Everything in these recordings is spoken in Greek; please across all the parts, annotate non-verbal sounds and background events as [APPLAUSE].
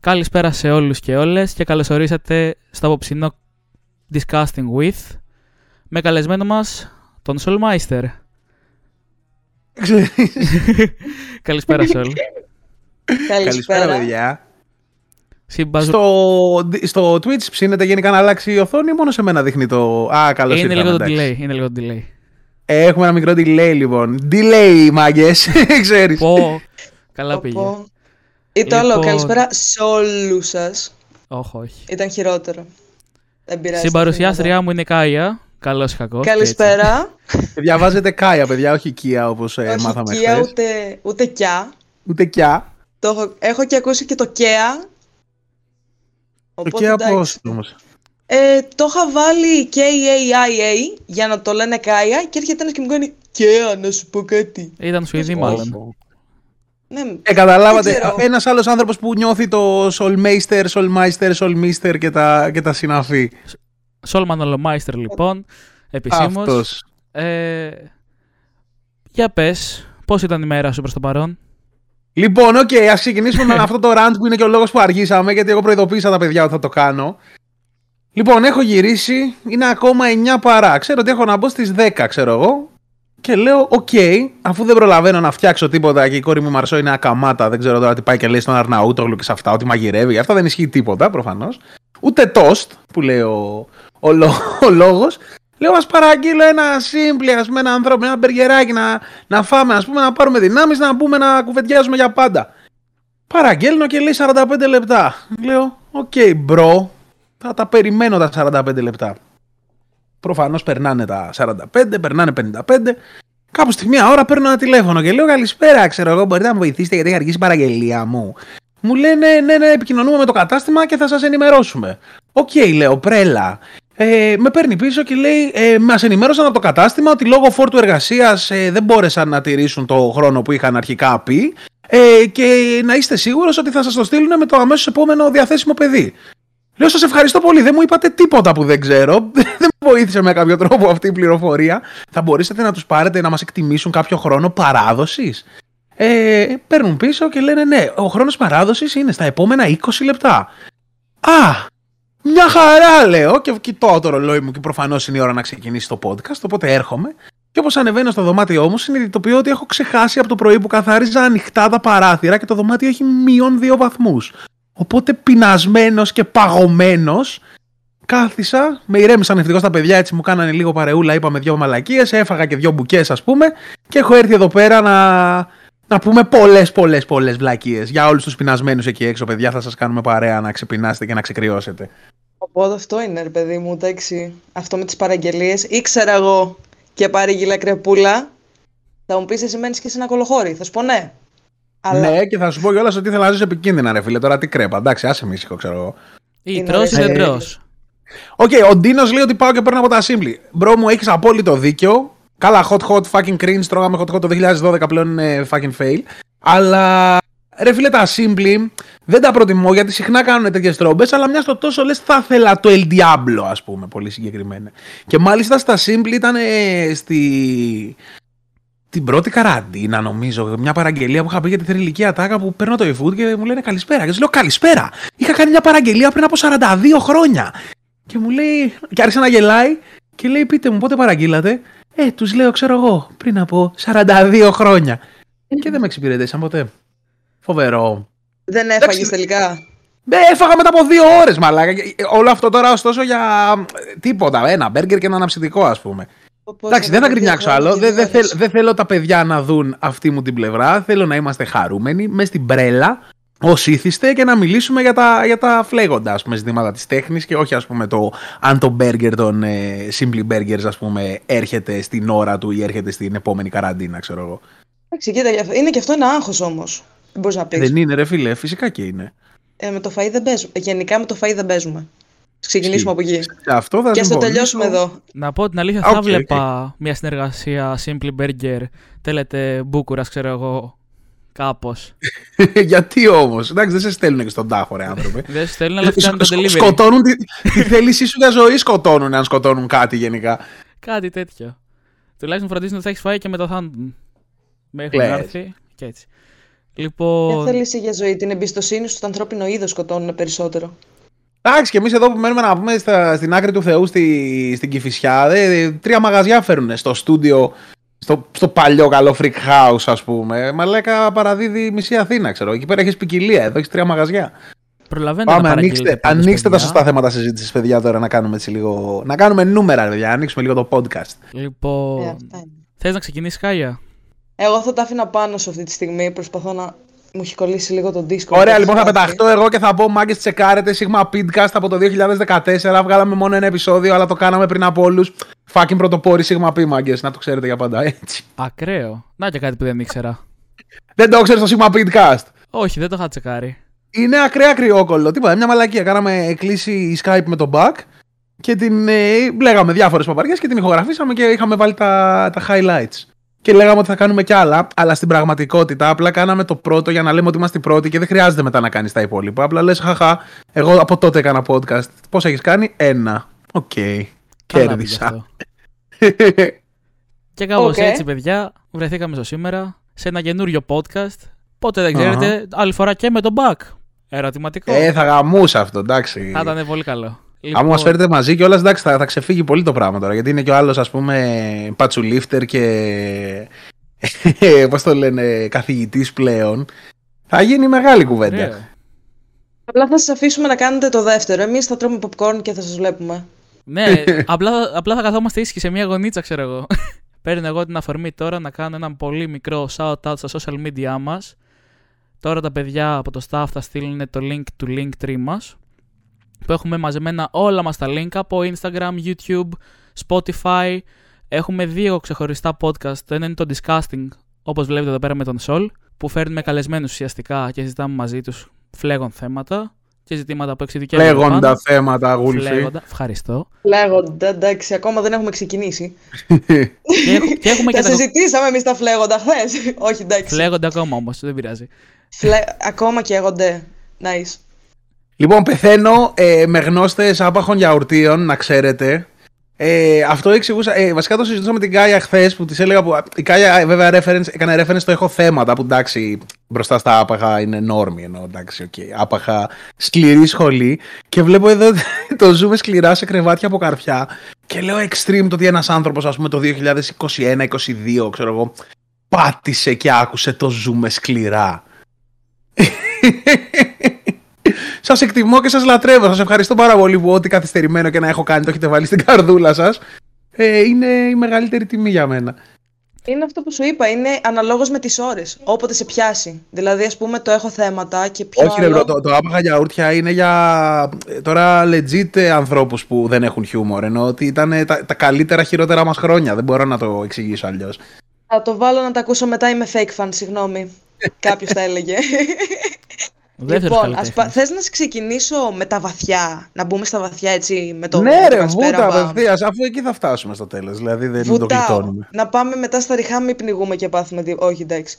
Καλησπέρα σε όλους και όλες και καλώς ορίσατε στο απόψινό Disgusting With με καλεσμένο μας τον Solmeister. [LAUGHS] Καλησπέρα σε όλους. Καλησπέρα, παιδιά. Συμπαζ... Στο, στο Twitch ψήνεται γενικά να αλλάξει η οθόνη ή μόνο σε μένα δείχνει το... Α, καλώς είναι, ήρθαμε, λίγο το εντάξει. delay, είναι λίγο το delay. Έχουμε ένα μικρό delay λοιπόν. Delay, μάγκες, [LAUGHS] ξέρεις. Πω, καλά πήγε. Πω. Ή το άλλο, Λοιπόν. καλησπέρα σε όλους σας. Όχι, όχι. Ήταν χειρότερο. Δεν πειράζει. Συμπαρουσιάστριά μου είναι η Κάια. Καλώς ή κακώς. και έτσι. Καλησπέρα. Διαβάζετε Κάια, παιδιά, όχι Κία όπως ε, Όχι μάθαμε Κία, χθες. ούτε, ούτε Κιά. Ούτε Κιά. Το έχω, έχω και ακούσει και το Κέα. Το Οπότε, Κία εντάξει. πώς όμως; Ε, το είχα βάλει K-A-I-A για να το λένε Κάια και έρχεται ένας και μου κάνει Κέα, να σου πω κάτι. Ήταν Σουηδή μάλλον. Ναι, Ε, καταλάβατε, δεν ξέρω. ένας άλλος άνθρωπος που νιώθει το Solmeister, Solmeister, Solmister και τα, και τα συναφή. Σόλμαν Ολομάιστερ λοιπόν, επισήμως. Αυτός. Ε, για πες, πώς ήταν η μέρα σου προς το παρόν; Λοιπόν, οκ, okay, ας ξεκινήσουμε με [LAUGHS] αυτό το rant που είναι και ο λόγος που αργήσαμε, γιατί εγώ προειδοποίησα τα παιδιά ότι θα το κάνω. Λοιπόν, έχω γυρίσει, είναι ακόμα 9 παρά. Ξέρω ότι έχω να μπω στις 10, ξέρω εγώ. Και λέω, οκ, αφού δεν προλαβαίνω να φτιάξω τίποτα και η κόρη μου Μαρσό είναι ακαμάτα, δεν ξέρω τώρα τι πάει και λέει στον Αρναούτογλου και σε αυτά, ότι μαγειρεύει. Αυτά δεν ισχύει τίποτα, προφανώς. Ούτε toast, που λέει ο, ο, λό- ο λόγος. Λέω, ας παραγγείλω ένα σύμπλη, ας πούμε, ένα ανθρώπινο, ένα μπεργεράκι να, να φάμε, ας πούμε, να πάρουμε δυνάμεις, να μπούμε να κουβεντιάζουμε για πάντα. Παραγγέλνω και λέει 45 λεπτά. Λέω, ok, bro, θα τα περιμένω τα 45 λεπτά. Προφανώς περνάνε τα 45, περνάνε 55. Κάπου στη μία ώρα παίρνω ένα τηλέφωνο και λέω Καλησπέρα, ξέρω εγώ, μπορείτε να με βοηθήσετε γιατί έχει αργήσει η παραγγελία μου. Μου λένε ναι, ναι, επικοινωνούμε με το κατάστημα και θα σας ενημερώσουμε. Οκ, λέω, πρέλα. Ε, με παίρνει πίσω και λέει: ε, Μας ενημέρωσαν από το κατάστημα ότι λόγω φόρτου εργασίας ε, δεν μπόρεσαν να τηρήσουν το χρόνο που είχαν αρχικά πει ε, και να είστε σίγουρος ότι θα σας το στείλουν με το αμέσως επόμενο διαθέσιμο παιδί. Λέω σας ευχαριστώ πολύ, δεν μου είπατε τίποτα που δεν ξέρω, [LAUGHS] δεν μου βοήθησε με κάποιο τρόπο αυτή η πληροφορία. Θα μπορούσατε να τους πάρετε να μας εκτιμήσουν κάποιο χρόνο παράδοσης; Ε, παίρνουν πίσω και λένε ναι, ο χρόνος παράδοσης είναι στα επόμενα 20 λεπτά. Α, μια χαρά λέω και κοιτάω το ρολόι μου και προφανώς είναι η ώρα να ξεκινήσει το podcast, οπότε έρχομαι. Και όπως ανεβαίνω στο δωμάτιό μου, συνειδητοποιώ ότι έχω ξεχάσει από το πρωί που καθάριζα ανοιχτά τα παράθυρα και το δωμάτιο έχει μείον δύο βαθμούς. Οπότε πεινασμένος και παγωμένος, κάθισα, με ηρέμησαν ευτυχώς τα παιδιά, έτσι μου κάνανε λίγο παρεούλα, είπαμε δυο μαλακίες, έφαγα και δυο μπουκές, ας πούμε, και έχω έρθει εδώ πέρα να, να πούμε πολλές, πολλές, πολλές βλακίες. Για όλους τους πεινασμένους εκεί έξω, παιδιά, θα σας κάνουμε παρέα να ξεπεινάσετε και να ξεκριώσετε. Οπότε αυτό είναι, ρε παιδί μου, εντάξει. Αυτό με τις παραγγελίες. Ήξερα εγώ και παρήγγειλα κρεπούλα. Θα μου πεις εσύ μένεις και σε ένα κολοχώρι. Θα σου πω ναι. Αλλά Ναι, και θα σου πω κιόλας ότι ήθελα να ζήσω επικίνδυνα, ρε φίλε. Τώρα τι κρέπα. Εντάξει, άσε με ήσυχο, ξέρω εγώ. Ή Είναι τρως ή δεν ωραίο. Τρως. Οκ, ο Ντίνος λέει ότι πάω και παίρνω από τα Simply. Bro μου, έχεις απόλυτο δίκιο. Καλά, hot hot fucking cringe. Τρώγαμε hot hot το 2012 πλέον είναι fucking fail. Αλλά ρε φίλε, τα Simply δεν τα προτιμώ γιατί συχνά κάνουν τέτοιες τρόμπε. Αλλά μιας στο τόσο λες, θα ήθελα το El Diablo, ας πούμε, πολύ συγκεκριμένα. Και μάλιστα στα Simply ήταν ε, στη. Την πρώτη καραντίνα, νομίζω, μια παραγγελία που είχα πει για τη θρηλυκή ατάκα που παίρνω το eFood και μου λένε καλησπέρα. Και τους λέω καλησπέρα. Είχα κάνει μια παραγγελία πριν από 42 χρόνια. Και μου λέει, και άρχισε να γελάει και λέει: Πείτε μου, πότε παραγγείλατε; Ε, τους λέω, ξέρω εγώ, πριν από 42 χρόνια. Και δεν με εξυπηρετήσαν ποτέ. Φοβερό. δεν έφαγες εντάξει. τελικά; Ναι, έφαγα μετά από δύο ώρες, μαλάκα. Και Όλο αυτό τώρα, ωστόσο, για ε, τίποτα. Ένα μπέργκερ και ένα αναψυντικό, ας πούμε. Πώς Εντάξει, δεν θα έφαγες γκρινιάξω δύο άλλο. χρόνια Δεν, δεν, και δεν θέλ- δεν θέλω τα παιδιά να δουν αυτή μου την πλευρά. Θέλω να είμαστε χαρούμενοι, μες στην πρέλα, ως ήθιστε και να μιλήσουμε για τα, για τα φλέγοντα ας πούμε, ζητήματα της τέχνης και όχι ας πούμε, το αν το μπέργκερ των ε, Simply Burgers ας πούμε, έρχεται στην ώρα του ή έρχεται στην επόμενη καραντίνα, ξέρω εγώ. Εντάξει, κοίτα, γι' αυτό- είναι και αυτό ένα άγχος όμως. Δεν μπορείς να πεις. Δεν είναι, ρε φίλε, φυσικά και είναι. Ε, με το φαΐ δεν παίζουμε. Γενικά με το φαΐ δεν παίζουμε. Ας ξεκινήσουμε από εκεί. Αυτό θα Και ας το συμφωνήσω. τελειώσουμε εδώ. Να πω την αλήθεια, Οκ, θα οκ. βλέπα μια συνεργασία Simply Burger, τέλετε Μπούκουρας, ξέρω εγώ, κάπως. [LAUGHS] Γιατί όμως, εντάξει, δεν σε στέλνουν και στον τάφο, ρε άνθρωπε. δεν σου στέλνουν, αλλά φτιάχνουν το Σκ- delivery. σκοτώνουν τη, τη θέλησή σου για ζωή, σκοτώνουν αν σκοτώνουν κάτι γενικά. Κάτι τέτοιο. Τουλάχιστον φροντίζουν ότι θα έχεις φάει και με το θάνατο. Μέχρι να Λες. έρθει και έτσι. Λοιπόν, Ποια θέλει εσύ για ζωή, την εμπιστοσύνη σου στο ανθρώπινο είδος σκοτώνουν περισσότερο. Εντάξει, και εμείς εδώ που μένουμε να πούμε στα, στην άκρη του Θεού στη, στην Κυφυσιά, δε, τρία μαγαζιά φέρουν στο στούντιο, στο, στο παλιό καλό freak house, ας πούμε. Μαλάκα παραδίδει μισή Αθήνα, ξέρω. Εκεί πέρα έχεις ποικιλία, εδώ έχεις τρία μαγαζιά. προλαβαίνετε Πάμε, να ανοίξτε, παραγγείλετε πάντως, ανοίξτε τα παιδιά. σωστά θέματα συζήτησης, παιδιά, τώρα να κάνουμε έτσι λίγο. Να κάνουμε νούμερα, παιδιά, να ανοίξουμε λίγο το podcast. Λοιπόν, Ε, αυτά είναι. θες να ξεκινήσεις Κάγια. Εγώ θα τα άφηνα πάνω σου αυτή τη στιγμή. Προσπαθώ να. Μου έχει κολλήσει λίγο το disco. Ωραία, λοιπόν, θα πεταχτώ εγώ και θα πω μάγκες τσεκάρετε. Sigma Pidcast από το 2014. Βγάλαμε μόνο ένα επεισόδιο, αλλά το κάναμε πριν από όλους. Fucking πρωτοπόροι Sigma P, μάγκες. Να το ξέρετε για πάντα, έτσι. Ακραίο. Να και κάτι που δεν ήξερα. Δεν το ξέρει το Sigma Pidcast. Όχι, δεν το είχα τσεκάρει. Είναι ακραία κρυόκολλο. Τίποτα, μια μαλακία. Κάναμε κλίση Skype με τον Back και την ε, λέγαμε διάφορες παπαριές και την ηχογραφήσαμε και είχαμε βάλει τα, τα highlights. Και λέγαμε ότι θα κάνουμε κι άλλα, αλλά στην πραγματικότητα απλά κάναμε το πρώτο για να λέμε ότι είμαστε οι πρώτοι και δεν χρειάζεται μετά να κάνεις τα υπόλοιπα. Απλά λες, χαχά, εγώ από τότε έκανα podcast. Πώς έχεις κάνει, ένα. Οκ. Καλά πήγε Κέρδισα. αυτό. [LAUGHS] Και κάπως Οκ. έτσι, παιδιά, βρεθήκαμε στο σήμερα σε ένα καινούριο podcast. Πότε δεν Αχα. ξέρετε, άλλη φορά και με τον Back. Ερωτηματικό. ε, θα γαμούσα αυτό, εντάξει. Θα ήταν πολύ καλό. Άμα μας φέρετε μαζί και όλα, εντάξει, θα, θα ξεφύγει πολύ το πράγμα τώρα. Γιατί είναι και ο άλλος, ας πούμε, πατσουλίφτερ και. [LAUGHS] Πώς το λένε, καθηγητής πλέον. Θα γίνει μεγάλη κουβέντα. Ωραίο. Απλά θα σας αφήσουμε να κάνετε το δεύτερο. Εμείς θα τρώμε popcorn και θα σας βλέπουμε. ναι, [LAUGHS] απλά, απλά θα καθόμαστε ήσυχοι σε μια γωνίτσα, ξέρω εγώ. [LAUGHS] Παίρνω εγώ την αφορμή τώρα να κάνω ένα πολύ μικρό shout-out στα social media μας. Τώρα τα παιδιά από το staff θα στείλουν το link του Linktree μας που έχουμε μαζεμένα όλα μας τα link από Instagram, YouTube, Spotify. Έχουμε δύο ξεχωριστά podcast. Το ένα είναι το Disgusting, όπως βλέπετε εδώ πέρα με τον Sol, που φέρνουμε καλεσμένους ουσιαστικά και συζητάμε μαζί τους φλέγον θέματα και ζητήματα που εξειδικεύονται. Λέγοντα πάνω. θέματα, γούλφι. Φλέγοντα. Ευχαριστώ. Λέγοντα, εντάξει, ακόμα δεν έχουμε ξεκινήσει. [LAUGHS] και, έχ- και έχουμε και Τα τα συζητήσαμε εμείς τα φλέγοντα χθες. Όχι, εντάξει. Φλέγονται ακόμα όμως, δεν πειράζει. Φλε... Ακόμα καίγονται. Nice. Λοιπόν, πεθαίνω ε, με γνώστες άπαχων γιαουρτίων, να ξέρετε. Ε, αυτό εξηγούσα. Ε, βασικά το συζητούσα με την Κάια χθες που της έλεγα. Που, η Κάια ε, βέβαια reference, έκανε reference στο έχω θέματα που εντάξει μπροστά στα άπαχα είναι normie ενώ εντάξει, οκ. άπαχα σκληρή σχολή. Και βλέπω εδώ ότι [LAUGHS] το ζούμε σκληρά σε κρεβάτια από καρφιά. Και λέω extreme το ότι ένας άνθρωπος, ας πούμε, το 2021-2022, ξέρω εγώ, πάτησε και άκουσε το ζούμε σκληρά. [LAUGHS] Σας εκτιμώ και σας λατρεύω. Σας ευχαριστώ πάρα πολύ που ό,τι καθυστερημένο και να έχω κάνει το έχετε βάλει στην καρδούλα σας. Ε, είναι η μεγαλύτερη τιμή για μένα. Είναι αυτό που σου είπα, είναι αναλόγως με τις ώρες. Όποτε σε πιάσει. Δηλαδή, ας πούμε, το έχω θέματα και πιο. Όχι, ρε, άλλο... bro, το, το άπαχα γιαούρτια είναι για ε, τώρα legit ε, ανθρώπους που δεν έχουν χιούμορ. Ενώ ότι ήταν τα, τα καλύτερα χειρότερα μας χρόνια. Δεν μπορώ να το εξηγήσω αλλιώς. Θα το βάλω να τα ακούσω μετά, είμαι fake fan, συγγνώμη. [LAUGHS] Κάποιος τα έλεγε. Δεύτερος λοιπόν, ας πα... θες να σε ξεκινήσω με τα βαθιά, να μπούμε στα βαθιά έτσι με το Ναι, με το ρε, καλησπέρα, βούτα μπαμ. απευθείας, αφού εκεί θα φτάσουμε στο τέλος. Δηλαδή δεν το Βουτάω. γλιτώνουμε. Να πάμε μετά στα ριχά, μην πνιγούμε και πάθουμε. δι- Όχι, εντάξει.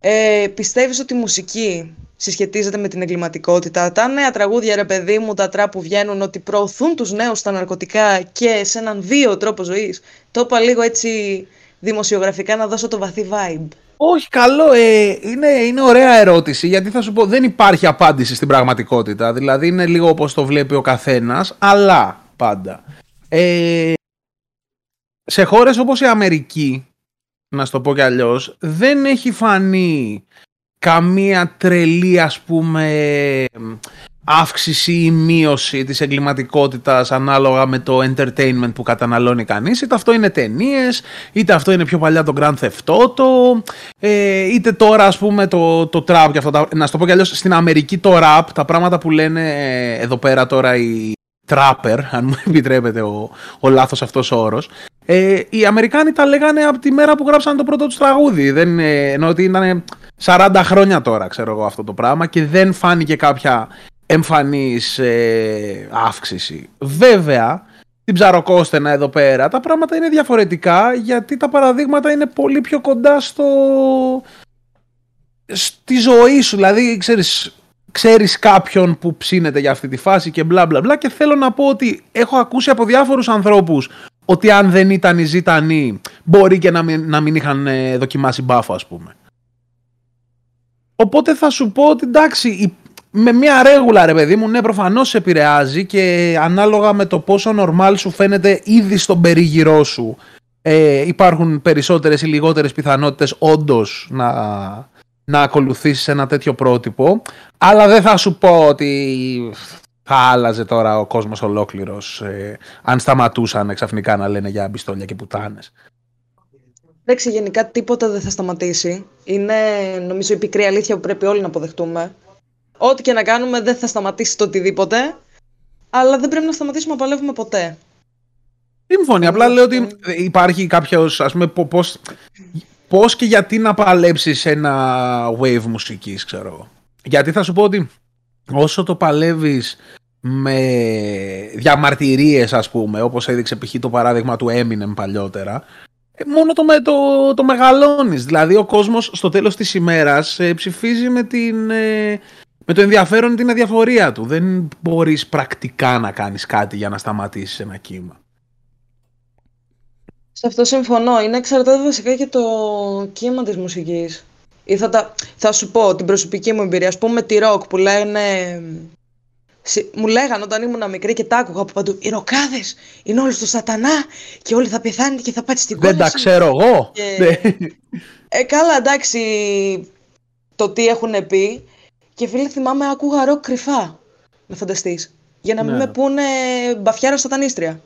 Ε, Πιστεύεις ότι η μουσική συσχετίζεται με την εγκληματικότητα; Τα νέα τραγούδια, ρε παιδί μου, τα τραπ που βγαίνουν, ότι προωθούν τους νέους στα ναρκωτικά και σε έναν βίο τρόπο ζωής. Το είπα λίγο έτσι δημοσιογραφικά να δώσω το βαθύ vibe. Όχι, καλό. Ε, είναι, είναι ωραία ερώτηση γιατί θα σου πω δεν υπάρχει απάντηση στην πραγματικότητα. Δηλαδή είναι λίγο όπως το βλέπει ο καθένας, αλλά πάντα. Ε, σε χώρες όπως η Αμερική, να σου το πω κι αλλιώς, δεν έχει φανεί καμία τρελή ας πούμε αύξηση ή μείωση της εγκληματικότητας ανάλογα με το entertainment που καταναλώνει κανείς. Είτε αυτό είναι ταινίες, είτε αυτό είναι πιο παλιά το Grand Theft Auto ε, είτε τώρα ας πούμε το, το trap και αυτά τα, να σου το πω κι αλλιώς στην Αμερική το rap τα πράγματα που λένε ε, εδώ πέρα τώρα οι trapper αν μου επιτρέπετε ο, ο λάθος αυτός ο όρος ε, οι Αμερικάνοι τα λέγανε από τη μέρα που γράψαν το πρώτο τους τραγούδι. Δεν, ε, ενώ ότι ήταν 40 χρόνια τώρα ξέρω εγώ αυτό το πράγμα και δεν φάνηκε κάποια εμφανής ε, αύξηση. Βέβαια, στην ψαροκόστενα εδώ πέρα τα πράγματα είναι διαφορετικά γιατί τα παραδείγματα είναι πολύ πιο κοντά στο... στη ζωή σου. Δηλαδή, ξέρεις, ξέρεις κάποιον που ψήνεται για αυτή τη φάση και μπλα μπλα μπλα και θέλω να πω ότι έχω ακούσει από διάφορους ανθρώπους ότι αν δεν ήταν οι ζητανοί μπορεί και να μην, να μην είχαν ε, δοκιμάσει μπάφο ας πούμε. Οπότε θα σου πω ότι εντάξει, με μια ρέγουλα ρε παιδί μου, ναι προφανώς σε επηρεάζει και ανάλογα με το πόσο normal σου φαίνεται ήδη στον περίγυρό σου ε, υπάρχουν περισσότερες ή λιγότερες πιθανότητες όντως να, να ακολουθήσεις ένα τέτοιο πρότυπο αλλά δεν θα σου πω ότι θα άλλαζε τώρα ο κόσμος ολόκληρος ε, αν σταματούσαν ξαφνικά να λένε για μπιστόλια και πουτάνες. Εντάξει, γενικά τίποτα δεν θα σταματήσει. Είναι, νομίζω, η πικρή αλήθεια που πρέπει όλοι να αποδεχτούμε. Ό,τι και να κάνουμε δεν θα σταματήσει το οτιδήποτε, αλλά δεν πρέπει να σταματήσουμε να παλεύουμε ποτέ. Σύμφωνοι. Απλά λέω ότι υπάρχει κάποιος, ας πούμε, πώ πώς και γιατί να παλέψεις ένα wave μουσικής, ξέρω Γιατί θα σου πω ότι όσο το παλεύεις με διαμαρτυρίες ας πούμε όπως έδειξε π.χ. το παράδειγμα του Eminem παλιότερα ε, μόνο το, το, το μεγαλώνεις δηλαδή ο κόσμος στο τέλος της ημέρας ε, ψηφίζει με, την, ε, με το ενδιαφέρον την αδιαφορία του δεν μπορείς πρακτικά να κάνεις κάτι για να σταματήσεις ένα κύμα σε αυτό συμφωνώ. Είναι εξαρτάται βασικά και το κύμα της μουσικής. Ή θα, τα... θα σου πω την προσωπική μου εμπειρία. Ας πούμε τη ροκ που λένε... Μου λέγανε όταν ήμουν μικρή και τα άκουγα από παντού. Οι ροκάδες είναι όλοι στο σατανά και όλοι θα πεθάνετε και θα πάτε στην κόλαση. Δεν τα ξέρω εγώ. Και... Ναι. ε, καλά, εντάξει. Το τι έχουν πει. Και φίλε, θυμάμαι, άκουγα ροκ κρυφά. Να φανταστείς. Για να μην ναι. με πούνε μπαφιάρα σατανίστρια.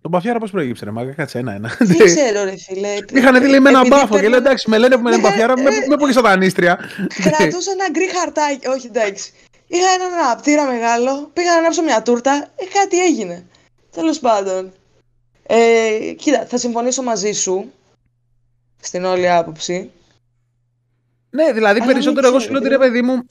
Τον Μπαφιάρα πώς προέκυψε, ρε μάγκα, κάτσε ένα-ένα. Δεν ξέρω, ρε φίλε. Είχαν δει με έναν μπάφο και λέει εντάξει, με λένε που με λένε Μπαφιάρα, με πολύ σατανίστρια. Κρατούσα ένα γκρι χαρτάκι, όχι εντάξει. Είχα έναν απτήρα μεγάλο, πήγα να ανάψω μια τούρτα, ε, κάτι έγινε. Τέλος πάντων. Ε, κοίτα, θα συμφωνήσω μαζί σου στην όλη άποψη. Ναι, δηλαδή περισσότερο εγώ σου λέω ότι ρε παιδί μου,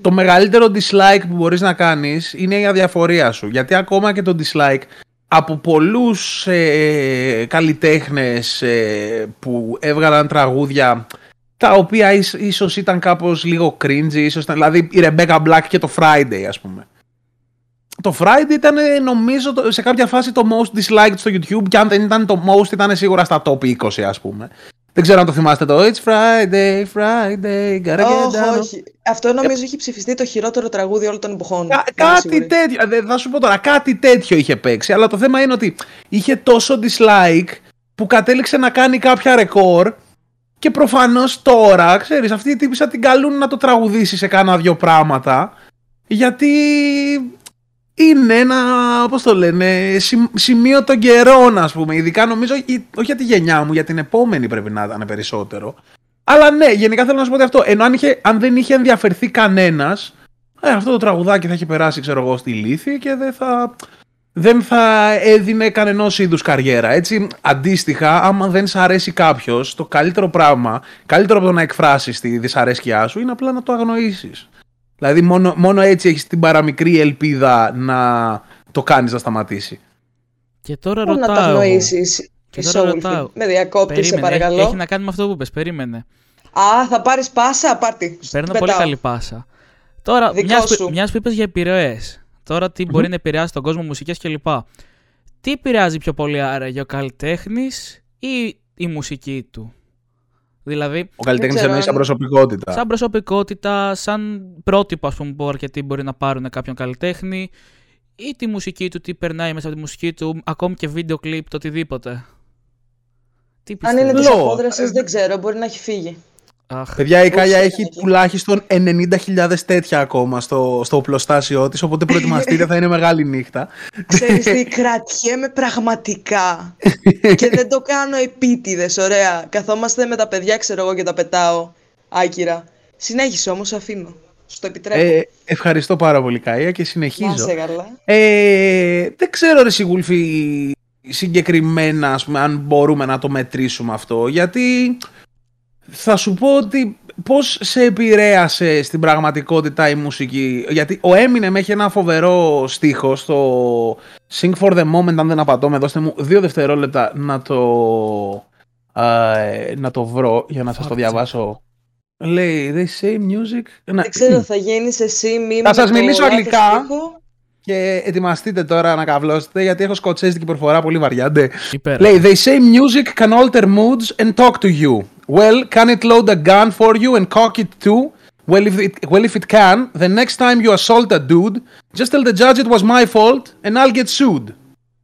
το μεγαλύτερο dislike που μπορείς να κάνεις είναι η αδιαφορία σου. Γιατί ακόμα και το dislike από πολλούς ε, καλλιτέχνες ε, που έβγαλαν τραγούδια τα οποία ίσως ήταν κάπως λίγο cringy, ίσως ήταν, δηλαδή η Rebecca Black και το Friday ας πούμε. Το Friday ήταν νομίζω σε κάποια φάση το most disliked στο YouTube και αν δεν ήταν το most ήταν σίγουρα στα top 20 ας πούμε. Δεν ξέρω αν το θυμάστε το It's Friday, Friday, gotta get down. Όχι, Αυτό νομίζω έχει ψηφιστεί το χειρότερο τραγούδι όλων των εποχών. Κα- κάτι τέτοιο. Θα σου πω τώρα, κάτι τέτοιο είχε παίξει. Αλλά το θέμα είναι ότι είχε τόσο dislike που κατέληξε να κάνει κάποια ρεκόρ και προφανώς τώρα, ξέρεις, αυτή η τύπησα την καλούν να το τραγουδήσει σε κάνα δυο πράγματα. Γιατί είναι ένα, πώς το λένε, σημείο των καιρών, ας πούμε. Ειδικά νομίζω, όχι για τη γενιά μου, για την επόμενη πρέπει να ήταν περισσότερο. Αλλά ναι, γενικά θέλω να σου πω ότι αυτό, ενώ αν, είχε, αν δεν είχε ενδιαφερθεί κανένας, ε, αυτό το τραγουδάκι θα έχει περάσει, ξέρω εγώ, στη λύθη και δεν θα, δεν θα έδινε κανένα είδους καριέρα. Έτσι, αντίστοιχα, άμα δεν σ' αρέσει κάποιος, το καλύτερο πράγμα, καλύτερο από το να εκφράσεις τη δυσαρέσκειά σου, είναι απλά να το αγνοήσεις. Δηλαδή μόνο, μόνο έτσι έχεις την παραμικρή ελπίδα να το κάνεις να σταματήσει. Και τώρα Πού ρωτάω. να τα γνωρίσεις. Και τώρα ρωτάω. Με διακόπτη, σε παρακαλώ. Έχει, να κάνει με αυτό που πες, περίμενε. Α, θα πάρεις πάσα, πάρτι. Παίρνω πολύ καλή πάσα. Τώρα, μιας που, μιας που είπες για επιρροές. Τώρα τι μπορεί να επηρεάσει τον κόσμο, μουσικές κλπ. Τι επηρεάζει πιο πολύ άραγε ο καλλιτέχνης ή η μουσική του; Δηλαδή, ο καλλιτέχνης εννοείς σαν προσωπικότητα. Σαν προσωπικότητα, σαν πρότυπο, ας πούμε, που αρκετοί μπορεί να πάρουν κάποιον καλλιτέχνη ή τη μουσική του, τι περνάει μέσα από τη μουσική του, ακόμη και βίντεο κλιπ, το οτιδήποτε. Τι Αν είναι της απόδρασης, δεν ξέρω, μπορεί να έχει φύγει. Αχ. Παιδιά, η Κάλια έχει τουλάχιστον 90.000 τέτοια ακόμα στο, στο οπλοστάσιό της, οπότε προετοιμαστείτε, [LAUGHS] θα είναι μεγάλη νύχτα. Ξέρεις τι, [LAUGHS] κρατιέμαι πραγματικά [LAUGHS] και δεν το κάνω επίτηδες, ωραία. Καθόμαστε με τα παιδιά, ξέρω εγώ, και τα πετάω άκυρα. Συνέχισε όμως, αφήνω. Στο επιτρέπω. Ε, ευχαριστώ πάρα πολύ, Καία, και συνεχίζω. καλά. Ε, δεν ξέρω, ρε Σιγούλφη, συγκεκριμένα, ας πούμε, αν μπορούμε να το μετρήσουμε αυτό, γιατί θα σου πω ότι πώς σε επηρέασε στην πραγματικότητα η μουσική; Γιατί ο Eminem έχει ένα φοβερό στίχο στο Sing for the Moment, αν δεν απατώ, δώστε μου δύο δευτερόλεπτα να το, να το βρω για να σας το διαβάσω. Λέει, they say music... Δεν ξέρω, θα γίνεις εσύ μη Θα σας μιλήσω αγγλικά. Και ετοιμαστείτε τώρα να καβλώσετε γιατί έχω σκοτσέζικη προφορά πολύ βαριά. Λέει, they say music can alter moods and talk to you. Well, can it load a gun for you and cock it too? Well, if it, well, if it can, the next time you assault a dude, just tell the judge it was my fault and I'll get sued.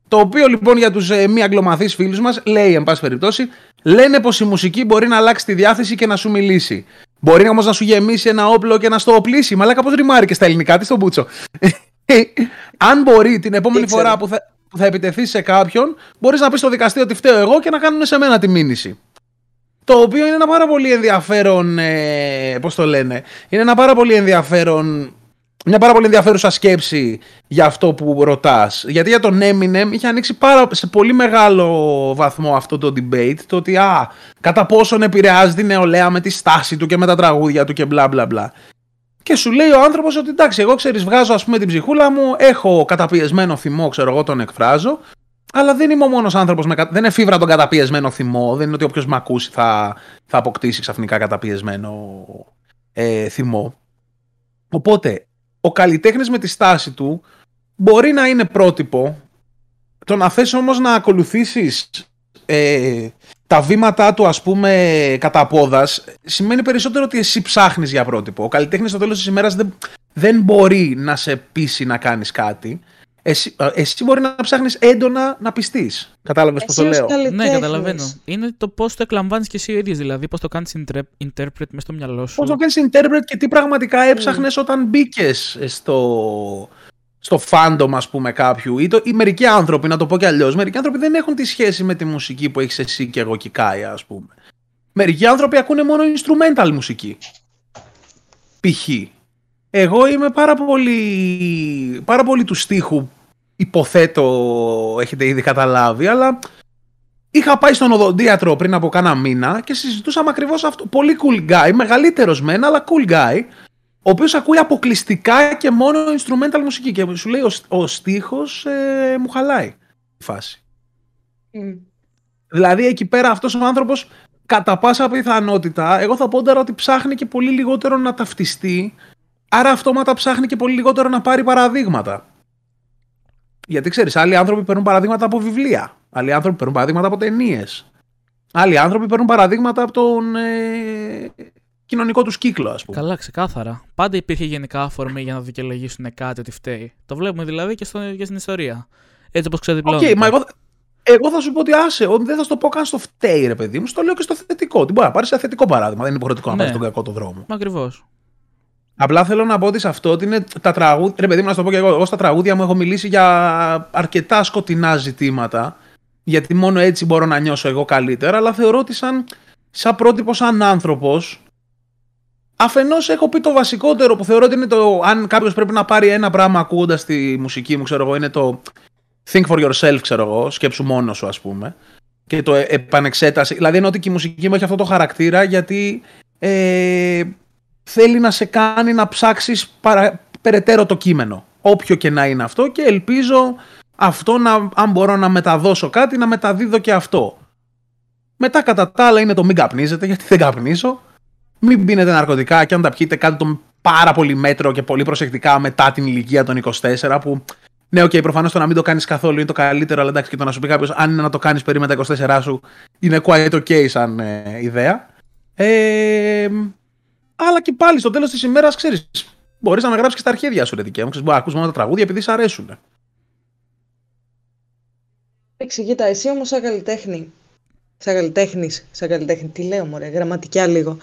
Το οποίο λοιπόν για τους ε, μη αγγλομαθείς φίλους μας λέει, εν πάση περιπτώσει, λένε πως η μουσική μπορεί να αλλάξει τη διάθεση και να σου μιλήσει. Μπορεί όμως να σου γεμίσει ένα όπλο και να στο οπλίσει, αλλά κάπως ρημάρει και στα ελληνικά, τι στον Μπούτσο. [LAUGHS] Αν μπορεί την επόμενη Ήξερα. φορά που θα, που θα επιτεθεί σε κάποιον, μπορείς να πεις στο δικαστήριο ότι φταίω εγώ και να κάνουν σε μένα τη μήνυση. Το οποίο είναι ένα πάρα πολύ ενδιαφέρον. Ε, Πώς το λένε, Είναι ένα πάρα πολύ ενδιαφέρον. Μια πάρα πολύ ενδιαφέρουσα σκέψη για αυτό που ρωτάς. Γιατί για τον Eminem είχε ανοίξει πάρα, σε πολύ μεγάλο βαθμό αυτό το debate. Το ότι α, κατά πόσον επηρεάζει την νεολαία με τη στάση του και με τα τραγούδια του και μπλα μπλα μπλα. Και σου λέει ο άνθρωπος ότι εντάξει, εγώ ξέρεις, βγάζω ας πούμε την ψυχούλα μου, έχω καταπιεσμένο θυμό, ξέρω εγώ, τον εκφράζω. Αλλά δεν είμαι ο μόνος άνθρωπος με. κα- Δεν εφήβρα τον καταπιεσμένο θυμό. Δεν είναι ότι όποιος με ακούσει θα, θα αποκτήσει ξαφνικά καταπιεσμένο ε, θυμό. Οπότε, ο καλλιτέχνης με τη στάση του μπορεί να είναι πρότυπο. Το να θες όμως να ακολουθήσεις ε, τα βήματά του ας πούμε κατά πόδας σημαίνει περισσότερο ότι εσύ ψάχνεις για πρότυπο. Ο καλλιτέχνης στο τέλος της ημέρας δεν, δεν μπορεί να σε πείσει να κάνεις κάτι. Εσύ, ε, εσύ μπορεί να ψάχνεις έντονα να πιστείς. Κατάλαβες πώς το Εσύ ως λέω; καλλιτέχνης. Ναι, καταλαβαίνω. Είναι το πώς το εκλαμβάνεις και εσύ ο ίδιος, δηλαδή πώς το κάνεις interpret μες στο μυαλό σου. Πώς το κάνεις interpret και τι πραγματικά έψαχνες όταν μπήκες στο, στο fandom ας πούμε κάποιου ή, το, ή μερικοί άνθρωποι, να το πω κι αλλιώς, μερικοί άνθρωποι δεν έχουν τη σχέση με τη μουσική που έχεις εσύ και εγώ και η Κάια ας πούμε. Μερικοί άνθρωποι ακούνε μόνο instrumental μουσική. Π.χ. Εγώ είμαι πάρα πολύ, πάρα πολύ του στίχου, υποθέτω έχετε ήδη καταλάβει, αλλά Είχα πάει στον οδοντίατρο πριν από κάνα μήνα και συζητούσαμε ακριβώς αυτό. Πολύ cool guy, μεγαλύτερος μεν, αλλά cool guy, ο οποίος ακούει αποκλειστικά και μόνο instrumental μουσική. Και σου λέει ο, ο στίχος ε, μου χαλάει η φάση. Μμ. Δηλαδή εκεί πέρα αυτός ο άνθρωπος, κατά πάσα πιθανότητα, εγώ θα πω τώρα ότι ψάχνει και πολύ λιγότερο να ταυτιστεί. Άρα αυτόματα ψάχνει και πολύ λιγότερο να πάρει παραδείγματα. Γιατί ξέρεις, άλλοι άνθρωποι παίρνουν παραδείγματα από βιβλία. Άλλοι άνθρωποι παίρνουν παραδείγματα από ταινίες. Άλλοι άνθρωποι παίρνουν παραδείγματα από τον ε, κοινωνικό τους κύκλο, ας πούμε. Καλά, ξεκάθαρα. Πάντα υπήρχε γενικά αφορμή για να δικαιολογήσουν κάτι ότι φταίει. Το βλέπουμε δηλαδή και, στο, και στην ιστορία. Έτσι όπως Οκ, ξεδιπλώνεται. μα εγώ, εγώ θα σου πω ότι άσε, ότι δεν θα στο πω καν στο φταίει, ρε παιδί μου, στο λέω και στο θετικό. Τι μπορεί να πάρεις ένα θετικό παράδειγμα, δεν είναι υποχρεωτικό να Ναι. πάρεις τον κακό το δρόμο. Ακριβώς. Απλά θέλω να πω ότι σε αυτό ότι είναι τα τραγούδια. Ρε παιδί μου, να σου το πω και εγώ. Εγώ στα τραγούδια μου έχω μιλήσει για αρκετά σκοτεινά ζητήματα. Γιατί μόνο έτσι μπορώ να νιώσω εγώ καλύτερα. Αλλά θεωρώ ότι σαν, σαν πρότυπο, σαν άνθρωπος. Αφενός έχω πει το βασικότερο που θεωρώ ότι είναι το. Αν κάποιος πρέπει να πάρει ένα πράγμα ακούγοντας τη μουσική μου, ξέρω εγώ, είναι το think for yourself, ξέρω εγώ. Σκέψου μόνος σου, ας πούμε. Και το ε- επανεξέταση. Δηλαδή είναι ότι και η μουσική μου έχει αυτό το χαρακτήρα γιατί. Ε, θέλει να σε κάνει να ψάξεις παρα... περαιτέρω το κείμενο. Όποιο και να είναι αυτό και ελπίζω αυτό να, αν μπορώ να μεταδώσω κάτι, να μεταδίδω και αυτό. Μετά κατά τα άλλα είναι το μην καπνίζετε, γιατί δεν καπνίζω. Μην πίνετε ναρκωτικά και αν τα πιείτε κάντε το πάρα πολύ μέτρο και πολύ προσεκτικά μετά την ηλικία των 24 που ναι, ok, okay, προφανώς το να μην το κάνεις καθόλου είναι το καλύτερο, αλλά εντάξει και το να σου πει κάποιος αν είναι να το κάνεις περί τα 24 σου είναι quite ok σαν ε, ιδέα. Ε, αλλά και πάλι στο τέλος της ημέρας, ξέρεις, μπορείς να με γράψει και στα αρχίδια σου, ρε δικαίωμα. Ξέρεις, Μπορείς να ακούς μόνο τα τραγούδια επειδή σ' αρέσουν. Εξήγησέ τα, εσύ όμως σαν καλλιτέχνη, σαν καλλιτέχνης, σαν καλλιτέχνη, τι λέω μωρέ, γραμματικά λίγο.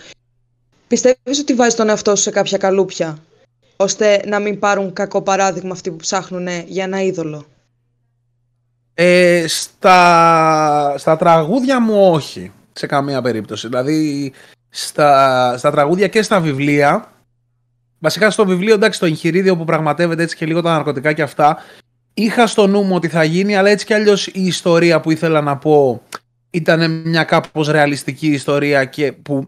Πιστεύεις ότι βάζεις τον εαυτό σου σε κάποια καλούπια, ώστε να μην πάρουν κακό παράδειγμα αυτοί που ψάχνουν για ένα είδωλο; Ε, στα, στα τραγούδια μου όχι, σε καμία περίπτωση. Δηλαδή, στα, στα τραγούδια και στα βιβλία, βασικά στο βιβλίο, εντάξει, το εγχειρίδιο που πραγματεύεται έτσι και λίγο τα ναρκωτικά και αυτά, είχα στο νου μου ότι θα γίνει, αλλά έτσι κι αλλιώς η ιστορία που ήθελα να πω ήταν μια κάπως ρεαλιστική ιστορία και που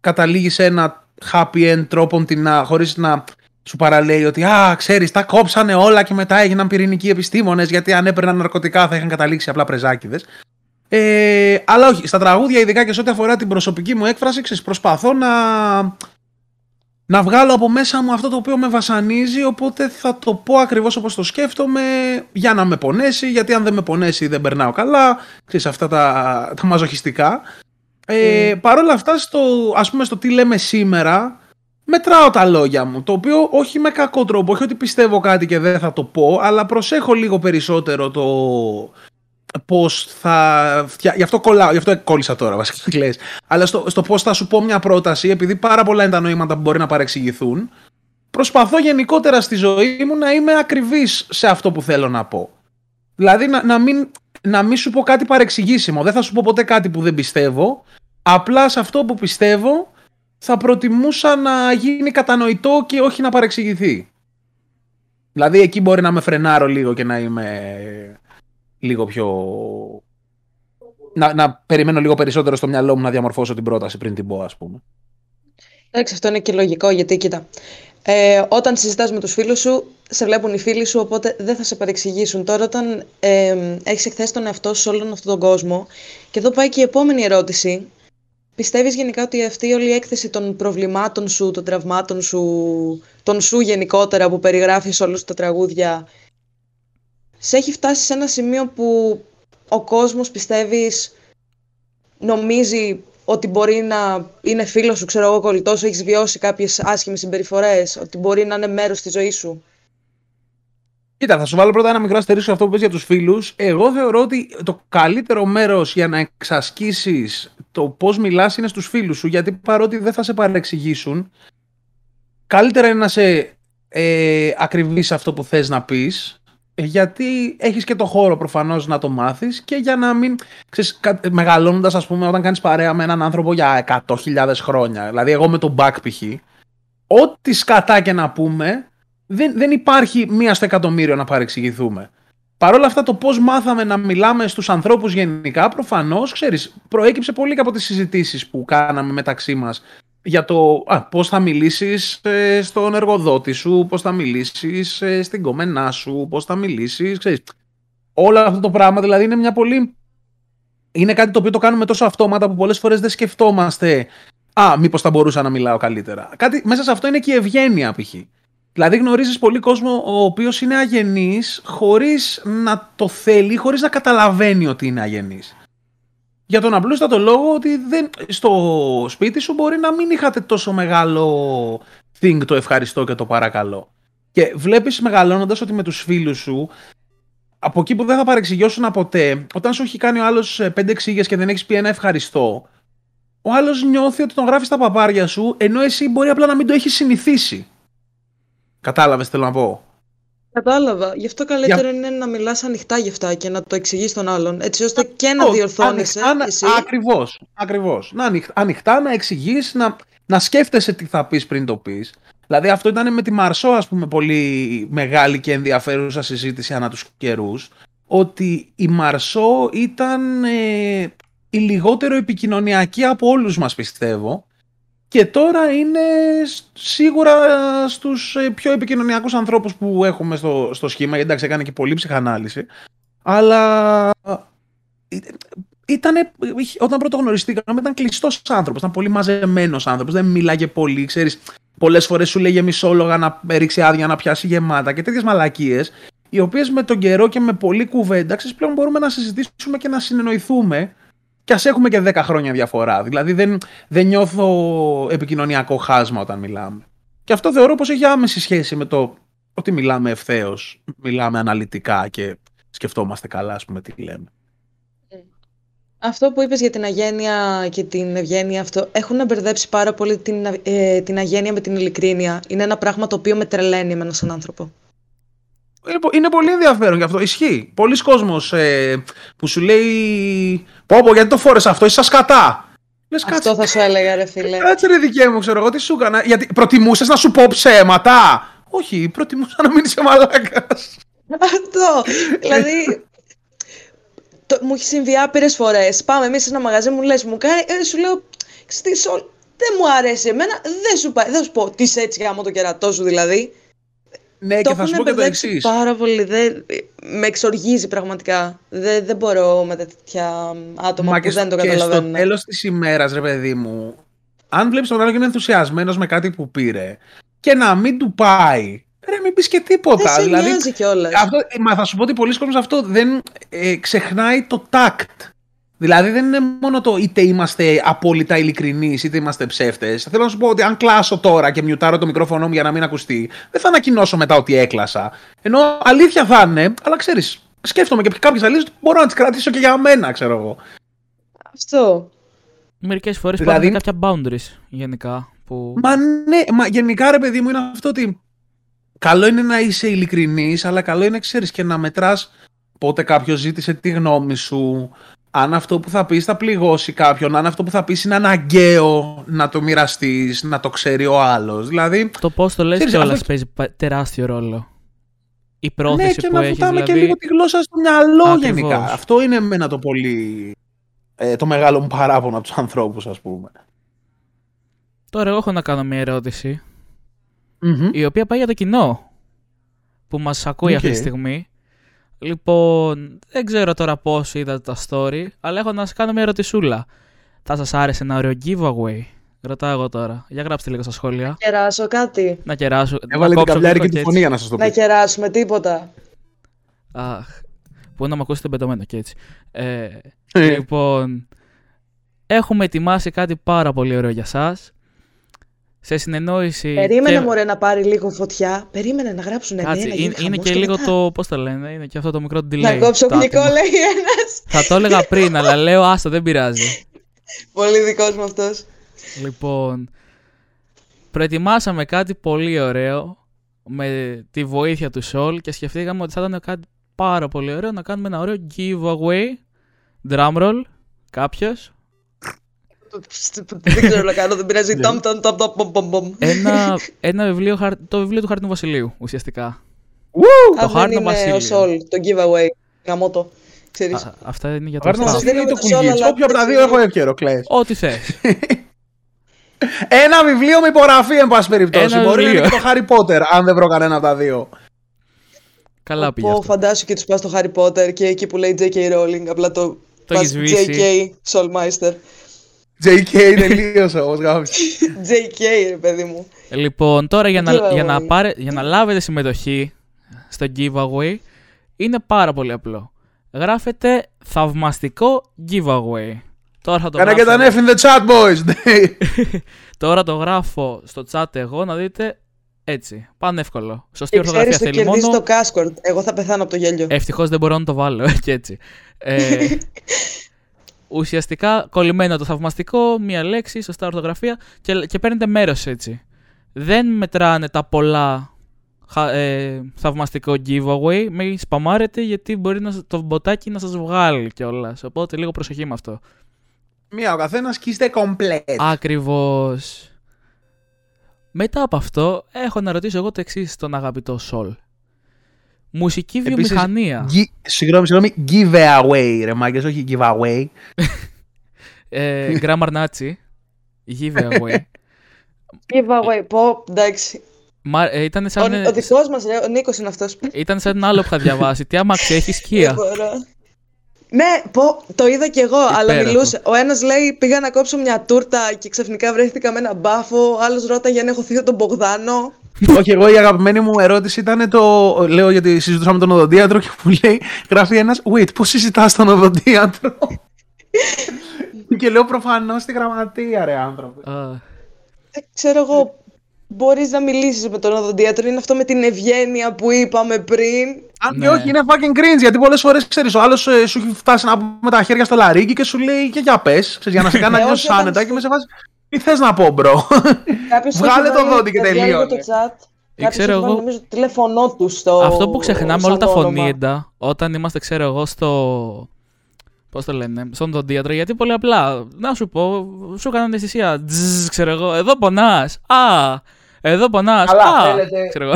καταλήγει σε ένα happy end τρόπο να, χωρίς να σου παραλέει ότι «Α, ξέρεις, τα κόψανε όλα και μετά έγιναν πυρηνικοί επιστήμονες γιατί αν έπαιρναν ναρκωτικά θα είχαν καταλήξει απλά πρεζάκιδες». Ε, αλλά όχι, στα τραγούδια ειδικά και σε ό,τι αφορά την προσωπική μου έκφραση ξέρεις, προσπαθώ να, να βγάλω από μέσα μου αυτό το οποίο με βασανίζει οπότε θα το πω ακριβώς όπως το σκέφτομαι για να με πονέσει γιατί αν δεν με πονέσει δεν περνάω καλά ξέρεις αυτά τα, τα μαζοχιστικά Ε, mm. Παρ' όλα αυτά, στο, ας πούμε στο τι λέμε σήμερα, μετράω τα λόγια μου. Το οποίο όχι με κακό τρόπο, όχι ότι πιστεύω κάτι και δεν θα το πω, αλλά προσέχω λίγο περισσότερο το πώ θα. Γι' αυτό κολλάω, γι' αυτό κόλλησα τώρα βασικά. [LAUGHS] Λες. Αλλά στο, στο πώ θα σου πω μια πρόταση, επειδή πάρα πολλά είναι τα νοήματα που μπορεί να παρεξηγηθούν, προσπαθώ γενικότερα στη ζωή μου να είμαι ακριβής σε αυτό που θέλω να πω. Δηλαδή να, να, μην, να μην σου πω κάτι παρεξηγήσιμο. Δεν θα σου πω ποτέ κάτι που δεν πιστεύω. Απλά σε αυτό που πιστεύω θα προτιμούσα να γίνει κατανοητό και όχι να παρεξηγηθεί. Δηλαδή εκεί μπορεί να με φρενάρω λίγο και να είμαι λίγο πιο... Να, να περιμένω λίγο περισσότερο στο μυαλό μου να διαμορφώσω την πρόταση πριν την πω, ας πούμε. Εντάξει, αυτό είναι και λογικό, γιατί κοίτα, ε, όταν συζητάς με τους φίλους σου, σε βλέπουν οι φίλοι σου, οπότε δεν θα σε παρεξηγήσουν. Τώρα, όταν ε, έχεις εκθέσει τον εαυτό σου σε όλον αυτόν τον κόσμο, και εδώ πάει και η επόμενη ερώτηση, Πιστεύεις γενικά ότι αυτή όλη η έκθεση των προβλημάτων σου, των τραυμάτων σου, των σου γενικότερα που περιγράφεις όλους τα τραγούδια, σε έχει φτάσει σε ένα σημείο που ο κόσμος πιστεύεις νομίζει ότι μπορεί να είναι φίλος σου, ξέρω εγώ, κολλητός σου, έχεις βιώσει κάποιες άσχημες συμπεριφορές, ότι μπορεί να είναι μέρος της ζωής σου; Κοίτα, θα σου βάλω πρώτα ένα μικρό αστερίσιο αυτό που πες για τους φίλους. Εγώ θεωρώ ότι το καλύτερο μέρος για να εξασκήσεις το πώς μιλάς είναι στους φίλους σου, γιατί παρότι δεν θα σε παρεξηγήσουν, καλύτερα είναι να σε ε, ακριβείς αυτό που θες να πεις γιατί έχεις και το χώρο προφανώς να το μάθεις και για να μην, ξέρεις, μεγαλώνοντας ας πούμε όταν κάνεις παρέα με έναν άνθρωπο για 100.000 χρόνια, δηλαδή εγώ με τον Back π.χ. Ό,τι σκατά και να πούμε, δεν, δεν υπάρχει μία στο εκατομμύριο να παρεξηγηθούμε. Παρ' όλα αυτά το πώς μάθαμε να μιλάμε στους ανθρώπους γενικά, προφανώς, ξέρεις, προέκυψε πολύ και από τις συζητήσεις που κάναμε μεταξύ μας για το α, πώς θα μιλήσεις ε, στον εργοδότη σου, πώς θα μιλήσεις ε, στην κομμενά σου, πώς θα μιλήσεις, ξέρεις. Όλο αυτό το πράγμα δηλαδή είναι μια πολύ... Είναι κάτι το οποίο το κάνουμε τόσο αυτόματα που πολλές φορές δεν σκεφτόμαστε «Α, μήπως θα μπορούσα να μιλάω καλύτερα». Κάτι, μέσα σε αυτό είναι και η ευγένεια π.χ. Δηλαδή γνωρίζεις πολύ κόσμο ο οποίος είναι αγενής χωρίς να το θέλει, χωρίς να καταλαβαίνει ότι είναι αγενής. Για τον απλούστατο λόγο ότι δεν, στο σπίτι σου μπορεί να μην είχατε τόσο μεγάλο thing το ευχαριστώ και το παρακαλώ. Και βλέπεις μεγαλώνοντας ότι με τους φίλους σου από εκεί που δεν θα παρεξηγιώσουν ποτέ, όταν σου έχει κάνει ο άλλος ε, πέντε εξήγες και δεν έχεις πει ένα ευχαριστώ, ο άλλος νιώθει ότι τον γράφεις στα παπάρια σου, ενώ εσύ μπορεί απλά να μην το έχεις συνηθίσει. Κατάλαβες, θέλω να πω. Κατάλαβα. Γι' αυτό καλύτερο είναι να μιλάς ανοιχτά γι' αυτά και να το εξηγείς στον άλλον, έτσι ώστε και να διορθώνεσαι. Ακριβώς. Ακριβώς. Να ανοιχτά, να εξηγείς, να, να σκέφτεσαι τι θα πεις πριν το πεις. Δηλαδή αυτό ήταν με τη Μαρσό, ας πούμε, πολύ μεγάλη και ενδιαφέρουσα συζήτηση ανά τους καιρούς. Ότι η Μαρσό ήταν ε, η λιγότερο επικοινωνιακή από όλους μας πιστεύω και τώρα είναι σίγουρα στους ε, πιο επικοινωνιακούς ανθρώπους που έχουμε στο, στο σχήμα, γιατί εντάξει έκανε και πολύ ψυχανάλυση, αλλά ε, ήτανε, όταν πρώτο γνωριστήκαμε ήταν κλειστός άνθρωπος, ήταν πολύ μαζεμένος άνθρωπος, δεν μίλαγε πολύ, ξέρεις. Πολλές φορές σου λέγε μισόλογα να ρίξει άδεια να πιάσει γεμάτα και τέτοιες μαλακίες, οι οποίες με τον καιρό και με πολλή κουβέντα, ξέρεις πλέον μπορούμε να συζητήσουμε και να συνεννοηθούμε και ας έχουμε και 10 χρόνια διαφορά. Δηλαδή δεν, δεν νιώθω επικοινωνιακό χάσμα όταν μιλάμε. Και αυτό θεωρώ πως έχει άμεση σχέση με το ότι μιλάμε ευθέως, μιλάμε αναλυτικά και σκεφτόμαστε καλά, ας πούμε, τι λέμε. Αυτό που είπες για την αγένεια και την ευγένεια, αυτό έχουν μπερδέψει πάρα πολύ την, ε, την αγένεια με την ειλικρίνεια. Είναι ένα πράγμα το οποίο με τρελαίνει εμένα σαν άνθρωπο. Είναι πολύ ενδιαφέρον γι' αυτό. Ισχύει. Πολλοί κόσμος ε, που σου λέει Πω πω γιατί το φόρεσα αυτό, είσαι σκατά. Λες, αυτό κάτσε, θα σου έλεγα ρε φίλε. Κάτσε ρε δικέ μου, ξέρω εγώ τι σου έκανα. Γιατί προτιμούσες να σου πω ψέματα; Όχι, προτιμούσα να μην είσαι μαλάκας. Αυτό. δηλαδή, το, μου έχει συμβεί άπειρες φορές. Πάμε εμείς σε ένα μαγαζί, μου λες, μου κάνει. Ε, σου λέω, δεν μου αρέσει εμένα, δεν σου πάει. Δεν σου πω, τι έτσι γάμο το κερατό σου δηλαδή. Ναι, το και θα σου πω και το εξής. Πάρα πολύ. Δεν... Με εξοργίζει πραγματικά. Δεν, δεν μπορώ με τέτοια άτομα Μα που δεν το καταλαβαίνουν. Και στο τέλος της ημέρας, ρε παιδί μου, αν βλέπεις τον άλλο και είναι ενθουσιασμένος με κάτι που πήρε και να μην του πάει. Ρε, μην πεις και τίποτα. Δεν δηλαδή, κιόλας. Αυτό, μα θα σου πω ότι πολλοί κόσμοι αυτό δεν ε, ξεχνάει το τάκτ. Δηλαδή δεν είναι μόνο το είτε είμαστε απόλυτα ειλικρινείς είτε είμαστε ψεύτες. Θέλω να σου πω ότι αν κλάσω τώρα και μιουτάρω το μικρόφωνο μου για να μην ακουστεί, δεν θα ανακοινώσω μετά ότι έκλασα. Ενώ αλήθεια θα είναι, αλλά ξέρεις, σκέφτομαι και κάποιες αλήθειε μπορώ να τις κρατήσω και για μένα, ξέρω εγώ. Αυτό. Μερικές φορές Δηλαδή- δηλαδή... κάποια boundaries γενικά. Που... Μα ναι, μα γενικά ρε παιδί μου είναι αυτό ότι καλό είναι να είσαι ειλικρινής, αλλά καλό είναι ξέρεις και να μετράς πότε κάποιος ζήτησε τη γνώμη σου, αν αυτό που θα πεις θα πληγώσει κάποιον, αν αυτό που θα πεις είναι αναγκαίο να το μοιραστείς, να το ξέρει ο άλλος. Δηλαδή, Το πώς το λες Ξέρεις, κιόλας αυτό- παίζει πα- τεράστιο ρόλο. Η ναι πρόθεση και που να έχεις. βουτάμε Δηλαδή, και λίγο τη γλώσσα στο μυαλό Ακριβώς. γενικά. Αυτό είναι εμένα το πολύ... ε, το μεγάλο μου παράπονο από τους ανθρώπους ας πούμε. Τώρα εγώ έχω να κάνω μια ερώτηση. Μμμ. η οποία πάει για το κοινό που μας ακούει αυτή τη Οκ. στιγμή. Λοιπόν, δεν ξέρω τώρα πώς είδατε τα story, αλλά έχω να σας κάνω μια ερωτησούλα. Θα σας άρεσε ένα ωραίο giveaway; Ρωτάω εγώ τώρα. Για γράψτε λίγο στα σχόλια. Κεράσω κάτι. Να κεράσω. Έβαλε να την κόψω καβλιάρικη λίγο του και φωνή για να σας το Να πω. κεράσουμε τίποτα. Αχ, που να με ακούσετε μπετωμένο και έτσι. Ε, Ε. λοιπόν, έχουμε ετοιμάσει κάτι πάρα πολύ ωραίο για σας. Σε συνεννόηση. Περίμενε και... μωρέ να πάρει λίγο φωτιά. Περίμενε να γράψουν Κάτσε, ναι, να γίνει είναι, είναι χαμός και λίγο μετά. το. Πώς το λένε, είναι και αυτό το μικρό delay. Να κόψω το γλυκό άτιμο. λέει ένας. Θα το έλεγα πριν, αλλά λέω άστο, δεν πειράζει. Πολύ δικός μου αυτός. λοιπόν, προετοιμάσαμε κάτι πολύ ωραίο με τη βοήθεια του Sol και σκεφτήκαμε ότι θα ήταν κάτι πάρα πολύ ωραίο να κάνουμε ένα ωραίο giveaway. Drumroll, κάποιος. Δεν ξέρω να κάνω, δεν πειράζει. Ναι. Ταμ, ταμ, ταμ, ταμ, πομ, πομ, πομ. Ένα, [LAUGHS] ένα βιβλίο, χαρ- το βιβλίο του Χάρτινου Βασιλείου, ουσιαστικά. Α, το δεν Χάρτινο είναι Βασίλειο. ο Σολ, το giveaway. Γαμώ το. Ξέρεις. Α, αυτά είναι για το Πάρτε να σας staff. σας δίνει δίνουμε το τους όλα, κουλγίτς. αλλά Όποιο από τα δεν δύο ξέρω. έχω εύκαιρο, κλαις. Ό,τι θες. Ένα βιβλίο με υπογραφή, εν πάση περιπτώσει. Ένα Μπορεί να είναι βιβλίο. και το Harry Potter, αν δεν βρω κανένα από τα δύο. Καλά πήγες Πω, αυτό. φαντάσου και τους πας στο Harry Potter και εκεί που λέει J.K. Rowling, απλά το Το πας έχεις σβήσει. J.K. Soulmeister. JK τελείωσε όμως, γάμισε. J.K. ρε παιδί μου. Λοιπόν, τώρα για να, Giveaway. για, να πάρε, για να λάβετε συμμετοχή στο giveaway είναι πάρα πολύ απλό. Γράφετε θαυμαστικό giveaway. Τώρα θα το, Κάνα και γράφω, τα F in the chat, boys. Ναι. [LAUGHS] τώρα το γράφω στο chat εγώ να δείτε έτσι. Πανεύκολο. Σωστή Και ξέρεις ορθογραφία το θέλει κερδίζει μόνο. το Cascord. Εγώ θα πεθάνω από το γέλιο. Ευτυχώς δεν μπορώ να το βάλω και [LAUGHS] έτσι. Ε, [LAUGHS] ουσιαστικά κολλημένο το θαυμαστικό, μία λέξη, σωστά ορθογραφία και, και παίρνετε μέρος έτσι. Δεν μετράνε τα πολλά χα- ε, θαυμαστικό giveaway, μην σπαμάρετε γιατί μπορεί να, σ- το μποτάκι να σας βγάλει κιόλας. Οπότε λίγο προσοχή με αυτό. Μία ο καθένας και είστε complete. Ακριβώς. Μετά από αυτό, έχω να ρωτήσω εγώ το εξής στον αγαπητό Σολ. Μουσική Επίσης, βιομηχανία. Gi- Συγγνώμη, συγγνώμη. Giveaway, ρε μάγκες, όχι giveaway. Ε, Grammar Nazi. Giveaway. Giveaway. Πω, εντάξει. Μα, ε, ήταν, Ο, σαν, ο δικός μας, ρε, ο Νίκος είναι αυτός. ήταν σαν ένα άλλο που είχα διαβάσει. Τι άμα έχει Δεν σκία. [LAUGHS] μπορώ. Ναι, πω, το είδα κι εγώ, αλλά Υπέροχο. μιλούσε. Ο ένας λέει πήγα να κόψω μια τούρτα και ξαφνικά βρέθηκα με ένα μπάφο. Ο άλλος ρώταγε αν έχω θείο τον Μπογδάνο. Όχι, εγώ η αγαπημένη μου ερώτηση ήταν το. Λέω γιατί συζητούσαμε τον οδοντίατρο και μου λέει, γράφει ένας, Wait, πώς συζητάς τον οδοντίατρο; [LAUGHS] και λέω προφανώς στη γραμματεία, ρε άνθρωπο. Α, Δεν ξέρω εγώ, μπορείς να μιλήσεις με τον οδοντίατρο. Είναι αυτό με την ευγένεια που είπαμε πριν. Αν και Ναι. όχι, είναι fucking cringe γιατί πολλές φορές ξέρεις, ο άλλος σου έχει φτάσει να πούμε τα χέρια στο λαρίκι και σου λέει και για πες, για να σε [LAUGHS] κάνει να Ναι, νιώσεις όχι, όταν άνετα σου- και με σε βάζει. Τι θες να πω, μπρο; Κάποιος Βγάλε έχει το βάλει δόντι και τα διάλογα τελείωνε. Το chat. Κάποιος ξέρω έχει βάλει, εγώ- νομίζω, το τηλέφωνό του στο. Αυτό που ξεχνάμε σαν όλα τα όνομα. φωνήεντα όταν είμαστε, ξέρω εγώ, στο. Πώς το λένε, στον δοντίατρο. Γιατί πολύ απλά, να σου πω, σου έκανα αναισθησία. Τζζζ, ξέρω εγώ, εδώ πονάς. Α, εδώ πονάς. Καλά, Α, θέλετε- ξέρω εγώ.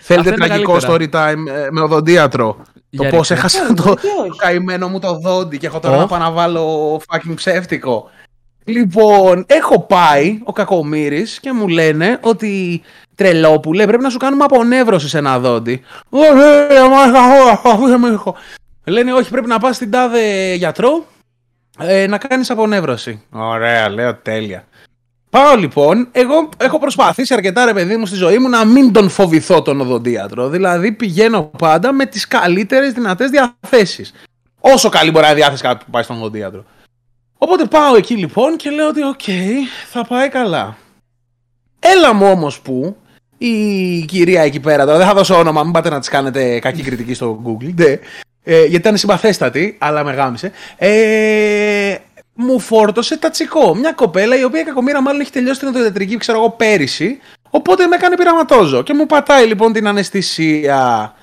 Θέλετε Αυτά είναι τραγικό story καλύτερα. time ε, με οδοντίατρο. Το Για πώς ρίξε. έχασα Ε, το, γιατί όχι. το καημένο μου το δόντι και έχω τώρα Οχ. να πάω να βάλω fucking ψεύτικο. Λοιπόν, έχω πάει ο Κακομήρης και μου λένε ότι τρελόπουλε πρέπει να σου κάνουμε απονεύρωση σε ένα δόντι. Ωραία, μα έχω, αφήστε με έχω. Λένε όχι πρέπει να πας στην τάδε γιατρό ε, να κάνεις απονεύρωση. Ωραία, λέω τέλεια. Πάω λοιπόν, εγώ έχω προσπαθήσει αρκετά ρε παιδί μου στη ζωή μου να μην τον φοβηθώ τον οδοντίατρο. Δηλαδή πηγαίνω πάντα με τις καλύτερες δυνατές διαθέσεις. Όσο καλή μπορεί να είναι η διάθεση κάποιου που πάει στον οδοντίατρο. Οπότε πάω εκεί λοιπόν και λέω ότι οκ, θα πάει καλά. Έλα μου όμως που η κυρία εκεί πέρα, τώρα δεν θα δώσω όνομα, μην πάτε να της κάνετε κακή κριτική στο Google, ναι, ε, γιατί ήταν συμπαθέστατη, αλλά με γάμισε. Ε, μου φόρτωσε τατσικό. Μια κοπέλα η οποία κακομήρα μάλλον έχει τελειώσει την οδοντιατρική, ξέρω εγώ, πέρυσι. Οπότε με έκανε πειραματόζω και μου πατάει λοιπόν την αναισθησία.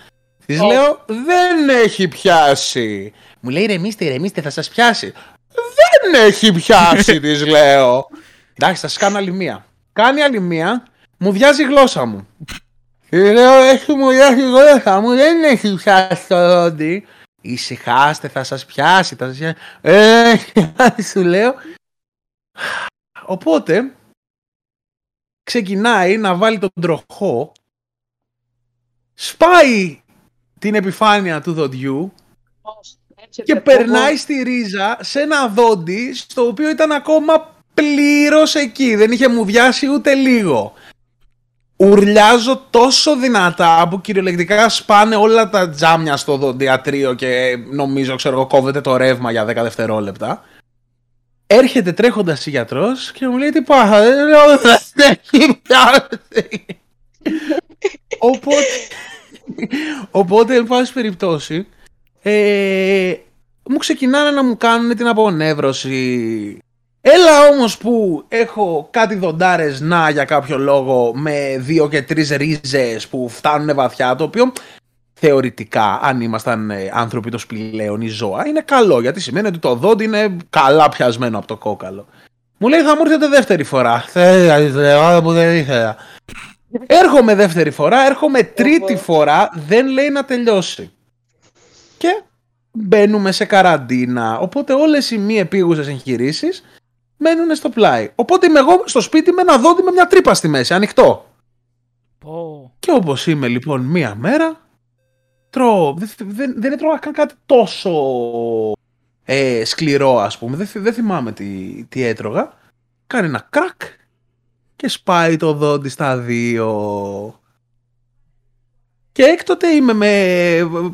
Της λέω, δεν έχει πιάσει. Μου λέει, ρεμίστε, ρεμίστε, θα σας πιάσει. Δεν έχει πιάσει, τη [LAUGHS] λέω. Εντάξει, θα σας κάνω άλλη μία. Κάνει άλλη μία, μου βιάζει η γλώσσα μου. Τη λέω, έχει μου βιάζει η γλώσσα μου, δεν έχει πιάσει το δόντι. Ησυχάστε, θα σας πιάσει, θα σας πιάσει. Ε, [LAUGHS] σου λέω. Οπότε, ξεκινάει να βάλει τον τροχό, σπάει την επιφάνεια του δοντιού και περνάει στη ρίζα σε ένα δόντι στο οποίο ήταν ακόμα πλήρως εκεί. Δεν είχε μουδιάσει ούτε λίγο. Ουρλιάζω τόσο δυνατά που κυριολεκτικά σπάνε όλα τα τζάμια στο δοντιατρίο και νομίζω, ξέρω εγώ, κόβεται το ρεύμα για 10 δευτερόλεπτα. Έρχεται τρέχοντας η γιατρός και μου λέει τι πάθα, δεν λέω δεν έχει πιάσει. [LAUGHS] Οπότε, οπότε, εν πάση περιπτώσει, ε, μου ξεκινάνε να μου κάνουν την απονεύρωση. Έλα όμως που έχω κάτι δοντάρες να για κάποιο λόγο με δύο και τρεις ρίζες που φτάνουν βαθιά το οποίο θεωρητικά αν ήμασταν ε, άνθρωποι το σπηλαίων ή ζώα είναι καλό γιατί σημαίνει ότι το δόντι είναι καλά πιασμένο από το κόκαλο. Μου λέει θα μου έρθετε δεύτερη φορά. Θέλω που δεν ήθελα. [LAUGHS] Έρχομαι δεύτερη φορά, έρχομαι τρίτη φορά, δεν λέει να τελειώσει. Και μπαίνουμε σε καραντίνα. Οπότε όλες οι μη επίγουσες εγχειρήσεις μένουν στο πλάι. Οπότε είμαι εγώ στο σπίτι με ένα δόντι με μια τρύπα στη μέση, ανοιχτό. Πω. Και όπως είμαι λοιπόν μία μέρα, τρώω, δεν, δεν, δεν έτρωγα καν κάτι τόσο ε, σκληρό ας πούμε, δεν, δεν θυμάμαι τι, τι έτρωγα. Κάνει ένα κρακ και σπάει το δόντι στα δύο. Και έκτοτε είμαι με,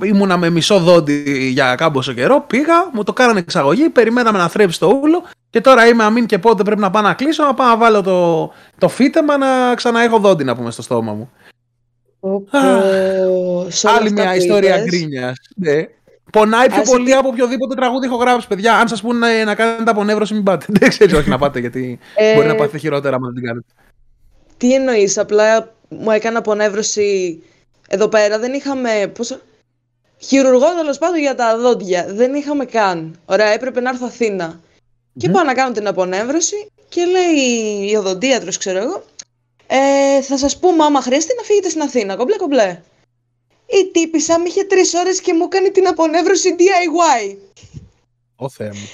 ήμουνα με μισό δόντι για κάμποσο καιρό. Πήγα, μου το κάνανε εξαγωγή, περιμέναμε να θρέψει το ούλο. Και τώρα είμαι αμήν και πότε πρέπει να πάω να κλείσω, να πάω να βάλω το, το φύτεμα να ξαναέχω δόντι να πούμε στο στόμα μου. Άλλη μια ιστορία γκρίνιας. Ναι. Πονάει πιο πολύ από οποιοδήποτε τραγούδι έχω γράψει, παιδιά. Αν σας πούνε να κάνετε απονεύρωση, μην πάτε. [LAUGHS] Δεν ξέρω, όχι να πάτε, γιατί Ε, μπορεί να πάθετε χειρότερα αν δεν την κάνετε. Τι εννοείς, απλά μου έκανε απονεύρωση εδώ πέρα. Δεν είχαμε. Πόσο... Χειρουργό τέλος πάντων για τα δόντια. Δεν είχαμε καν. Ωραία, έπρεπε να έρθω Αθήνα. Και πάω να κάνω την απονεύρωση και λέει η οδοντίατρος, ξέρω εγώ, ε, θα σας πούμε άμα χρειάζεται να φύγετε στην Αθήνα, κομπλέ κομπλέ. Η τύπησα με είχε τρεις ώρες και μου έκανε την απονεύρωση DIY. Ω Θεέ μου.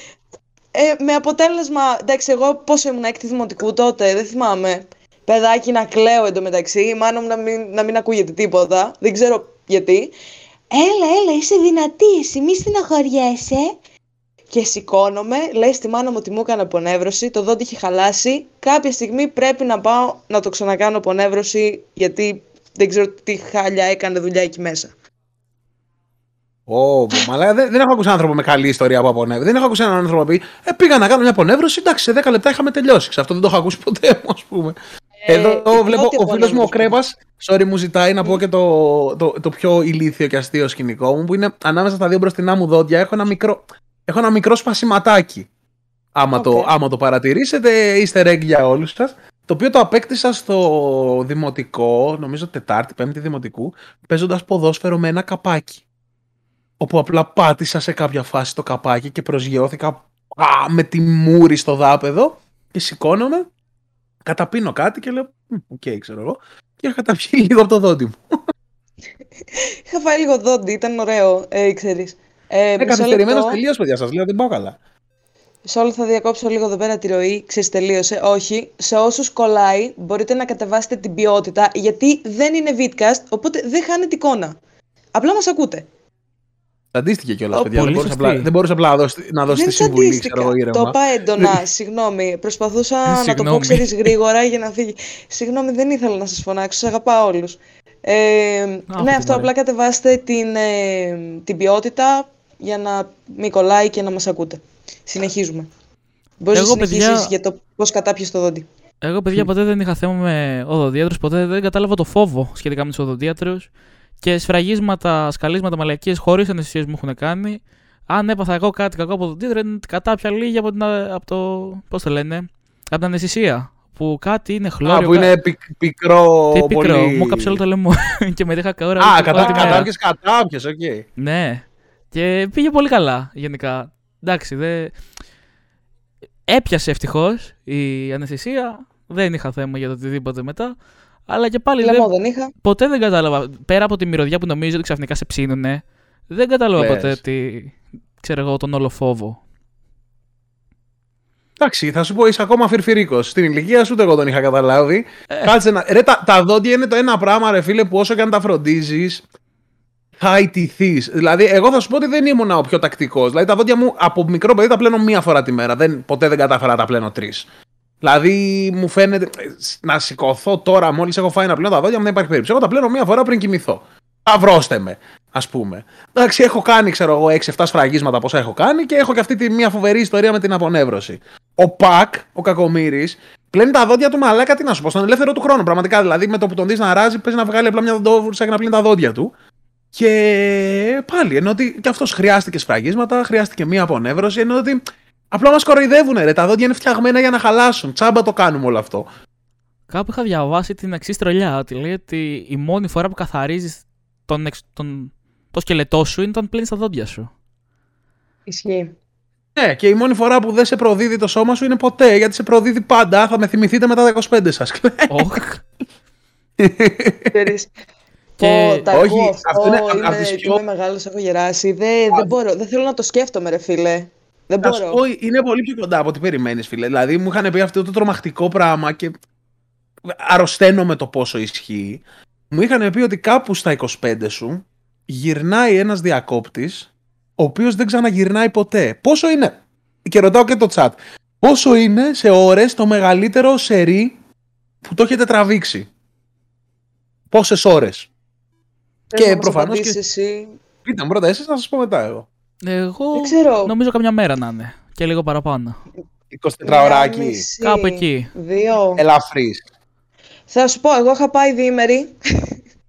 Ε, με αποτέλεσμα, εντάξει, εγώ πόσο ήμουν έκτη δημοτικού τότε, δεν θυμάμαι. Παιδάκι να κλαίω εντωμεταξύ, η μάνα μου να μην, να μην ακούγεται τίποτα, δεν ξέρω γιατί. Έλα, έλα, είσαι δυνατή, εσύ μη στεναχωριέσαι. Και σηκώνομαι, λέει στη μάνα μου ότι μου έκανε απονεύρωση, το δόντι είχε χαλάσει. Κάποια στιγμή πρέπει να πάω να το ξανακάνω απονεύρωση, γιατί δεν ξέρω τι χάλια έκανε δουλειά εκεί μέσα. Ω, μαλάκα, δεν, δεν έχω ακούσει άνθρωπο με καλή ιστορία από απονεύρωση. Δεν έχω ακούσει έναν άνθρωπο που πει ε, Πήγα να κάνω μια απονεύρωση. Εντάξει, σε 10 λεπτά είχαμε τελειώσει. Σε αυτό δεν το έχω ακούσει ποτέ μου, ας πούμε. Ε, Εδώ η βλέπω πρώτη ο φίλος μου ο απονεύρωση. Κρέπας. Sorry, μου ζητάει να πω και το, το, το πιο ηλίθιο και αστείο σκηνικό μου που είναι ανάμεσα στα δύο μπροστινά μου δόντια. Έχω ένα μικρό, έχω ένα μικρό σπασιματάκι. Άμα, το, Οκ. άμα το παρατηρήσετε, είστε egg για όλους σας. Το οποίο το απέκτησα στο δημοτικό, νομίζω Τετάρτη, Πέμπτη δημοτικού, παίζοντας ποδόσφαιρο με ένα καπάκι. Όπου απλά πάτησα σε κάποια φάση το καπάκι και προσγειώθηκα α, με τη μούρη στο δάπεδο και σηκώνομαι, καταπίνω κάτι και λέω, «Μμ, οκ, ξέρω εγώ, και είχα καταπιεί [LAUGHS] λίγο από το δόντι μου. Είχα φάει λίγο δόντι, ήταν ωραίο, ε, ξέρεις. Ε, Είναι μισό καθυστερημένος λεπτό. τελείως, παιδιά, σας λέω, δεν πάω καλά. Σε όλο θα διακόψω λίγο εδώ πέρα τη ροή. Ξέρεις, τελείωσε. Όχι. Σε όσους κολλάει, μπορείτε να κατεβάσετε την ποιότητα, γιατί δεν είναι vidcast, οπότε δεν χάνετε εικόνα. Απλά μας ακούτε. Αντίστοιχε κιόλας, Ω, παιδιά. Δεν πολύ μπορούσα, σωστή. απλά, δεν μπορούσα απλά να δώσω, να δώσω δεν τη συμβουλή, ξέρω τσαντίστηκα. εγώ, Το ήρεμα. είπα έντονα. Συγγνώμη. Προσπαθούσα να το πω, Συγγνώμη. ξέρεις, γρήγορα για να φύγει. Συγγνώμη, δεν ήθελα να σας φωνάξω. Σας αγαπάω όλους. Ε, ναι, τι αυτό ωραία. απλά κατεβάστε την, ε, την ποιότητα για να μην κολλάει και να μας ακούτε. Συνεχίζουμε. Μπορείς Εγώ, να συνεχίσεις παιδιά- για το πώς κατάπιες το δόντι. Εγώ, παιδιά, ποτέ δεν είχα θέμα με οδοντίατρους, ποτέ δεν κατάλαβα το φόβο σχετικά με τους οδοντίατρους. Και σφραγίσματα, σκαλίσματα, μαλακίες χωρίς αναισθησία μου έχουν κάνει. Αν έπαθα εγώ κάτι κακό από οδοντίατρο, είναι κατάπια λίγη από, την, από το. Πώς το λένε, από την αναισθησία. Που κάτι είναι Α, χλώριο. που είναι πικ- πικρό. Τι πικρό, πολύ... μου έκαψε όλο το λαιμό [LAUGHS] και με είχα καούρα. Α, όλη κατά, τη μέρα. κατάπιες, κατάπιες, οκ. Ναι. Και πήγε πολύ καλά γενικά. Εντάξει, δε... έπιασε ευτυχώς η αναισθησία. Δεν είχα θέμα για το οτιδήποτε μετά. Αλλά και πάλι δεν, Λαιμό δεν είχα. ποτέ δεν κατάλαβα. Πέρα από τη μυρωδιά που νομίζω ότι ξαφνικά σε ψήνουνε, δεν κατάλαβα Λες. ποτέ ότι. ξέρω εγώ, τον όλο φόβο. Εντάξει, θα σου πω, είσαι ακόμα φιρφιρίκο. Στην ηλικία σου ούτε εγώ τον είχα καταλάβει. Ε. Κάτσε να. Ρε, τα, τα δόντια είναι το ένα πράγμα, ρε φίλε, που όσο και αν τα φροντίζεις, θα ιτηθείς. Δηλαδή, εγώ θα σου πω ότι δεν ήμουν ο πιο τακτικός. Δηλαδή, τα δόντια μου από μικρό παιδί τα πλένω μία φορά τη μέρα. Δεν, ποτέ δεν κατάφερα να τα πλένω τρεις. Δηλαδή, μου φαίνεται. ε, Να σηκωθώ τώρα, μόλις έχω φάει να πλένω τα δόντια μου, δεν υπάρχει περίπτωση. Εγώ τα πλένω μία φορά πριν κοιμηθώ. Σταυρώστε με, ας πούμε. Εντάξει, έχω κάνει, ξέρω εγώ, 6-7 σφραγίσματα πόσα έχω κάνει και έχω και αυτή τη μια φοβερή ιστορία με την απονεύρωση. Ο Πακ, ο Κακομήρη, πλένει τα δόντια του μαλάκα, τι να σου πω, στον ελεύθερο του χρόνο. Πραγματικά, δηλαδή με το που τον δεις να ράζει, παίζει να βγάλει απλά μια δοντόβουρσα και να πλύνει τα δόντια του. Και πάλι, ενώ ότι και αυτός χρειάστηκε σφραγίσματα, χρειάστηκε μία απονεύρωση, ενώ ότι απλά μας κοροϊδεύουν, ρε. Τα δόντια είναι φτιαγμένα για να χαλάσουν. Τσάμπα το κάνουμε όλο αυτό. Κάπου είχα διαβάσει την εξή τρολιά. Ότι λέει ότι η μόνη φορά που καθαρίζεις τον, εξ- τον, το σκελετό σου είναι όταν πλύνεις τα δόντια σου. Ισχύει. Ναι, και η μόνη φορά που δεν σε προδίδει το σώμα σου είναι ποτέ, γιατί σε προδίδει πάντα. Θα με θυμηθείτε μετά τα 25 σας. Οχ. Ξέρεις. [LAUGHS] Και- Πω, τα Όχι, ακούω αυτό αυτό, είναι είμαι, απ' τις πιο- είμαι μεγάλος, έχω γεράσει. Δεν, δεν μπορώ, δεν θέλω να το σκέφτομαι ρε φίλε. Δεν Να σου μπορώ. πω, είναι πολύ πιο κοντά από ό,τι περιμένεις, φίλε. Δηλαδή, μου είχαν πει αυτό το τρομακτικό πράγμα και αρρωσταίνω με το πόσο ισχύει. Μου είχαν πει ότι κάπου στα 25 σου γυρνάει ένας διακόπτης ο οποίος δεν ξαναγυρνάει ποτέ. Πόσο είναι, και ρωτάω και το chat, πόσο είναι σε ώρες το μεγαλύτερο σερί που το έχετε τραβήξει; Πόσες ώρες; Θες και να μας προφανώς απαντήσεις και- Εσύ. Πείτε μου πρώτα εσείς να σας πω μετά εγώ. Εγώ Δεν ξέρω. νομίζω καμιά μέρα να είναι. Και λίγο παραπάνω. 24 Μία ωράκι, μισή, Κάπου εκεί. Δύο. ελαφρύς. Θα σου πω, εγώ είχα πάει διήμερη.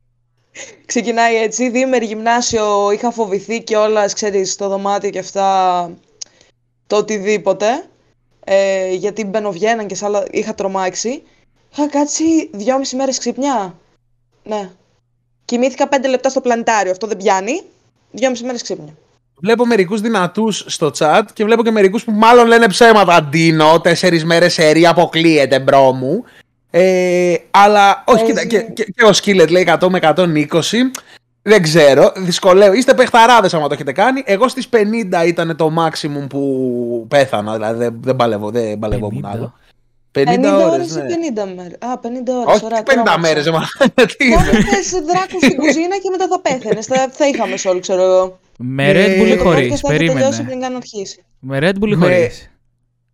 [LAUGHS] Ξεκινάει έτσι, διήμερη γυμνάσιο, είχα φοβηθεί και όλα, ξέρεις, στο δωμάτιο και αυτά, το οτιδήποτε. Ε, γιατί μπαινοβγαίναν και σε άλλα, είχα τρομάξει. Είχα κάτσει δυόμιση μέρες ξύπνια. Ναι. Κοιμήθηκα πέντε λεπτά στο πλανητάριο, αυτό δεν πιάνει. Δυόμιση μέρες ξύπνια. Βλέπω μερικούς δυνατούς στο chat και βλέπω και μερικούς που μάλλον λένε ψέματα. Ντίνο, τέσσερις μέρες σερί αποκλείεται, bro μου. Ε, αλλά όχι, Παίζει. κοίτα, και, και, και ο Skillet λέει 100 με 120. Δεν ξέρω, δυσκολεύω. Είστε παιχταράδες άμα το έχετε κάνει. Εγώ στις 50 ήταν το maximum που πέθανα. Δηλαδή δεν, δεν, παλεύω, δεν παλευόμουν 50. άλλο. 50 50 ώρες, ώρες ναι. ή 50 μέρες. Α, 50 ώρες. Όχι ωραία, 50 τρόμαξα. μέρες, [LAUGHS] τι είναι. Κάθεσαι δράκους στην κουζίνα και μετά θα πέθανε. Θα, θα είχαμε όλοι, ξέρω εγώ. Με Red Bull Ε, ή Το χωρίς; podcast θα έχει τελειώσει Περίμενε. πριν καν αρχίσει. Με Red Bull ή Με- χωρίς;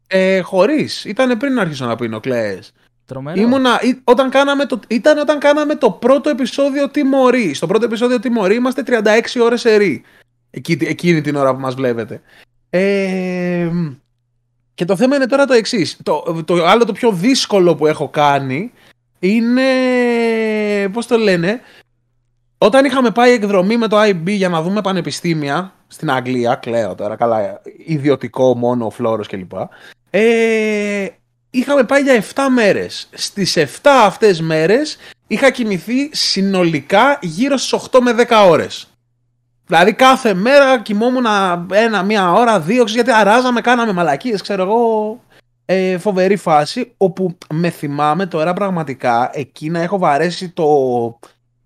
Ε, Χωρίς. Ήταν πριν αρχίσω να πίνω, κλαίες. Τρομερό. Ήμουνα, ή- όταν κάναμε το, ήταν όταν κάναμε το πρώτο επεισόδιο Τιμωρή. Στο πρώτο επεισόδιο Τιμωρή είμαστε 36 ώρες σερή. Εκεί, εκείνη την ώρα που μας βλέπετε. Ε, και το θέμα είναι τώρα το εξής. Το, το άλλο το πιο δύσκολο που έχω κάνει είναι, πώς το λένε, όταν είχαμε πάει εκδρομή με το IB για να δούμε πανεπιστήμια στην Αγγλία, κλαίω τώρα, καλά, ιδιωτικό μόνο, ο φλόρος κλπ. Ε, είχαμε πάει για 7 μέρες. Στις 7 αυτές μέρες είχα κοιμηθεί συνολικά γύρω στις 8 με 10 ώρες. Δηλαδή κάθε μέρα κοιμόμουν ένα, μία ώρα, δύο, ξέρεις, γιατί αράζαμε, κάναμε μαλακίες, ξέρω εγώ. Ε, φοβερή φάση, όπου με θυμάμαι τώρα πραγματικά εκεί να έχω βαρέσει το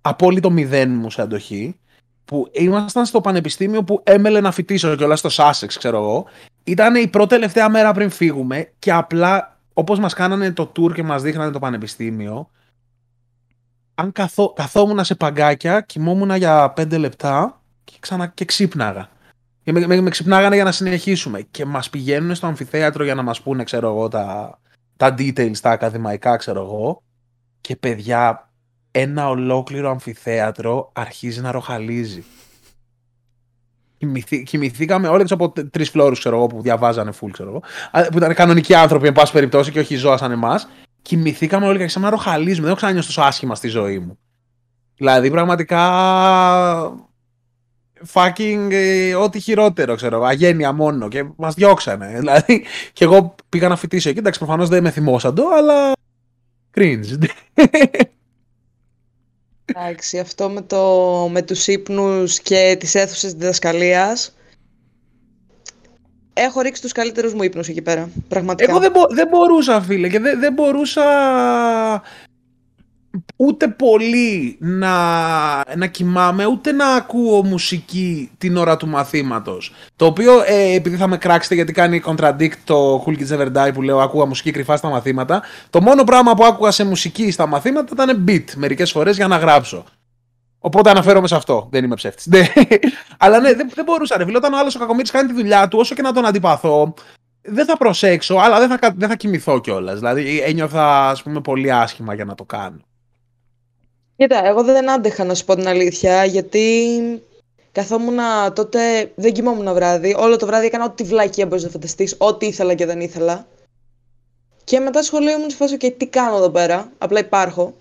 απόλυτο μηδέν μου σε αντοχή. Που ήμασταν στο πανεπιστήμιο που έμελε να φοιτήσω κιόλας στο Sussex, ξέρω εγώ. Ήταν η πρώτη τελευταία μέρα πριν φύγουμε και απλά όπως μας κάνανε το tour και μας δείχνανε το πανεπιστήμιο αν καθό, καθόμουν σε παγκάκια, κοιμόμουν για πέντε λεπτά και, ξανα, και ξύπναγα. Και με, με, με ξυπνάγανε για να συνεχίσουμε. Και μας πηγαίνουν στο αμφιθέατρο για να μας πούνε, ξέρω εγώ, τα, τα details, τα ακαδημαϊκά, ξέρω εγώ. Και παιδιά, ένα ολόκληρο αμφιθέατρο αρχίζει να ροχαλίζει. Κοιμηθή, κοιμηθήκαμε όλοι από τρεις φλόρους, ξέρω εγώ, που διαβάζανε full, ξέρω εγώ. Που ήταν κανονικοί άνθρωποι, εν πάση περιπτώσει, και όχι ζώα σαν εμάς. Κοιμηθήκαμε όλοι και σαν να ροχαλίζουμε. Δεν έχω ξανανιώσει τόσο άσχημα στη ζωή μου. Δηλαδή, πραγματικά. Fucking ε, ό,τι χειρότερο, ξέρω Αγένεια μόνο και μας διώξανε. Δηλαδή, και εγώ πήγα να φοιτήσω εκεί. Εντάξει, προφανώς δεν με θυμόσαντο, αλλά. Cringe. Εντάξει, αυτό με, το, με τους ύπνους και τις αίθουσες διδασκαλίας έχω ρίξει τους καλύτερους μου ύπνους εκεί πέρα, πραγματικά. Εγώ δεν, μπο, δεν μπορούσα, φίλε, και δεν, δεν μπορούσα ούτε πολύ να, να κοιμάμαι, ούτε να ακούω μουσική την ώρα του μαθήματος. Το οποίο, ε, επειδή θα με κράξετε γιατί κάνει contradict το Cool Kids Never Die που λέω ακούγα μουσική κρυφά στα μαθήματα, το μόνο πράγμα που άκουγα σε μουσική στα μαθήματα ήταν beat μερικές φορές για να γράψω. Οπότε αναφέρομαι σε αυτό. Δεν είμαι ψεύτης. Ναι. [LAUGHS] Αλλά ναι, δεν, δεν μπορούσα. Ρε. Όταν ο άλλος ο κακομίτη κάνει τη δουλειά του, όσο και να τον αντιπαθώ, δεν θα προσέξω, αλλά δεν θα, δεν θα κοιμηθώ κιόλας. Δηλαδή ένιωθα, ας πούμε, πολύ άσχημα για να το κάνω. Κοίτα, εγώ δεν άντεχα να σου πω την αλήθεια, γιατί καθόμουν τότε, δεν κοιμόμουν βράδυ. Όλο το βράδυ έκανα ό,τι βλάκια μπορείς να φανταστείς, ό,τι ήθελα και δεν ήθελα. Και μετά σχολείο μου σε φάση, okay, τι κάνω εδώ πέρα, απλά υπάρχω.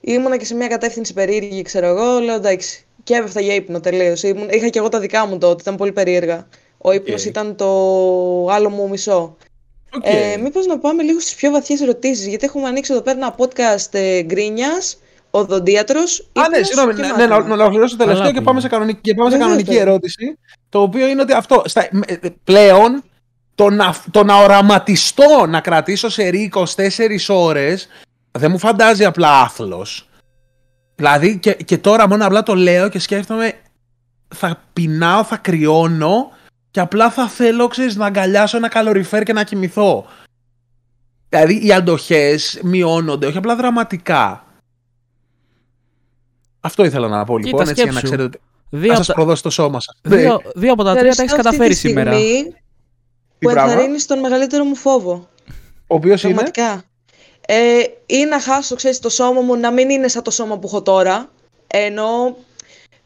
Ήμουνα και σε μια κατεύθυνση περίεργη, ξέρω εγώ, λέω εντάξει. Και έπεφτα για ύπνο τελείως. Είχα και εγώ τα δικά μου τότε, ήταν πολύ περίεργα. Ο ύπνος ήταν το άλλο μου μισό. Okay. Ε, Μήπως να πάμε λίγο στις πιο βαθιές ερωτήσεις, γιατί έχουμε ανοίξει εδώ πέρα ένα podcast ε, γκρίνιας, οδοντίατρος. Α, ναι, συγγνώμη, ναι, ναι, να, να ολοκληρώσω το τελευταίο και πάμε σε κανονική, και πάμε σε κανονική ερώτηση. Το οποίο είναι ότι αυτό. Στα, ε, πλέον το να, το να οραματιστώ να κρατήσω σε 24 ώρες δεν μου φαντάζει απλά άθλος. Δηλαδή και, και τώρα μόνο απλά το λέω και σκέφτομαι θα πεινάω, θα κρυώνω και απλά θα θέλω, ξέρεις, να αγκαλιάσω ένα καλοριφέρ και να κοιμηθώ. Δηλαδή οι αντοχές μειώνονται, όχι απλά δραματικά. Αυτό ήθελα να πω λοιπόν, έτσι για να ξέρετε. Δύο να σας προδώσει το σώμα σας. Δύο, δύο από τα τρία τα έχεις καταφέρει σήμερα. Που ενθαρρύνεις τον μεγαλύτερο μου φόβο. Ο οποίος είναι; Ε, ή να χάσω, ξέρεις, το σώμα μου να μην είναι σαν το σώμα που έχω τώρα. Ενώ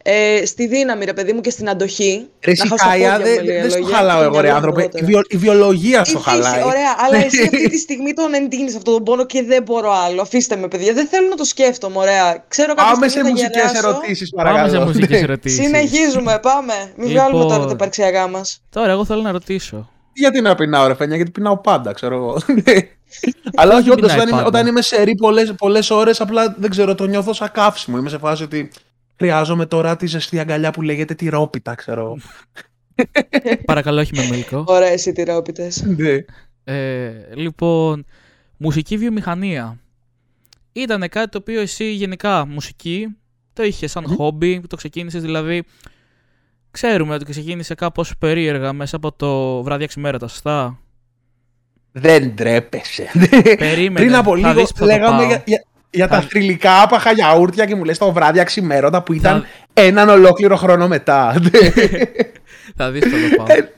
ε, στη δύναμη, ρε παιδί μου, και στην αντοχή. Ρε Σικάια, δεν δε στο χαλάω εγώ, ρε άνθρωπε. Η, βιο, η βιολογία στο χαλάει. Ωραία, αλλά εσύ [LAUGHS] αυτή τη στιγμή τον εντείνεις αυτόν τον πόνο και δεν μπορώ άλλο. Αφήστε με, παιδιά. Δεν θέλω να το σκέφτομαι, ωραία. Ξέρω Πάμε σε μουσικές ερωτήσεις, παρακαλώ. Πάμε σε μουσικές ερωτήσεις. Συνεχίζουμε, πάμε. Μην λοιπόν, βγάλουμε τώρα τα υπαρξιακά μας. Τώρα, εγώ θέλω να ρωτήσω. Γιατί να πεινάω, ρε Φένια, γιατί πεινάω πάντα, ξέρω εγώ. [LAUGHS] Αλλά όχι, όντως, όταν, όταν είμαι σε ρί πολλές ώρες, απλά δεν ξέρω, το νιώθω σαν καύσιμο. Είμαι σε φάση ότι Χρειάζομαι τώρα τη ζεστή αγκαλιά που λέγεται τυρόπιτα, ξέρω. Παρακαλώ, όχι με μελικό. Ωραίες οι τυρόπιτες. Ναι. ε, λοιπόν, μουσική βιομηχανία. Ήταν κάτι το οποίο εσύ γενικά μουσική το είχες σαν χόμπι, το ξεκίνησες δηλαδή. Ξέρουμε ότι ξεκίνησε κάπως περίεργα μέσα από το Βράδια Ξημέρωτα, σωστά; Δεν ντρέπεσαι. Περίμενε. Πριν από λίγο λέγαμε για, για, για τα θρυλικά άπαχα γιαούρτια και μου λες το Βράδια Ξημέρωτα που ήταν έναν ολόκληρο χρόνο μετά. Θα δεις το το πάω. Ε,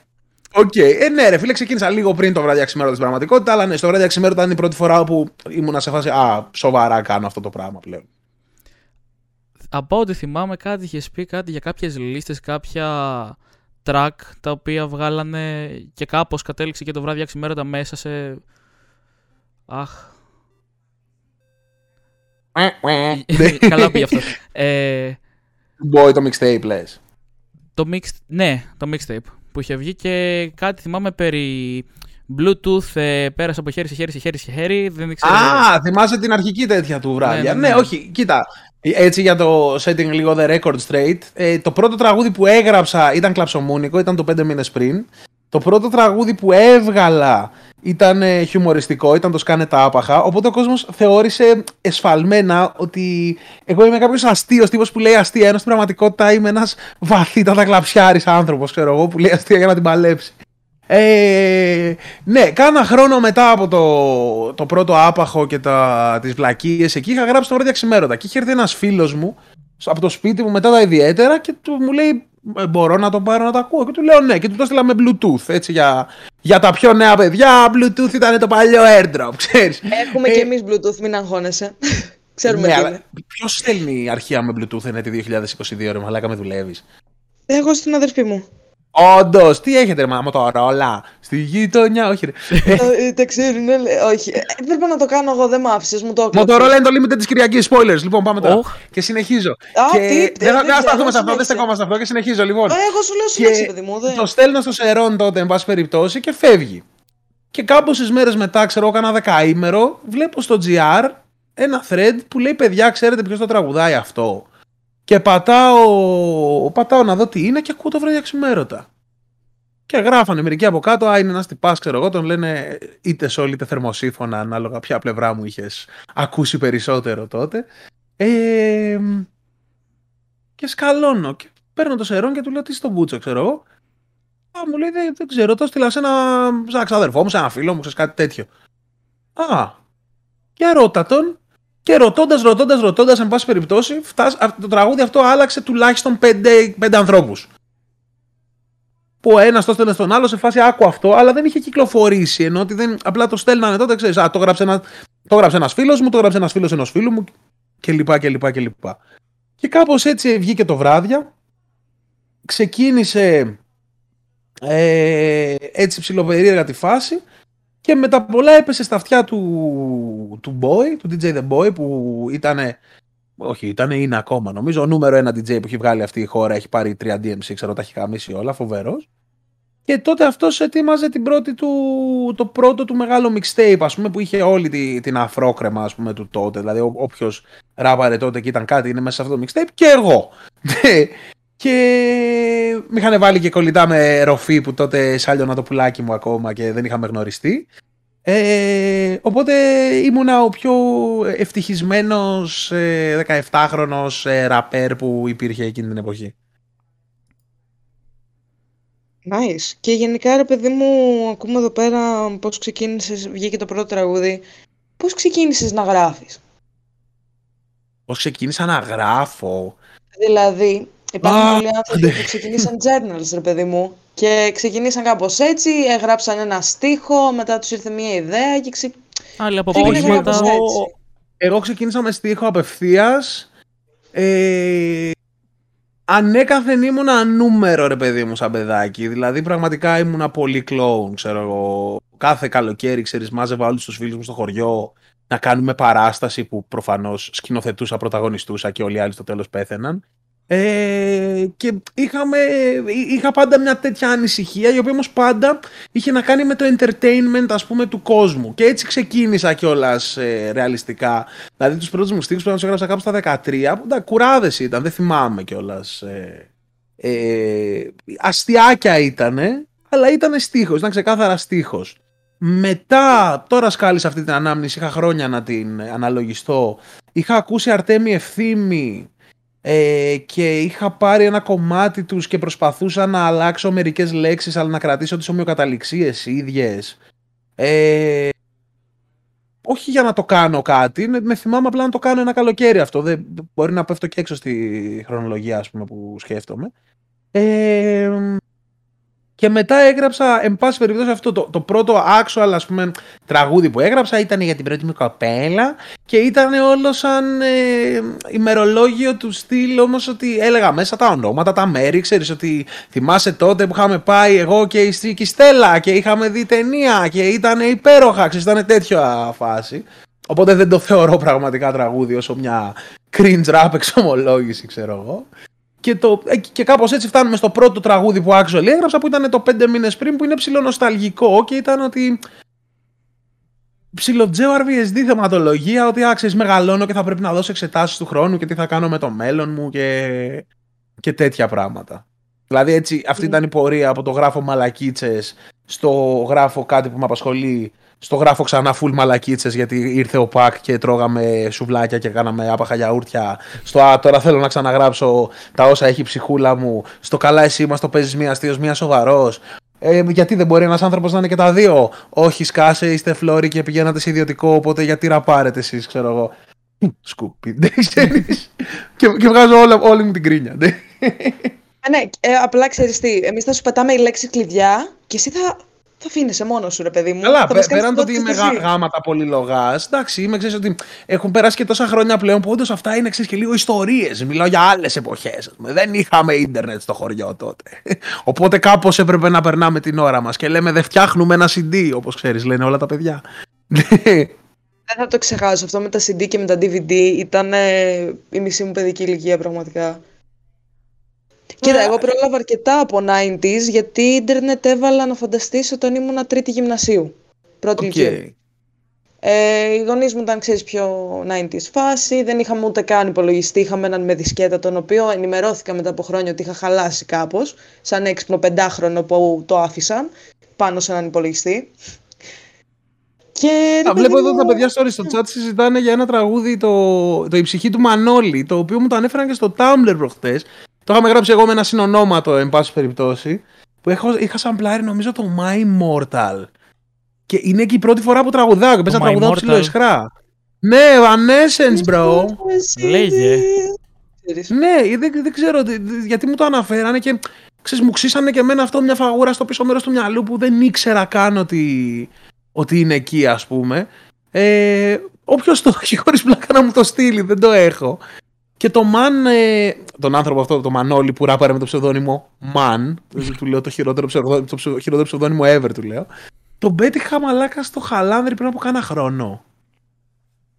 οκ, okay. ε, ναι, ρε φίλε, ξεκίνησα λίγο πριν το Βράδια Ξημέρωτα στην πραγματικότητα, αλλά ναι, στο Βράδια Ξημέρωτα ήταν η πρώτη φορά που ήμουν σε φάση Α, σοβαρά κάνω αυτό το πράγμα πλέον. Από ό,τι θυμάμαι, κάτι είχες πει κάτι για κάποιες λίστες, κάποια track τα οποία βγάλανε και κάπως κατέληξε και το βράδυ αξιμέρωτα μέσα σε. Αχ, Καλά πήγε [LAUGHS] αυτός. Ε, Boy, το mixtape λες. Το mix... Ναι, το mixtape που είχε βγει και κάτι θυμάμαι περί Bluetooth ε, πέρασε από χέρι σε χέρι σε χέρι σε χέρι. Δεν ξέρω... Α, θυμάσαι την αρχική τέτοια του βράδια. Ναι, ναι, ναι, ναι, όχι, κοίτα. Έτσι για το setting λίγο the record straight. Ε, το πρώτο τραγούδι που έγραψα ήταν κλαψομούνικο, ήταν το 5 μήνες πριν. Το πρώτο τραγούδι που έβγαλα ήταν ε, χιουμοριστικό, ήταν το σκάνε τα άπαχα. Οπότε ο κόσμος θεώρησε εσφαλμένα ότι εγώ είμαι κάποιος αστείος τύπος που λέει αστεία. Ενώ στην πραγματικότητα είμαι ένας βαθύτατα κλαψιάρης άνθρωπος, ξέρω εγώ, που λέει αστεία για να την παλέψει. Ε, ναι, κάνα χρόνο μετά από το, το πρώτο άπαχο και τα, τις βλακίες εκεί είχα γράψει το βράδυ ξημέρωτα και είχε έρθει ένας φίλος μου από το σπίτι μου μετά τα ιδιαίτερα και του, μου λέει «Ε, μπορώ να το πάρω να το ακούω και του λέω ναι και του το έστειλα με bluetooth έτσι για, για τα πιο νέα παιδιά bluetooth ήταν το παλιό airdrop ξέρεις Έχουμε ε, και εμείς bluetooth μην αγχώνεσαι [LAUGHS] Ξέρουμε ναι, Ποιος στέλνει αρχεία με Bluetooth είναι τη 2022, ρε Μαλάκα, με δουλεύεις; Εγώ στην αδερφή μου. Όντως, τι έχετε, ρε Μοτορόλα. Στη γειτονιά, όχι, ρε. Ε, Τα ξέρουν, ναι, λέει. Όχι. Ε, Έπρεπε να το κάνω εγώ, δεν μ' άφησες, μου το έκλεψες. Μοτορόλα είναι το limited της Κυριακής. Spoilers. Λοιπόν, πάμε τώρα. Οχ. Και συνεχίζω. Α, και... τι, δεν θα δεν δεν θα σταθούμε ξέρω, σε αυτό, δεν συνέχισε. στεκόμαστε σε αυτό και συνεχίζω. Λοιπόν, Ε, Εγώ σου λέω Και συνέχισε, παιδί μου. δεν- το στέλνω στο Σερών τότε, εν πάση περιπτώσει, και φεύγει. Και κάμποσε μέρες μετά, ξέρω εγώ, κάνα δεκαήμερο, βλέπω στο GR ένα thread που λέει: Παιδιά, ξέρετε ποιος το τραγουδάει αυτό; Και πατάω, πατάω να δω τι είναι και ακούω το βράδυ ξημέρωτα. Και γράφανε μερικοί από κάτω, Α, είναι ένας τυπάς, ξέρω εγώ, τον λένε είτε σόλ είτε θερμοσύφωνα, ανάλογα ποια πλευρά μου είχες ακούσει περισσότερο τότε. Ε, και σκαλώνω. Και παίρνω το σερόν και του λέω τι στον κούτσο, ξέρω εγώ. Α, μου λέει δεν, δεν ξέρω, το έστειλα σε ένα, σε ένα ξαδερφό μου, σε ένα φίλο μου, σε κάτι τέτοιο. Α, και ρώτα τον. Και ρωτώντας, ρωτώντας, ρωτώντας, εν πάση περιπτώσει, φτάσ, α, το τραγούδι αυτό άλλαξε τουλάχιστον πέντε, πέντε ανθρώπους. Που ο ένας το έστελνε στον άλλο σε φάση άκου αυτό, αλλά δεν είχε κυκλοφορήσει. Ενώ ότι δεν, απλά το στέλνανε τότε, ξέρεις. Α, το γράψε ένα το γράψε ένας φίλος μου, το γράψε ένας φίλος ενός φίλου μου κλπ. κλπ, κλπ. Και κάπως έτσι βγήκε το βράδια. Ξεκίνησε ε, έτσι ψιλοπερίεργα τη φάση και με τα πολλά έπεσε στα αυτιά του, του Boy, του DJ The Boy που ήταν όχι, ήταν είναι ακόμα νομίζω. Ο νούμερο ένα DJ που έχει βγάλει αυτή η χώρα έχει πάρει 3 DMC, ξέρω, τα έχει χαμίσει όλα, φοβερός. Και τότε αυτός ετοίμαζε την πρώτη του, το πρώτο του μεγάλο mixtape, ας πούμε, που είχε όλη τη, την αφρόκρεμα, ας πούμε, του τότε. Δηλαδή, ό- όποιος ράπαρε τότε και ήταν κάτι, είναι μέσα σε αυτό το mixtape και εγώ. [LAUGHS] και με είχαν βάλει και κολλητά με ροφή που τότε σάλιωνα το πουλάκι μου ακόμα και δεν είχαμε γνωριστεί. Ε, οπότε ήμουνα ο πιο ευτυχισμένος ε, 17χρονος ε, ραπέρ που υπήρχε εκείνη την εποχή. Nice. Και γενικά, ρε παιδί μου, ακούμε εδώ πέρα πώς ξεκίνησες, βγήκε το πρώτο τραγούδι. Πώς ξεκίνησες να γράφεις; Πώς ξεκίνησα να γράφω; Δηλαδή, υπάρχουν Α, πολλοί άνθρωποι ναι. που ξεκινήσαν journals, ρε παιδί μου, και ξεκινήσαν κάπως έτσι, έγραψαν ένα στίχο, μετά τους ήρθε μια ιδέα και ξε... Άλλοι από Ξεκίνησε απογεύματα. κάπως εγώ, έτσι. εγώ ξεκίνησα με στίχο απευθείας. Ε, ανέκαθεν ήμουνα νούμερο ρε παιδί μου σαν παιδάκι. Δηλαδή πραγματικά ήμουνα πολύ κλόουν, ξέρω εγώ. Κάθε καλοκαίρι, ξέρεις, μάζευα όλους τους φίλους μου στο χωριό να κάνουμε παράσταση που προφανώς σκηνοθετούσα, πρωταγωνιστούσα και όλοι οι άλλοι στο τέλος πέθαιναν. Ε, και είχαμε, εί- είχα πάντα μια τέτοια ανησυχία η οποία όμως πάντα είχε να κάνει με το entertainment ας πούμε του κόσμου και έτσι ξεκίνησα κιόλας ε, ρεαλιστικά δηλαδή τους πρώτους μου στίχους που τους έγραψα κάπου στα 13 που τα κουράδες ήταν δεν θυμάμαι κιόλας. Ε, ε, αστιάκια ήτανε αλλά ήταν στίχος, ήταν ξεκάθαρα στίχος μετά, τώρα σκάλισα αυτή την ανάμνηση, είχα χρόνια να την αναλογιστώ. Είχα ακούσει Αρτέμι Ευθύμη ε, και είχα πάρει ένα κομμάτι τους και προσπαθούσα να αλλάξω μερικές λέξεις αλλά να κρατήσω τις ομοιοκαταληξίες ίδιες. Ε, όχι για να το κάνω κάτι, με, με θυμάμαι απλά να το κάνω ένα καλοκαίρι αυτό. Δεν, μπορεί να πέφτω και έξω στη χρονολογία ας πούμε, που σκέφτομαι. Ε, και μετά έγραψα, εν πάση περιπτώσει, αυτό το, το πρώτο actual ας πούμε, τραγούδι που έγραψα ήταν για την πρώτη μου κοπέλα και ήταν όλο σαν ε, ημερολόγιο του στυλ όμως ότι έλεγα μέσα τα ονόματα, τα μέρη, ξέρεις ότι θυμάσαι τότε που είχαμε πάει εγώ και η, Στή- και η Στέλλα και είχαμε δει ταινία και ήταν υπέροχα, ξέρεις, ήταν τέτοια φάση. Οπότε δεν το θεωρώ πραγματικά τραγούδι όσο μια cringe rap εξομολόγηση, ξέρω εγώ. Και, το, ε, και κάπως έτσι φτάνουμε στο πρώτο τραγούδι που actually έγραψα που ήταν το πέντε μήνες πριν που είναι ψιλονοσταλγικό και ήταν ότι ψιλοτζέο RVSD θεματολογία ότι άξιες μεγαλώνω και θα πρέπει να δώσω εξετάσεις του χρόνου και τι θα κάνω με το μέλλον μου και, και τέτοια πράγματα. Δηλαδή έτσι αυτή ήταν η πορεία από το γράφω μαλακίτσες στο γράφω κάτι που με απασχολεί στο γράφω ξανά full μαλακίτσες γιατί ήρθε ο Πακ και τρώγαμε σουβλάκια και κάναμε άπαχα γιαούρτια. Στο α, τώρα θέλω να ξαναγράψω τα όσα έχει η ψυχούλα μου. Στο καλά εσύ μας το παίζεις μία αστείος, μία σοβαρός. Ε, γιατί δεν μπορεί ένας άνθρωπος να είναι και τα δύο. Όχι σκάσε, είστε φλόροι και πηγαίνατε σε ιδιωτικό, οπότε γιατί ραπάρετε εσείς, ξέρω εγώ. Σκούπι, δεν ξέρεις. και, και βγάζω όλα, όλη μου την κρίνια. ναι. Ε, ναι, ε, απλά ξέρεις τι, εμείς θα σου πετάμε η λέξη κλειδιά και εσύ θα θα αφήνεσαι μόνος σου, ρε παιδί μου. Καλά, θα πέ, μας κάνεις πέραν το ότι πρώτη είμαι στη ζωή. γά, γάματα πολυλογάς, εντάξει, είμαι ξέρεις ότι έχουν περάσει και τόσα χρόνια πλέον που όντως αυτά είναι ξέρεις, και λίγο ιστορίες. Μιλάω για άλλες εποχές. Δεν είχαμε ίντερνετ στο χωριό τότε. [LAUGHS] Οπότε κάπως έπρεπε να περνάμε την ώρα μας και λέμε δεν φτιάχνουμε ένα CD, όπως ξέρεις, λένε όλα τα παιδιά. Δεν θα το ξεχάσω. Αυτό με τα CD και με τα DVD ήταν ε, η μισή μου παιδική ηλικία πραγματικά. Κοίτα, εγώ πρόλαβα αρκετά από 90s γιατί ίντερνετ έβαλα να φανταστείς όταν ήμουν τρίτη γυμνασίου. Πρώτη Οκ. ηλικία. Ε, οι γονείς μου ήταν, ξέρεις, πιο 90s φάση. Δεν είχαμε ούτε καν υπολογιστή. Είχαμε έναν με δισκέτα, τον οποίο ενημερώθηκα μετά από χρόνια ότι είχα χαλάσει κάπως. Σαν έξυπνο πεντάχρονο που το άφησαν πάνω σε έναν υπολογιστή. Και, ρε Α, βλέπω παιδί εδώ μου, τα παιδιά story στο chat συζητάνε για ένα τραγούδι, το, το «Η ψυχή του Μανώλη», το οποίο μου το ανέφεραν και στο Tumblr προχτές. Το είχαμε γράψει εγώ με ένα συνονόματο, εν πάση περιπτώσει, που έχω, είχα σαμπλάρει νομίζω το My Immortal. Και είναι και η πρώτη φορά που τραγουδάω και πες να My τραγουδάω Immortal. ψηλό εσχρά. Ναι, Evanescence, bro. Λέγε. Ξέρεις. ναι, δεν, δεν ξέρω τι- τι- γιατί μου το αναφέρανε και ξέρεις, μου ξύσανε και εμένα αυτό μια φαγούρα στο πίσω μέρος του μυαλού που δεν ήξερα καν ότι, ότι είναι εκεί, ας πούμε. Ε, Όποιος το έχει χωρίς πλάκα να μου το στείλει, δεν το έχω. Και το Man, ε, τον άνθρωπο αυτό, το Μανώλη που ράπαρε με το ψευδόνυμο Man, του- του λέω το χειρότερο, ψευδό, το ψευ- χειρότερο ψευδόνυμο ever, του λέω. Τον πέτυχα μαλάκα στο χαλάνδρι πριν από κάνα χρόνο.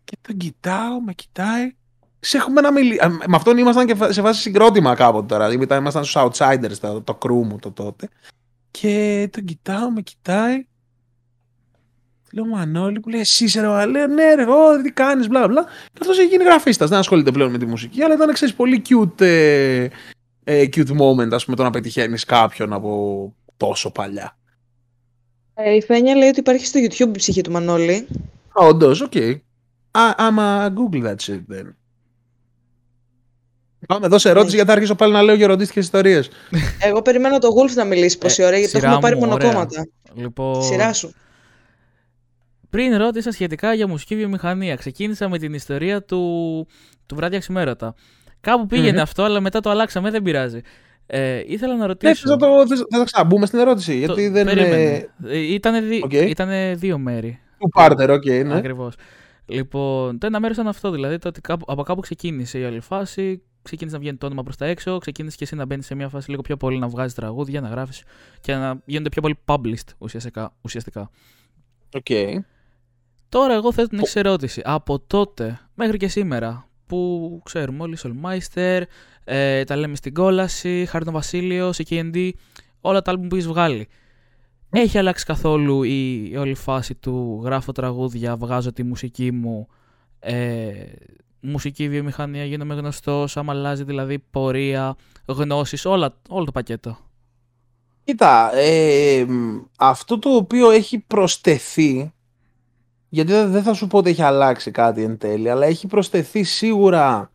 Και τον κοιτάω, με κοιτάει. Σε έχουμε να μιλήσει. Με αυτόν ήμασταν και σε βάση συγκρότημα κάποτε τώρα. Δηλαδή, μετά ήμασταν στους Outsiders, το, το crew μου το τότε. Και τον κοιτάω, με κοιτάει. Λέω Μανώλη που λέει Εσύ είσαι ρε, ο Αλέ, ναι, ρε, ω, τι κάνεις, μπλα μπλα. Και αυτός έχει γίνει γραφίστα. Δεν ασχολείται πλέον με τη μουσική, αλλά ήταν ξέρεις πολύ cute, ε, ε, cute moment, ας πούμε, το να πετυχαίνεις κάποιον από τόσο παλιά. Ε, η Φένια λέει ότι υπάρχει στο YouTube η ψυχή του Μανώλη. Όντως, οκ. Α, άμα Google that shit then. Πάμε εδώ σε ερώτηση Ναι. γιατί θα αρχίσω πάλι να λέω γεροντίστικες ιστορίες. Εγώ περιμένω το Wolf να μιλήσει πόση Ε, ώρα, γιατί το σειρά έχουμε πάρει μου, ωραία. μονοκόμματα. Λοιπόν, Σειρά σου. Πριν ρώτησα σχετικά για μουσική βιομηχανία. Ξεκίνησα με την ιστορία του, του Βράδια Ξημέρωτα. Κάπου πήγαινε Μμμ. αυτό, αλλά μετά το αλλάξαμε, δεν πειράζει. Ε, ήθελα να Ναι, ρωτήσω. θες να το, θες, θα το ξαναμπούμε στην ερώτηση, γιατί Το- δεν περίμενε. είναι... Ε, Ήτανε, δι... Οκ. ήτανε δύο μέρη. Two-parter, οκ, ναι. Ακριβώς. Λοιπόν, το ένα μέρος ήταν αυτό, δηλαδή το ότι κάπου, από κάπου ξεκίνησε η όλη φάση. Ξεκίνησε να βγαίνει το όνομα προς τα έξω. Ξεκίνησες και εσύ να μπαίνεις σε μια φάση λίγο πιο πολύ να βγάζεις τραγούδια, να γράφεις και να γίνονται πιο πολύ published ουσιαστικά. ουσιαστικά. Οκ. Τώρα, εγώ θέτω την εξή ερώτηση. Από τότε μέχρι και σήμερα, που ξέρουμε όλοι, Soulmeister, ε, τα λέμε στην κόλαση, Χάρτον Βασίλειο, η KND, όλα τα άλμπουμ που έχεις βγάλει. Έχει αλλάξει καθόλου η, η όλη φάση του γράφω τραγούδια, βγάζω τη μουσική μου, ε, μουσική βιομηχανία, γίνομαι γνωστός, άμα αλλάζει δηλαδή πορεία, γνώσεις, όλα, όλο το πακέτο. Κοίτα, ε, μ, αυτό το οποίο έχει προσθεθεί, γιατί δεν δεν θα σου πω ότι έχει αλλάξει κάτι εν τέλει, αλλά έχει προσθεθεί σίγουρα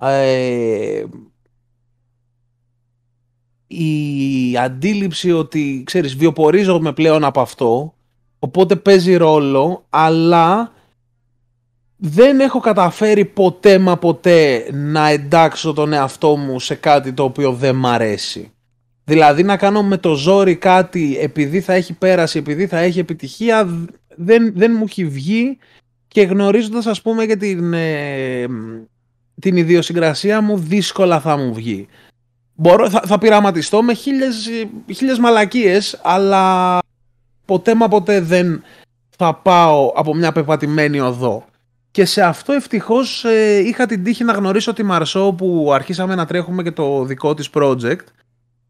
ε, η αντίληψη ότι, ξέρεις, βιοπορίζομαι πλέον από αυτό, οπότε παίζει ρόλο, αλλά δεν έχω καταφέρει ποτέ μα ποτέ να εντάξω τον εαυτό μου σε κάτι το οποίο δεν μ' αρέσει. Δηλαδή να κάνω με το ζόρι κάτι επειδή θα έχει πέρασει, επειδή θα έχει επιτυχία, δεν, δεν μου έχει βγει και γνωρίζοντας ας πούμε και την, ε, την ιδιοσυγκρασία μου δύσκολα θα μου βγει. Μπορώ, θα, θα πειραματιστώ με χίλιες, χίλιες μαλακίες αλλά ποτέ μα ποτέ δεν θα πάω από μια πεπατημένη οδό. Και σε αυτό ευτυχώς ε, είχα την τύχη να γνωρίσω τη Μαρσό που αρχίσαμε να τρέχουμε και το δικό της project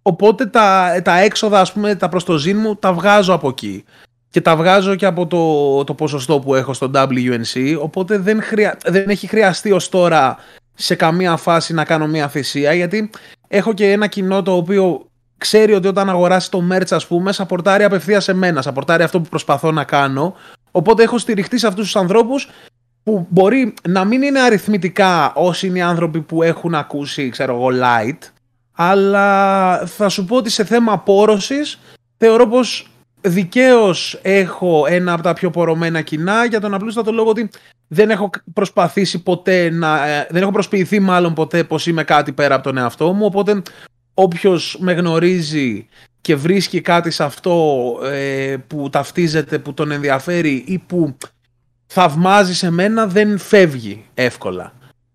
Οπότε τα, τα έξοδα, ας πούμε, τα προστοζήν μου τα βγάζω από εκεί. Και τα βγάζω και από το, το ποσοστό που έχω στο WNC. Οπότε δεν, χρεια, δεν έχει χρειαστεί ως τώρα σε καμία φάση να κάνω μια θυσία. Γιατί έχω και ένα κοινό το οποίο ξέρει ότι όταν αγοράσει το merch, ας πούμε, σαπορτάρει απευθεία σε μένα. Σαπορτάρει αυτό που προσπαθώ να κάνω. Οπότε έχω στηριχτεί σε αυτούς τους ανθρώπους που μπορεί να μην είναι αριθμητικά όσοι είναι οι άνθρωποι που έχουν ακούσει, ξέρω εγώ, light, αλλά θα σου πω ότι σε θέμα πόρωσης θεωρώ πως δικαίως έχω ένα από τα πιο πορωμένα κοινά για τον απλούστατο λόγο ότι δεν έχω προσπαθήσει ποτέ να... ε, δεν έχω προσποιηθεί μάλλον ποτέ πως είμαι κάτι πέρα από τον εαυτό μου, οπότε όποιος με γνωρίζει και βρίσκει κάτι σε αυτό ε, που ταυτίζεται, που τον ενδιαφέρει ή που θαυμάζει σε μένα δεν φεύγει εύκολα.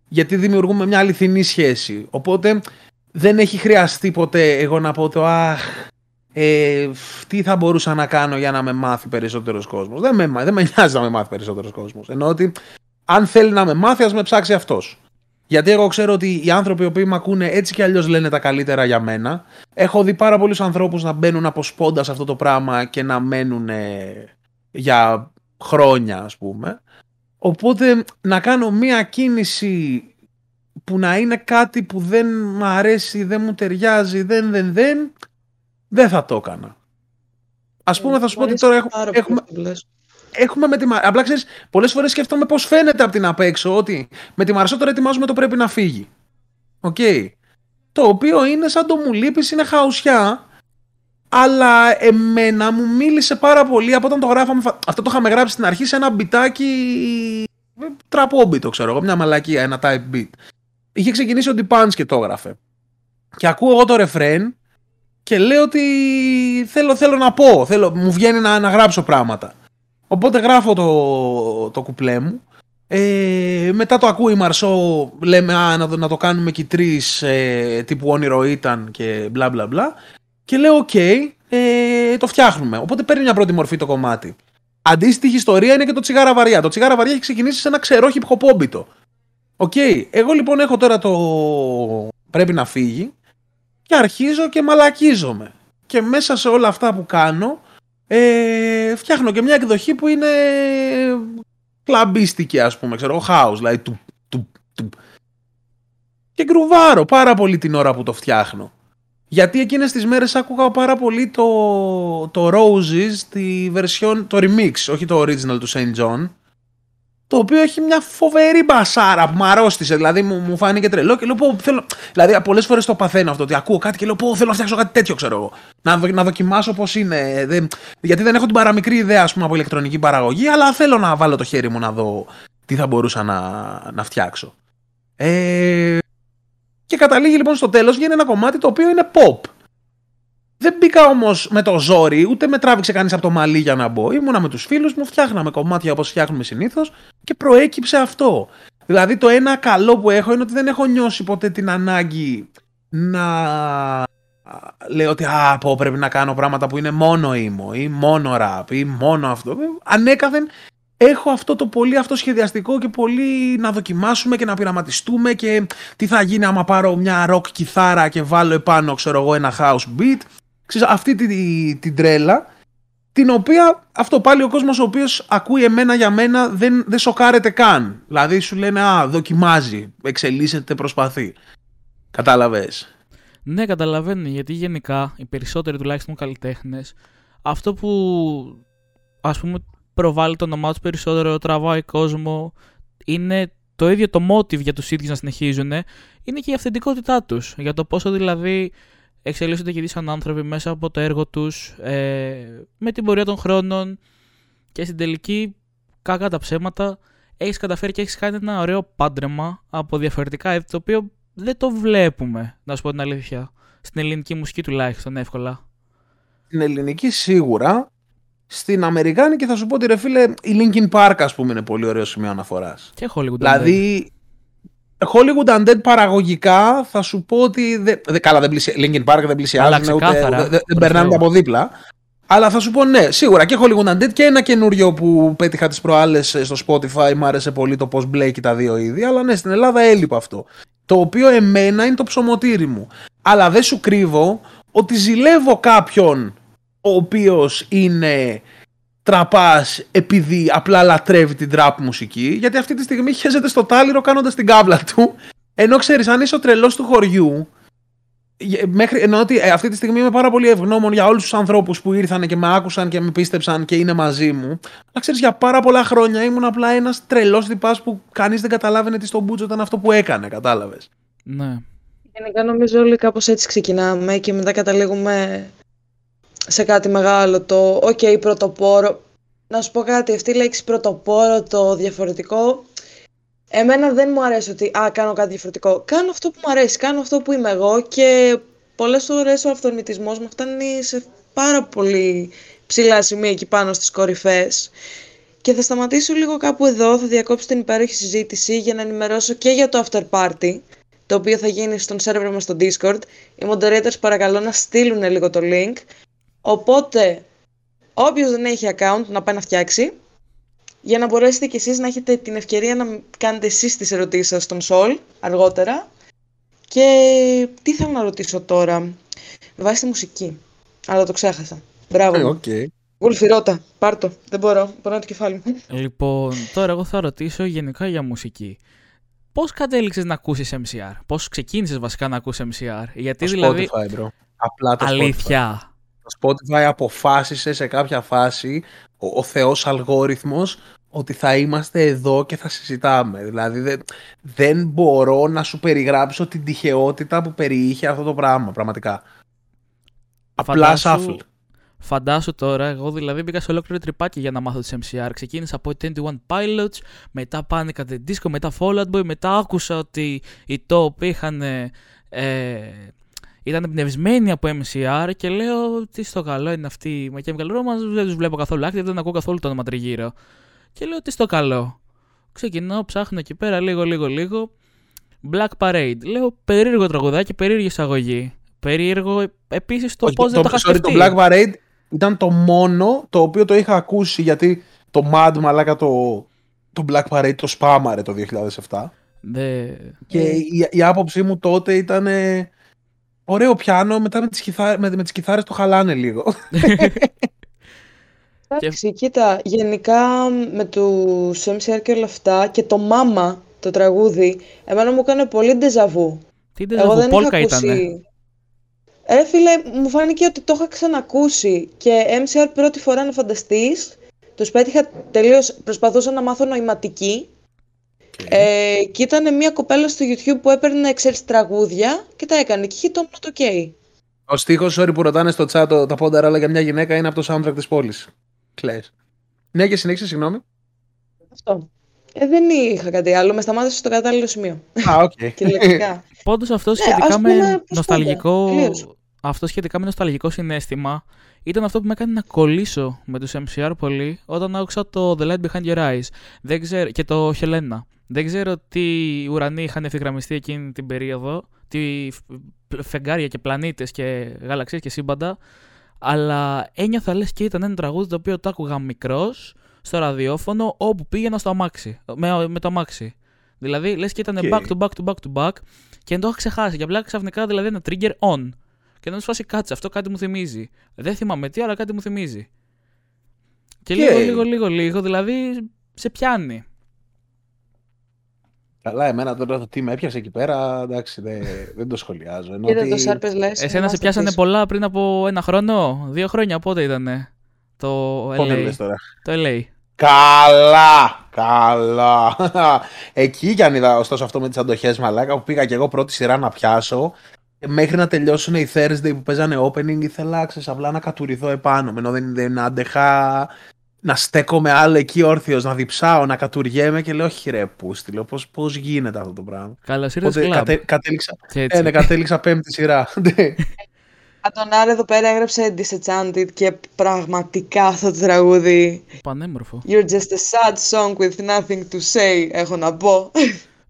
Γιατί δημιουργούμε μια αληθινή σχέση. Οπότε δεν έχει χρειαστεί ποτέ εγώ να πω το αχ, ε, τι θα μπορούσα να κάνω για να με μάθει περισσότερος κόσμος. Δεν με, δεν με νοιάζει να με μάθει περισσότερος κόσμος. Ενώ ότι αν θέλει να με μάθει, ας με ψάξει αυτός. Γιατί εγώ ξέρω ότι οι άνθρωποι οι οποίοι με ακούνε έτσι κι αλλιώς λένε τα καλύτερα για μένα. Έχω δει πάρα πολλούς ανθρώπους να μπαίνουν από σπόντα σε αυτό το πράγμα και να μένουν για χρόνια, ας πούμε. Οπότε να κάνω μία κίνηση που να είναι κάτι που δεν μου αρέσει, δεν μου ταιριάζει, δεν, δεν, δεν, δεν θα το έκανα. Ας πούμε θα σου πω ότι τώρα έχουμε, έχουμε, έχουμε με τη Μαρσό. Απλά ξέρεις, πολλές φορές σκέφτομαι πώς φαίνεται από την απ' έξω ότι με τη Μαρσό τώρα ετοιμάζουμε το πρέπει να φύγει. OK. Okay. Το οποίο είναι σαν το μου λείπεις, είναι χαουσιά. Αλλά εμένα μου μίλησε πάρα πολύ από όταν το γράφαμε. Αυτό το είχαμε γράψει στην αρχή σε ένα μπιτάκι τραπόμπιτο, ξέρω εγώ. Μια μαλακία, ένα type beat. Είχε ξεκινήσει ο Ντιπάνς και το έγραφε. Και ακούω εγώ το ρεφρέν και λέω ότι θέλω, θέλω να πω, θέλω, μου βγαίνει να, να γράψω πράγματα. Οπότε γράφω το, το κουπλέ μου. Ε, μετά το ακούει η Μαρσό, λέμε α, να, να το κάνουμε και τρεις ε, τύπου όνειρο ήταν και μπλα μπλα μπλα. Και λέω οκ, ε, το φτιάχνουμε. Οπότε παίρνει μια πρώτη μορφή το κομμάτι. Αντίστοιχη ιστορία είναι και το τσιγάρα βαριά. Το τσιγάρα βαριά έχει ξεκινήσει σε ένα ξερό χιπχοπόμπιτο. Οκ, εγώ λοιπόν έχω τώρα το πρέπει να φύγει και αρχίζω και μαλακίζομαι. Και μέσα σε όλα αυτά που κάνω ε, φτιάχνω και μια εκδοχή που είναι κλαμπίστικη ας πούμε, ξέρω, house, δηλαδή του, του, του. Και γκρουβάρω πάρα πολύ την ώρα που το φτιάχνω. Γιατί εκείνες τις μέρες άκουγα πάρα πολύ το, το Roses, τη version, το remix, όχι το original του St. John το οποίο έχει μια φοβερή μπασάρα που μου αρρώστησε. Δηλαδή μου, μου φάνηκε τρελό και λέω πω θέλω. Δηλαδή πολλές φορές το παθαίνω αυτό. Ότι ακούω κάτι και λέω πω θέλω να φτιάξω κάτι τέτοιο, ξέρω εγώ. Να, να δοκιμάσω πώς είναι. Δεν, γιατί δεν έχω την παραμικρή ιδέα ας πούμε, από ηλεκτρονική παραγωγή, αλλά θέλω να βάλω το χέρι μου να δω τι θα μπορούσα να, να φτιάξω. Ε, και καταλήγει λοιπόν στο τέλος γίνει ένα κομμάτι το οποίο είναι pop. Δεν μπήκα όμως με το ζόρι, ούτε με τράβηξε κανείς από το μαλλί για να μπω. Ήμουνα με τους φίλους μου, φτιάχναμε κομμάτια όπως φτιάχνουμε συνήθως και προέκυψε αυτό. Δηλαδή το ένα καλό που έχω είναι ότι δεν έχω νιώσει ποτέ την ανάγκη να λέω ότι α, πω, πρέπει να κάνω πράγματα που είναι μόνο ήμο ή μόνο ραπ ή μόνο αυτό. Ανέκαθεν έχω αυτό το πολύ αυτό σχεδιαστικό και πολύ να δοκιμάσουμε και να πειραματιστούμε και τι θα γίνει άμα πάρω μια rock κιθάρα και βάλω επάνω ξέρω εγώ ένα house beat Ξέρεις, αυτή την, την τρέλα την οποία αυτό πάλι ο κόσμος ο οποίος ακούει εμένα για μένα δεν, δεν σοκάρεται καν. Δηλαδή σου λένε α δοκιμάζει, εξελίσσεται, προσπαθεί. Κατάλαβες. Ναι, καταλαβαίνω γιατί γενικά οι περισσότεροι τουλάχιστον καλλιτέχνες αυτό που ας πούμε προβάλλει το όνομά τους περισσότερο, τραβάει κόσμο, είναι το ίδιο το motive για τους ίδιους να συνεχίζουν, είναι και η αυθεντικότητά τους. Για το πόσο δηλαδή εξελίσσονται και σαν άνθρωποι μέσα από το έργο τους, ε, με την πορεία των χρόνων και στην τελική, κακά τα ψέματα, έχεις καταφέρει και έχεις κάνει ένα ωραίο πάντρεμα από διαφορετικά έδη, το οποίο δεν το βλέπουμε, να σου πω την αλήθεια, στην ελληνική μουσική τουλάχιστον εύκολα. Στην ελληνική σίγουρα, στην Αμερικάνικη θα σου πω ότι ρε φίλε, η Linkin Park ας πούμε είναι πολύ ωραίο σημείο αναφοράς. Και Hollywood. Δηλαδή, Hollywood Undead παραγωγικά θα σου πω ότι. Δε, καλά, δεν πλησιάζει. Linkin Park δεν πλησιάζουν ούτε. Δεν δε, περνάνε από δίπλα. Αλλά θα σου πω ναι, σίγουρα και Hollywood Undead και ένα καινούριο που πέτυχα τις προάλλες στο Spotify. Μ' άρεσε πολύ το πώς μπλέκει τα δύο είδη. Αλλά ναι, στην Ελλάδα έλειπε αυτό. Το οποίο εμένα είναι το ψωμοτήρι μου. Αλλά δεν σου κρύβω ότι ζηλεύω κάποιον ο οποίος είναι τραπάς επειδή απλά λατρεύει την τραπ μουσική, γιατί αυτή τη στιγμή χέζεται στο τάλιρο κάνοντας την κάβλα του. Ενώ ξέρεις, αν είσαι ο τρελός του χωριού, μέχρι, ενώ ότι ε, αυτή τη στιγμή είμαι πάρα πολύ ευγνώμων για όλους τους ανθρώπους που ήρθαν και με άκουσαν και με πίστεψαν και είναι μαζί μου. Αλλά ξέρεις, για πάρα πολλά χρόνια ήμουν απλά ένας τρελός τυπάς που κανείς δεν καταλάβαινε τι στον Μπούτσο ήταν αυτό που έκανε, κατάλαβες. Ναι. Γενικά νομίζω όλοι κάπως έτσι ξεκινάμε και μετά καταλήγουμε σε κάτι μεγάλο, το «ΟΚ, okay, πρωτοπόρο». Να σου πω κάτι, αυτή η λέξη πρωτοπόρο, το διαφορετικό, εμένα δεν μου αρέσει ότι «Α, κάνω κάτι διαφορετικό». Κάνω αυτό που μου αρέσει, κάνω αυτό που είμαι εγώ και πολλές φορές ο αυτορμητισμός μου φτάνει σε πάρα πολύ ψηλά σημεία εκεί πάνω στις κορυφές. Και θα σταματήσω λίγο κάπου εδώ, θα διακόψω την υπέροχη συζήτηση για να ενημερώσω και για το after party, το οποίο θα γίνει στον σερβερ μας στο Discord. Οι moderators παρακαλώ να στείλουν λίγο το link. Οπότε, όποιος δεν έχει account να πάει να φτιάξει, για να μπορέσετε κι εσείς να έχετε την ευκαιρία να κάνετε εσείς τις ερωτήσεις σας στον Sol αργότερα. Και τι θέλω να ρωτήσω τώρα, με βάση τη μουσική, αλλά το ξέχασα. Μπράβο. Ε, Γουλφι, ρώτα. Πάρ' το. Δεν μπορώ. Μπορώ το κεφάλι μου. Λοιπόν, τώρα εγώ θα ρωτήσω γενικά για μουσική. Πώς κατέληξες να ακούσεις MCR, Πώς ξεκίνησες βασικά να ακούσει MCR, Γιατί το δηλαδή. Spotify, bro. Απλά το Αλήθεια. Spotify. Το Spotify αποφάσισε σε κάποια φάση ο, ο θεός αλγόριθμος ότι θα είμαστε εδώ και θα συζητάμε. Δηλαδή δεν, δεν μπορώ να σου περιγράψω την τυχεότητα που περιείχε αυτό το πράγμα, πραγματικά. Απλά Φαντάσου- shuffle. Φαντάσου τώρα, εγώ δηλαδή μπήκα σε ολόκληρο τρυπάκι για να μάθω τις MCR. Ξεκίνησα από 21 Pilots, μετά Panic at the Disco, μετά Fall Out Boy, μετά άκουσα ότι οι Top είχαν. Ε, ήταν εμπνευσμένοι από MCR και λέω τι στο καλό είναι αυτή η My Chemical Romance, δεν τους βλέπω καθόλου active, δεν ακούω καθόλου το όνομα τριγύρω. Και λέω τι στο καλό. Ξεκινάω, ψάχνω εκεί πέρα λίγο λίγο λίγο. Black Parade. Λέω περίεργο τραγουδάκι, περίεργη εισαγωγή. Περίεργο επίσης το Όχι, πώς δεν το είχα sorry, το σκεφτεί. Black Parade ήταν το μόνο το οποίο το είχα ακούσει γιατί το Mad μαλάκα το, το Black Parade το σπάμαρε το 2007 Δε... και η, η άποψή μου τότε ήταν ε, ωραίο πιάνο μετά με τις, κιθά, με, με τις κιθάρες το χαλάνε λίγο. [LAUGHS] Εντάξει, κοίτα, γενικά με τους MCR και όλα αυτά και το Mama, το τραγούδι, εμένα μου έκανε πολύ ντεζαβού. Τι Εγώ δεν Πόλκα είχα ήτανε; ακούσει. Ρε φίλε, μου φάνηκε ότι το είχα ξανακούσει και MCR πρώτη φορά να φανταστείς, το πέτυχα τελείως, προσπαθούσα να μάθω νοηματική ε, και ήταν μια κοπέλα στο YouTube που έπαιρνε, ξέρεις, τραγούδια και τα έκανε και είχε το το ok. Ο στίχος, sorry που ρωτάνε στο chat το- τα πόνταρα αλλά για μια γυναίκα είναι από το soundtrack της πόλης. Κλαις. Ναι και συνέχισε, συγγνώμη. Αυτό. Ε, δεν είχα κάτι άλλο, με σταμάτησε στο κατάλληλο σημείο. Α, οκ. [LAUGHS] Κυριολεκτικά. Πάντως αυτό Ναι, σχετικά ας πούμε, με πώς νοσταλγικό... πάντα, τελείως. Αυτό σχετικά με νοσταλγικό συναίσθημα ήταν αυτό που με έκανε να κολλήσω με τους MCR πολύ όταν άκουσα το The Light Behind Your Eyes δεν ξέρω, και το Helena. Δεν ξέρω τι ουρανοί είχαν ευθυγραμμιστεί εκείνη την περίοδο, τι φ- φεγγάρια και πλανήτες και γαλαξίες και σύμπαντα, αλλά ένιωθα λες και ήταν ένα τραγούδι το οποίο το άκουγα μικρός στο ραδιόφωνο όπου πήγαινα στο αμάξι, με, με το αμάξι. Δηλαδή λες και ήταν OK. back to back to back to back και δεν το είχα ξεχάσει. Και απλά ξαφνικά δηλαδή ένα trigger on. Και να σου φάσει κάτσε, αυτό κάτι μου θυμίζει. Δεν θυμάμαι τι, αλλά κάτι μου θυμίζει. Και Οκ. λίγο, λίγο, λίγο, λίγο, δηλαδή σε πιάνει. Καλά, εμένα τώρα το τι με έπιασε εκεί πέρα, εντάξει, δεν, δεν το σχολιάζω. Ενώ Κοίτα ότι- το Σάρπες λες. Εσένα σε πιάσανε πολλά πριν από ένα χρόνο, δύο χρόνια, πότε ήτανε το Πότε LA. λες τώρα; Το LA. Καλά! Καλά! Εκεί κι αν είδα ωστόσο αυτό με τις αντοχές μαλάκα που πήγα και εγώ πρώτη σειρά να πιάσω μέχρι να τελειώσουν οι Thursday που παίζανε opening ήθελα ξέρεις, απλά να κατουριθώ επάνω ενώ δεν, δεν άντεχα να στέκομαι άλλο εκεί όρθιος, να διψάω, να κατουριέμαι και λέω όχι ρε πούστη, λέω πώς, πώς γίνεται αυτό το πράγμα. Καλώς ήρθες Οπότε κλαμπ. κατε, κατέληξα, Και έτσι. ε, ναι, κατέληξα πέμπτη σειρά. Ναι. Αντωνάρ εδώ πέρα έγραψε Disenchanted και πραγματικά αυτό το τραγούδι Πανέμορφο. You're just a sad song with nothing to say έχω να πω.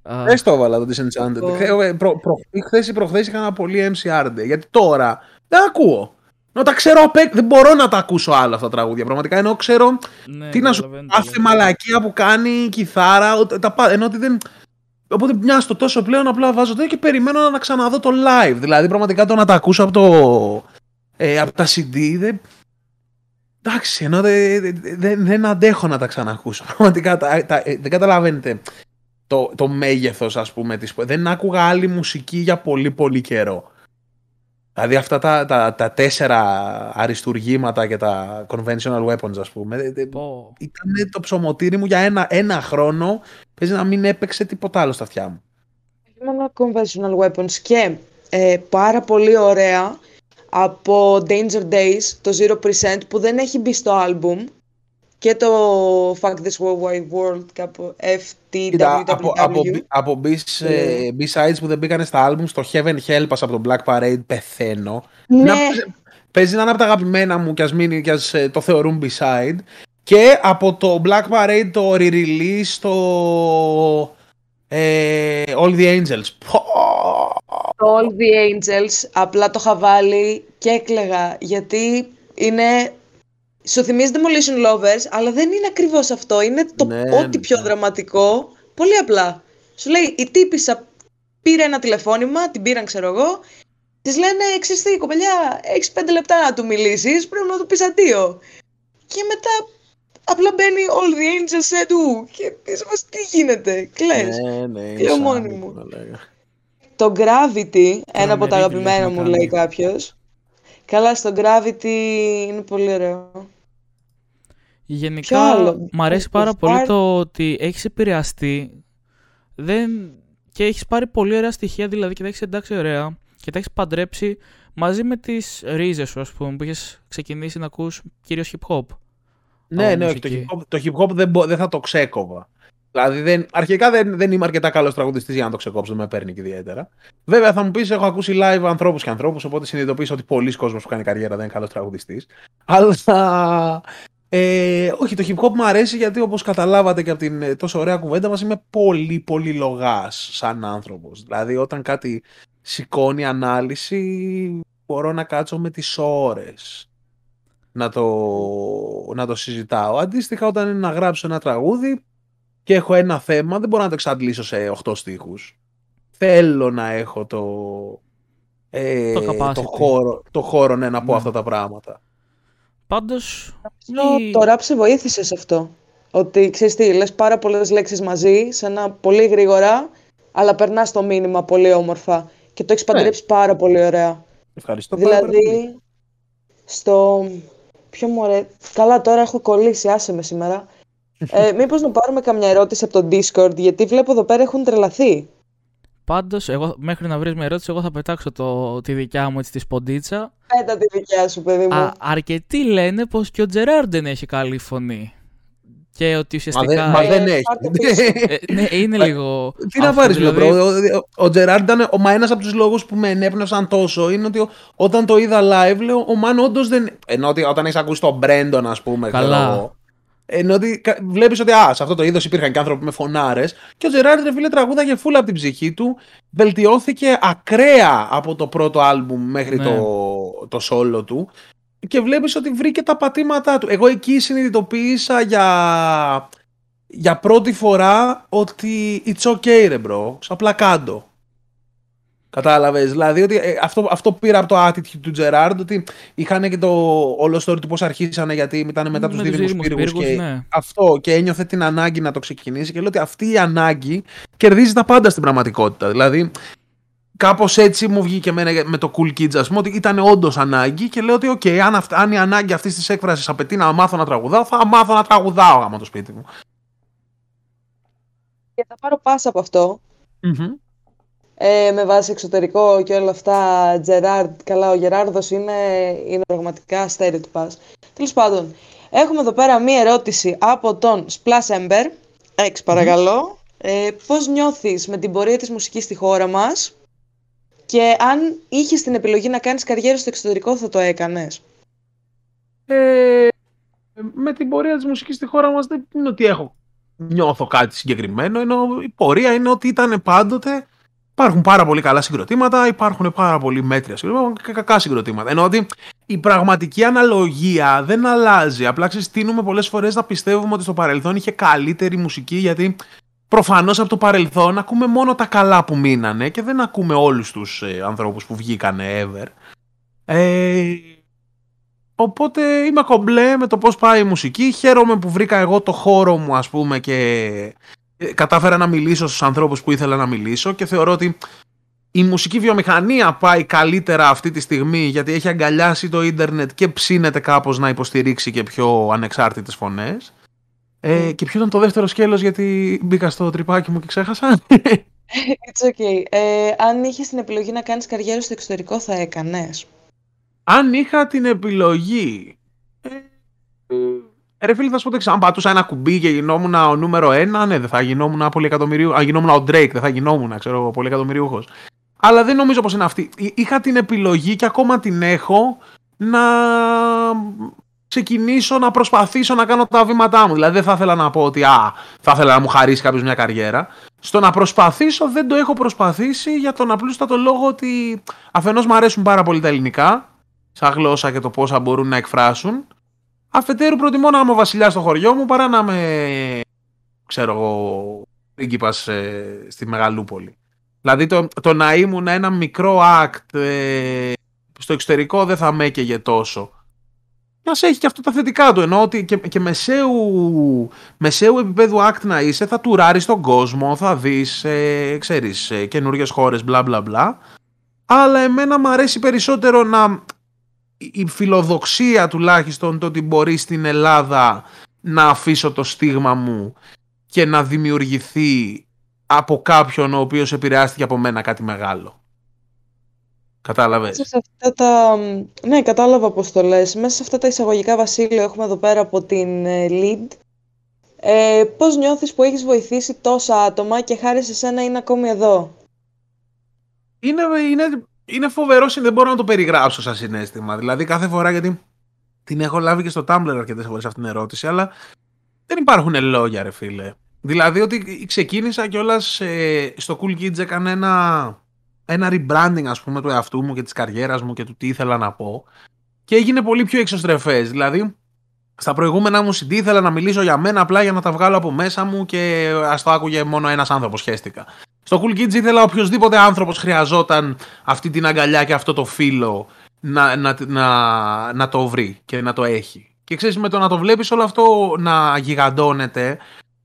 Α, Δεν στο έβαλα το Disenchanted. Ω. Χθε προ, προ, χθες ή προχθές είχα ένα πολύ MCR day. Γιατί τώρα δεν ακούω. Ενώ τα ξέρω απ' έξω, δεν μπορώ να τα ακούσω άλλα αυτά τα τραγούδια. Πραγματικά ενώ ξέρω ναι, τι να σου καταλαβαίνω, κάθε καταλαβαίνω. μαλακία που κάνει η κιθάρα. ο- Τα, πα- ενώ ότι δεν. Οπότε μοιάζει το τόσο πλέον απλά βάζω το και περιμένω να ξαναδώ το live. Δηλαδή πραγματικά το να τα ακούσω από, το, ε, από τα CD δεν. Εντάξει, ενώ δεν, δεν, δεν αντέχω να τα ξανακούσω. [LAUGHS] Πραγματικά τα, τα, ε, δεν καταλαβαίνετε το, το μέγεθος ας πούμε της, δεν άκουγα άλλη μουσική για πολύ πολύ καιρό δηλαδή αυτά τα, τα, τα τέσσερα αριστουργήματα και τα conventional weapons ας πούμε δε- δε- Πω. ήταν το ψωμοτήρι μου για ένα, ένα χρόνο παίζει να μην έπαιξε τίποτα άλλο στα αυτιά μου Όχι μόνο conventional weapons και ε, πάρα πολύ ωραία από Danger Days, το 0% που δεν έχει μπει στο album και το Fuck This World Wide World, κάπου Κοίτα, από, από, FTWW. από B- ε, B-sides που δεν μπήκαν στα album, στο Heaven Help Us από τον Black Parade πεθαίνω. Ναι, Να, παίζει να είναι από τα αγαπημένα μου κι ας, μείνει, κι ας ε, το θεωρούν B-side. Και από το Black Parade το re-release το ε, All the Angels. Πω! το All the Angels απλά το είχα βάλει και έκλαιγα γιατί είναι... Σου θυμίζει Demolition Lovers, αλλά δεν είναι ακριβώς αυτό. Είναι το Ναι, ό,τι ναι. πιο δραματικό. Πολύ απλά. Σου λέει, η τύπησα πήρε ένα τηλεφώνημα, την πήραν ξέρω εγώ, της λένε, ξέρεις τι, κοπελιά, έχεις πέντε λεπτά να του μιλήσεις, πρέπει να του πεις αντίο. Και μετά απλά μπαίνει All the Angels σε του και είσαι μας, τι γίνεται, κλαις. Ναι, ναι, Λέω σαν μόνη που μου. να λέγα. Το Gravity, ένα από τα Τρομερή αγαπημένα δουλειά μου να λέει κάνει. κάποιος. Καλά, στο Gravity είναι πολύ ωραίο. Ποιο Γενικά, άλλο; μ' αρέσει Το πάρα πολύ Far- το ότι έχεις επηρεαστεί δεν... και έχεις πάρει πολύ ωραία στοιχεία, δηλαδή και τα έχεις εντάξει ωραία και τα έχεις παντρέψει μαζί με τις ρίζες σου, ας πούμε, που έχεις ξεκινήσει να ακούς κυρίως hip hop. Ναι, από ναι, όχι, το μουσική. hip hop, το hip hop δεν, μπο- δεν θα το ξέκοβα. Δηλαδή, δεν, αρχικά δεν, δεν είμαι αρκετά καλός τραγουδιστής για να το ξεκόψω, δεν με παίρνει και ιδιαίτερα. Βέβαια, θα μου πεις: Έχω ακούσει live ανθρώπους και ανθρώπους, οπότε συνειδητοποιήσω ότι πολλοί κόσμοι που κάνει καριέρα δεν είναι καλός τραγουδιστής. Αλλά. Ε, όχι, το hip hop μου αρέσει γιατί όπως καταλάβατε και από την ε, τόσο ωραία κουβέντα μας είμαι πολύ πολύ λογάς σαν άνθρωπος. Δηλαδή όταν κάτι σηκώνει ανάλυση μπορώ να κάτσω με τις ώρες να το, να το συζητάω. Αντίστοιχα όταν είναι να γράψω ένα τραγούδι και έχω ένα θέμα δεν μπορώ να το εξαντλήσω σε 8 στίχους. Θέλω να έχω το, ε, Το το, capacity. χώρο, το χώρο ναι, να πω Ναι. αυτά τα πράγματα. Πάντως, Νομίζω η- Το rap σε βοήθησε σε αυτό. Ότι ξέρεις τι, λες πάρα πολλές λέξεις μαζί, σε ένα πολύ γρήγορα, αλλά περνάς το μήνυμα πολύ όμορφα. Και το έχεις παντρέψει πάρα πολύ ωραία. Ευχαριστώ πάρα πολύ. δηλαδή, στο... Ποιο μου ωραία... Καλά, τώρα έχω κολλήσει, άσε με σήμερα. [LAUGHS] Ε, μήπως να πάρουμε καμιά ερώτηση από το Discord, γιατί βλέπω εδώ πέρα έχουν τρελαθεί. Πάντως εγώ, μέχρι να βρεις μια ερώτηση, εγώ θα πετάξω το, τη δικιά μου έτσι τη σποντίτσα. Πέτα τη δικιά σου, παιδί μου. Α, αρκετοί λένε πως και ο Τζεράρντ δεν έχει καλή φωνή. Και ότι Μα ουσιαστικά... δεν, μα Ε, δεν έχει. πάρτε [LAUGHS] πίσω. Ε, ναι, είναι λίγο. Τι να αυτό, πάρεις, δηλαδή, bro. Ο, ο Τζεράρντ ήταν. Ο, μα ένας από τους λόγους που με ενέπνευσαν τόσο είναι ότι ο- όταν το είδα live, λέω oh man όντως δεν. Ενώ ότι όταν έχεις ακούσει τον Μπρέντον, ας πούμε. ξέρω Καλά. Εγώ, Ενώ ότι βλέπεις ότι α, σε αυτό το είδος υπήρχαν και άνθρωποι με φωνάρες. Και ο Τζεράρντ, ρε φίλε, τραγούδαγε φούλα από την ψυχή του. Βελτιώθηκε ακραία από το πρώτο άλμπουμ μέχρι Ναι. το, το solo του. Και βλέπεις ότι βρήκε τα πατήματά του. Εγώ εκεί συνειδητοποίησα για, για πρώτη φορά ότι it's okay ρε bro, απλά κάντο. Κατάλαβες, δηλαδή ότι ε, αυτό, αυτό πήρα από το attitude του Τζεράρντ ότι είχαν και το όλο story του πώς αρχίσανε γιατί ήταν μετά τους με δίδυμους δίδυμους πύργους πύργους, και ναι. αυτό και ένιωθε την ανάγκη να το ξεκινήσει και λέω ότι αυτή η ανάγκη κερδίζει τα πάντα στην πραγματικότητα. Δηλαδή Κάπως έτσι μου βγήκε εμένα με το Cool Kids, ας πούμε, ότι ήταν όντως ανάγκη και λέω ότι, OK, αν, αυ- αν η ανάγκη αυτής της έκφρασης απαιτεί να μάθω να τραγουδάω, θα μάθω να τραγουδάω άμα το σπίτι μου. Και θα πάρω πάσα από αυτό. Μμμ. Ε, με βάση εξωτερικό και όλα αυτά, Τζεράρντ, καλά, ο Γεράρδος είναι, είναι πραγματικά αστέρι του πας. Τέλος πάντων, έχουμε εδώ πέρα μία ερώτηση από τον Splash Ember, εξ παρακαλώ. Ε, πώς νιώθεις με την πορεία της μουσικής στη χώρα μας και αν είχες την επιλογή να κάνεις καριέρα στο εξωτερικό θα το έκανες; Ε, με την πορεία της μουσικής στη χώρα μας δεν είναι ότι έχω νιώθω κάτι συγκεκριμένο, ενώ η πορεία είναι ότι ήταν πάντοτε υπάρχουν πάρα πολύ καλά συγκροτήματα, υπάρχουν πάρα πολύ μέτρια συγκροτήματα και κακά συγκροτήματα. Ενώ ότι η πραγματική αναλογία δεν αλλάζει. Απλά ξεστήνουμε πολλές φορές να πιστεύουμε ότι στο παρελθόν είχε καλύτερη μουσική γιατί προφανώς από το παρελθόν ακούμε μόνο τα καλά που μείνανε και δεν ακούμε όλους τους ε, ανθρώπους που βγήκανε ever. Ε, Οπότε είμαι κομπλέ με το πώς πάει η μουσική. Χαίρομαι που βρήκα εγώ το χώρο μου ας πούμε και ε, κατάφερα να μιλήσω στους ανθρώπους που ήθελα να μιλήσω και θεωρώ ότι η μουσική βιομηχανία πάει καλύτερα αυτή τη στιγμή γιατί έχει αγκαλιάσει το ίντερνετ και ψήνεται κάπως να υποστηρίξει και πιο ανεξάρτητες φωνές. Ε, και ποιο ήταν το δεύτερο σκέλος γιατί μπήκα στο τρυπάκι μου και ξέχασα; [LAUGHS] It's okay. Ε, αν είχες την επιλογή να κάνεις καριέρα στο εξωτερικό θα έκανες. Αν είχα την επιλογή. ε, Ρε φίλε, θα σου πω το εξής. Αν πατούσα ένα κουμπί και γινόμουν ο νούμερο ένα, ναι, δεν θα γινόμουν πολυεκατομμυρίου. Αν γινόμουν ο Drake, δεν θα γινόμουν, ξέρω εγώ, πολυεκατομμυριούχο. Αλλά δεν νομίζω πως είναι αυτή. Είχα την επιλογή και ακόμα την έχω να ξεκινήσω να προσπαθήσω να κάνω τα βήματά μου. Δηλαδή δεν θα ήθελα να πω ότι α, θα ήθελα να μου χαρίσει κάποιος μια καριέρα. Στο να προσπαθήσω δεν το έχω προσπαθήσει για τον απλούστατο λόγο ότι αφενός μου αρέσουν πάρα πολύ τα ελληνικά, σαν γλώσσα και το πόσα μπορούν να εκφράσουν. Αφετέρου προτιμώ να είμαι ο βασιλιάς στο χωριό μου παρά να είμαι, ξέρω εγώ, πρίγκιπας ε, στη Μεγαλούπολη. Δηλαδή το, το να ήμουν ένα μικρό act ε, στο εξωτερικό δεν θα με έκαιγε τόσο. Να έχει και αυτό τα θετικά του. Ενώ ότι και, και μεσαίου, μεσαίου επίπεδου act να είσαι, θα τουράρεις τον κόσμο, θα δεις, ε, ξέρεις, ε, καινούριες χώρες, μπλα μπλα μπλα. Αλλά εμένα μου αρέσει περισσότερο να. Η φιλοδοξία τουλάχιστον το ότι μπορεί στην Ελλάδα να αφήσω το στίγμα μου και να δημιουργηθεί από κάποιον ο οποίος επηρεάστηκε από μένα κάτι μεγάλο. Κατάλαβες; τα... Ναι, κατάλαβα πώς το λες. Μέσα σε αυτά τα εισαγωγικά βασίλειο έχουμε εδώ πέρα από την ε, Lead. Ε, πώς νιώθεις που έχεις βοηθήσει τόσα άτομα και χάρη σε σένα είναι ακόμη εδώ; Είναι, είναι, είναι φοβερό, δεν μπορώ να το περιγράψω σαν συνέστημα. Δηλαδή κάθε φορά γιατί την έχω λάβει και στο Tumblr αρκετές φορές αυτήν την ερώτηση, αλλά δεν υπάρχουν λόγια, ρε φίλε. Δηλαδή ότι ξεκίνησα κιόλας ε, στο Cool Kids έκανε ένα ένα rebranding ας πούμε του εαυτού μου και της καριέρας μου και του τι ήθελα να πω και έγινε πολύ πιο εξωστρεφές. Δηλαδή στα προηγούμενα μου CD ήθελα να μιλήσω για μένα απλά για να τα βγάλω από μέσα μου και ας το άκουγε μόνο ένας άνθρωπος σχέστηκα. Στο Cool Kids ήθελα οποιοδήποτε άνθρωπος χρειαζόταν αυτή την αγκαλιά και αυτό το φίλο να, να, να, να το βρει και να το έχει. Και ξέρεις με το να το βλέπεις όλο αυτό να γιγαντώνεται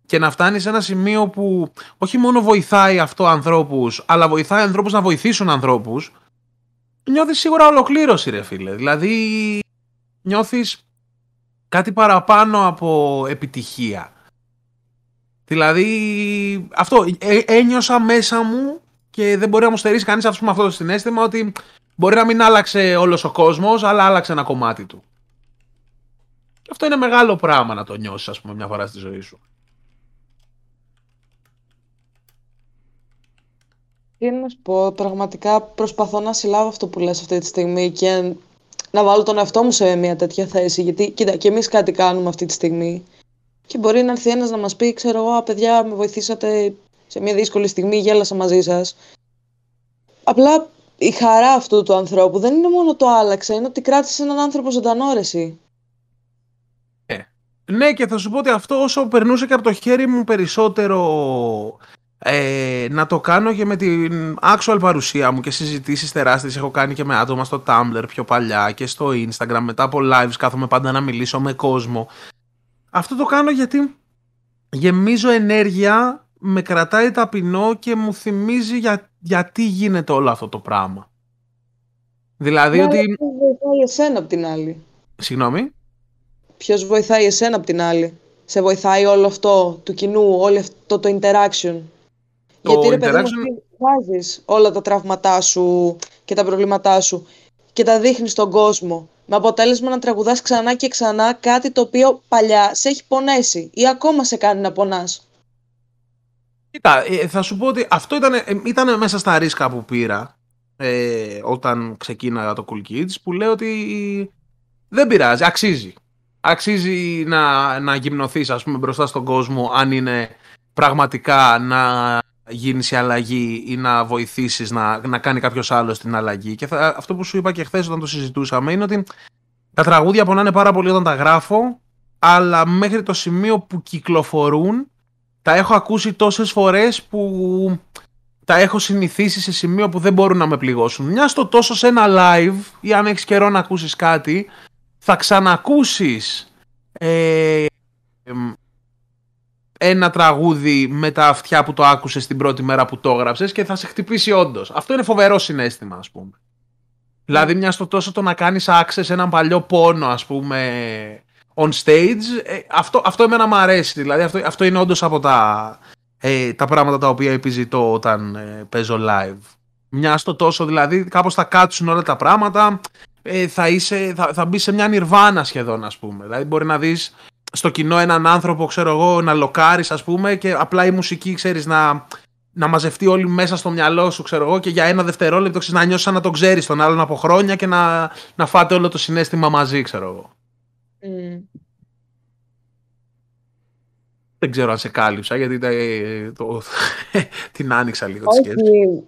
και να φτάνει σε ένα σημείο που όχι μόνο βοηθάει αυτό ανθρώπους, αλλά βοηθάει ανθρώπους να βοηθήσουν ανθρώπους, νιώθεις σίγουρα ολοκλήρωση, ρε φίλε. Δηλαδή, νιώθεις κάτι παραπάνω από επιτυχία. Δηλαδή, αυτό ε, ένιωσα μέσα μου και δεν μπορεί να μου στερήσει κανείς αυτό το συνέστημα ότι μπορεί να μην άλλαξε όλος ο κόσμος, αλλά άλλαξε ένα κομμάτι του. αυτό είναι μεγάλο πράγμα να το νιώσεις, ας πούμε, μια φορά στη ζωή σου. Τι να σου πω, πραγματικά προσπαθώ να συλλάβω αυτό που λες αυτή τη στιγμή και να βάλω τον εαυτό μου σε μια τέτοια θέση. Γιατί, κοίτα, και εμείς κάτι κάνουμε αυτή τη στιγμή. Και μπορεί να έρθει ένας να μας πει, ξέρω εγώ, παιδιά, με βοηθήσατε σε μια δύσκολη στιγμή, γέλασα μαζί σας. Απλά η χαρά αυτού του ανθρώπου δεν είναι μόνο το άλλαξε, είναι ότι κράτησε έναν άνθρωπο ζωντανό Ε, ναι, και θα σου πω ότι αυτό όσο περνούσε και από το χέρι μου περισσότερο ε, να το κάνω και με την actual παρουσία μου και συζητήσεις τεράστιες έχω κάνει και με άτομα στο Tumblr πιο παλιά και στο Instagram μετά από lives κάθομαι πάντα να μιλήσω με κόσμο αυτό το κάνω γιατί γεμίζω ενέργεια με κρατάει ταπεινό και μου θυμίζει για, γιατί γίνεται όλο αυτό το πράγμα δηλαδή Μα ότι ποιος βοηθάει εσένα από την άλλη; Συγγνώμη; Ποιος βοηθάει εσένα από την άλλη; Σε βοηθάει όλο αυτό του κοινού, όλο αυτό το interaction; Γιατί ρε παιδί μου, βάζεις όλα τα τραύματά σου και τα προβλήματά σου και τα δείχνεις στον κόσμο. Με αποτέλεσμα να τραγουδάς ξανά και ξανά κάτι το οποίο παλιά σε έχει πονέσει ή ακόμα σε κάνει να πονάς. Κοίτα, ε, θα σου πω ότι αυτό ήταν, ε, ήταν μέσα στα ρίσκα που πήρα ε, όταν ξεκίναγα το Cool Kids που λέω ότι δεν πειράζει, αξίζει. Αξίζει να, να γυμνοθείς ας πούμε μπροστά στον κόσμο αν είναι πραγματικά να γίνεις η αλλαγή ή να βοηθήσεις να, να κάνει κάποιος άλλος την αλλαγή. Και θα, αυτό που σου είπα και χθες όταν το συζητούσαμε είναι ότι τα τραγούδια πονάνε πάρα πολύ όταν τα γράφω, αλλά μέχρι το σημείο που κυκλοφορούν τα έχω ακούσει τόσες φορές που τα έχω συνηθίσει σε σημείο που δεν μπορούν να με πληγώσουν. Μια στο τόσο σε ένα live ή αν έχεις καιρό να ακούσεις κάτι, θα ξανακούσεις ε, ένα τραγούδι με τα αυτιά που το άκουσε την πρώτη μέρα που το έγραψες και θα σε χτυπήσει όντως. Αυτό είναι φοβερό συνέστημα, ας πούμε. Δηλαδή, μιας στο τόσο το να κάνεις access έναν παλιό πόνο, ας πούμε, on stage, ε, αυτό, αυτό εμένα μου αρέσει. Δηλαδή, αυτό, αυτό είναι όντως από τα, ε, τα πράγματα τα οποία επιζητώ όταν ε, παίζω live. Μιας στο τόσο, δηλαδή, κάπως θα κάτσουν όλα τα πράγματα, ε, θα, είσαι, θα, θα μπεις σε μια νιρβάνα σχεδόν, ας πούμε. Δηλαδή, μπορεί να δεις στο κοινό έναν άνθρωπο, ξέρω εγώ, να λοκάρεις ας πούμε και απλά η μουσική, ξέρεις, να, να μαζευτεί όλη μέσα στο μυαλό σου, ξέρω εγώ, και για ένα δευτερόλεπτο ξέρεις, να νιώσεις σαν να τον ξέρεις τον άλλον από χρόνια και να, να φάτε όλο το συνέστημα μαζί, ξέρω εγώ. Mm. Δεν ξέρω αν σε κάλυψα, γιατί ε, το, [LAUGHS] την άνοιξα λίγο τη σκέψη. Όχι.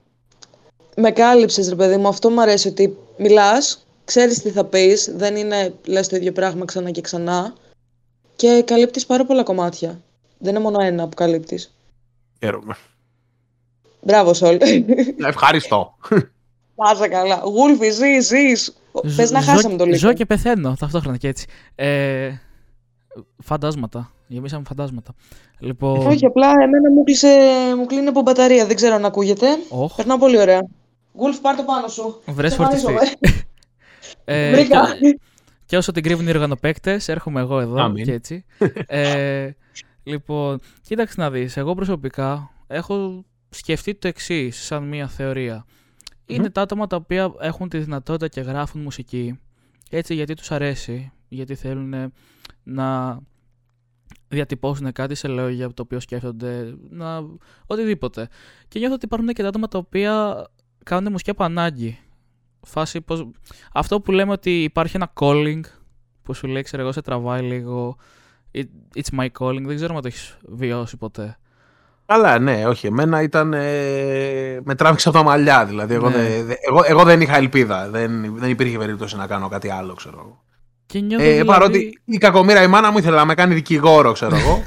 Με κάλυψες ρε παιδί μου, αυτό μου αρέσει ότι μιλάς, ξέρεις τι θα πεις, δεν είναι λες το ίδιο πράγμα ξανά και ξανά και καλύπτεις πάρα πολλά κομμάτια. Δεν είναι μόνο ένα που καλύπτεις. Χαίρομαι. Μπράβο Σόλ. Ευχαριστώ. Πάσα καλά. Γούλφι, ζεις, ζεις. Πες να Ζω- χάσαμε το λίγο. Ζω και πεθαίνω ταυτόχρονα και έτσι. Ε, φαντάσματα. Γεμίσαμε φαντάσματα. Λοιπόν. Όχι, απλά εμένα μου, κλείσε, μου κλείνει από μπαταρία. Δεν ξέρω αν ακούγεται. όχ, Περνάω πολύ ωραία. Γουλφ, πάρ το πάνω σου. βρες Στεφανίζομαι. φορτιστή. Ε, Βρήκα. Και, και όσο την κρύβουν οι οργανοπαίκτες, έρχομαι εγώ εδώ Αμήν. και έτσι. Ε, λοιπόν, κοίταξε να δεις. Εγώ προσωπικά έχω σκεφτεί το εξής σαν μία θεωρία. Είναι τα άτομα τα οποία έχουν τη δυνατότητα και γράφουν μουσική έτσι γιατί τους αρέσει, γιατί θέλουν να διατυπώσουν κάτι σε λόγια το οποίο σκέφτονται, να... οτιδήποτε. Και νιώθω ότι υπάρχουν και τα άτομα τα οποία κάνουν μουσική από ανάγκη. Φάση πως... Αυτό που λέμε ότι υπάρχει ένα calling που σου λέει, ξέρω εγώ, σε τραβάει λίγο. It- It's my calling. Δεν ξέρω αν το έχεις βιώσει ποτέ. Καλά, ναι, όχι. Εμένα ήταν. Ε, με τράβηξε από τα μαλλιά. Δηλαδή, εγώ, Ναι. δεν, δε- εγώ, εγώ δεν είχα ελπίδα. Δεν, δεν υπήρχε περίπτωση να κάνω κάτι άλλο, ξέρω εγώ. Και νιώθω Ε, δηλαδή... Παρότι η κακομήρα η μάνα μου ήθελε να με κάνει δικηγόρο, ξέρω εγώ.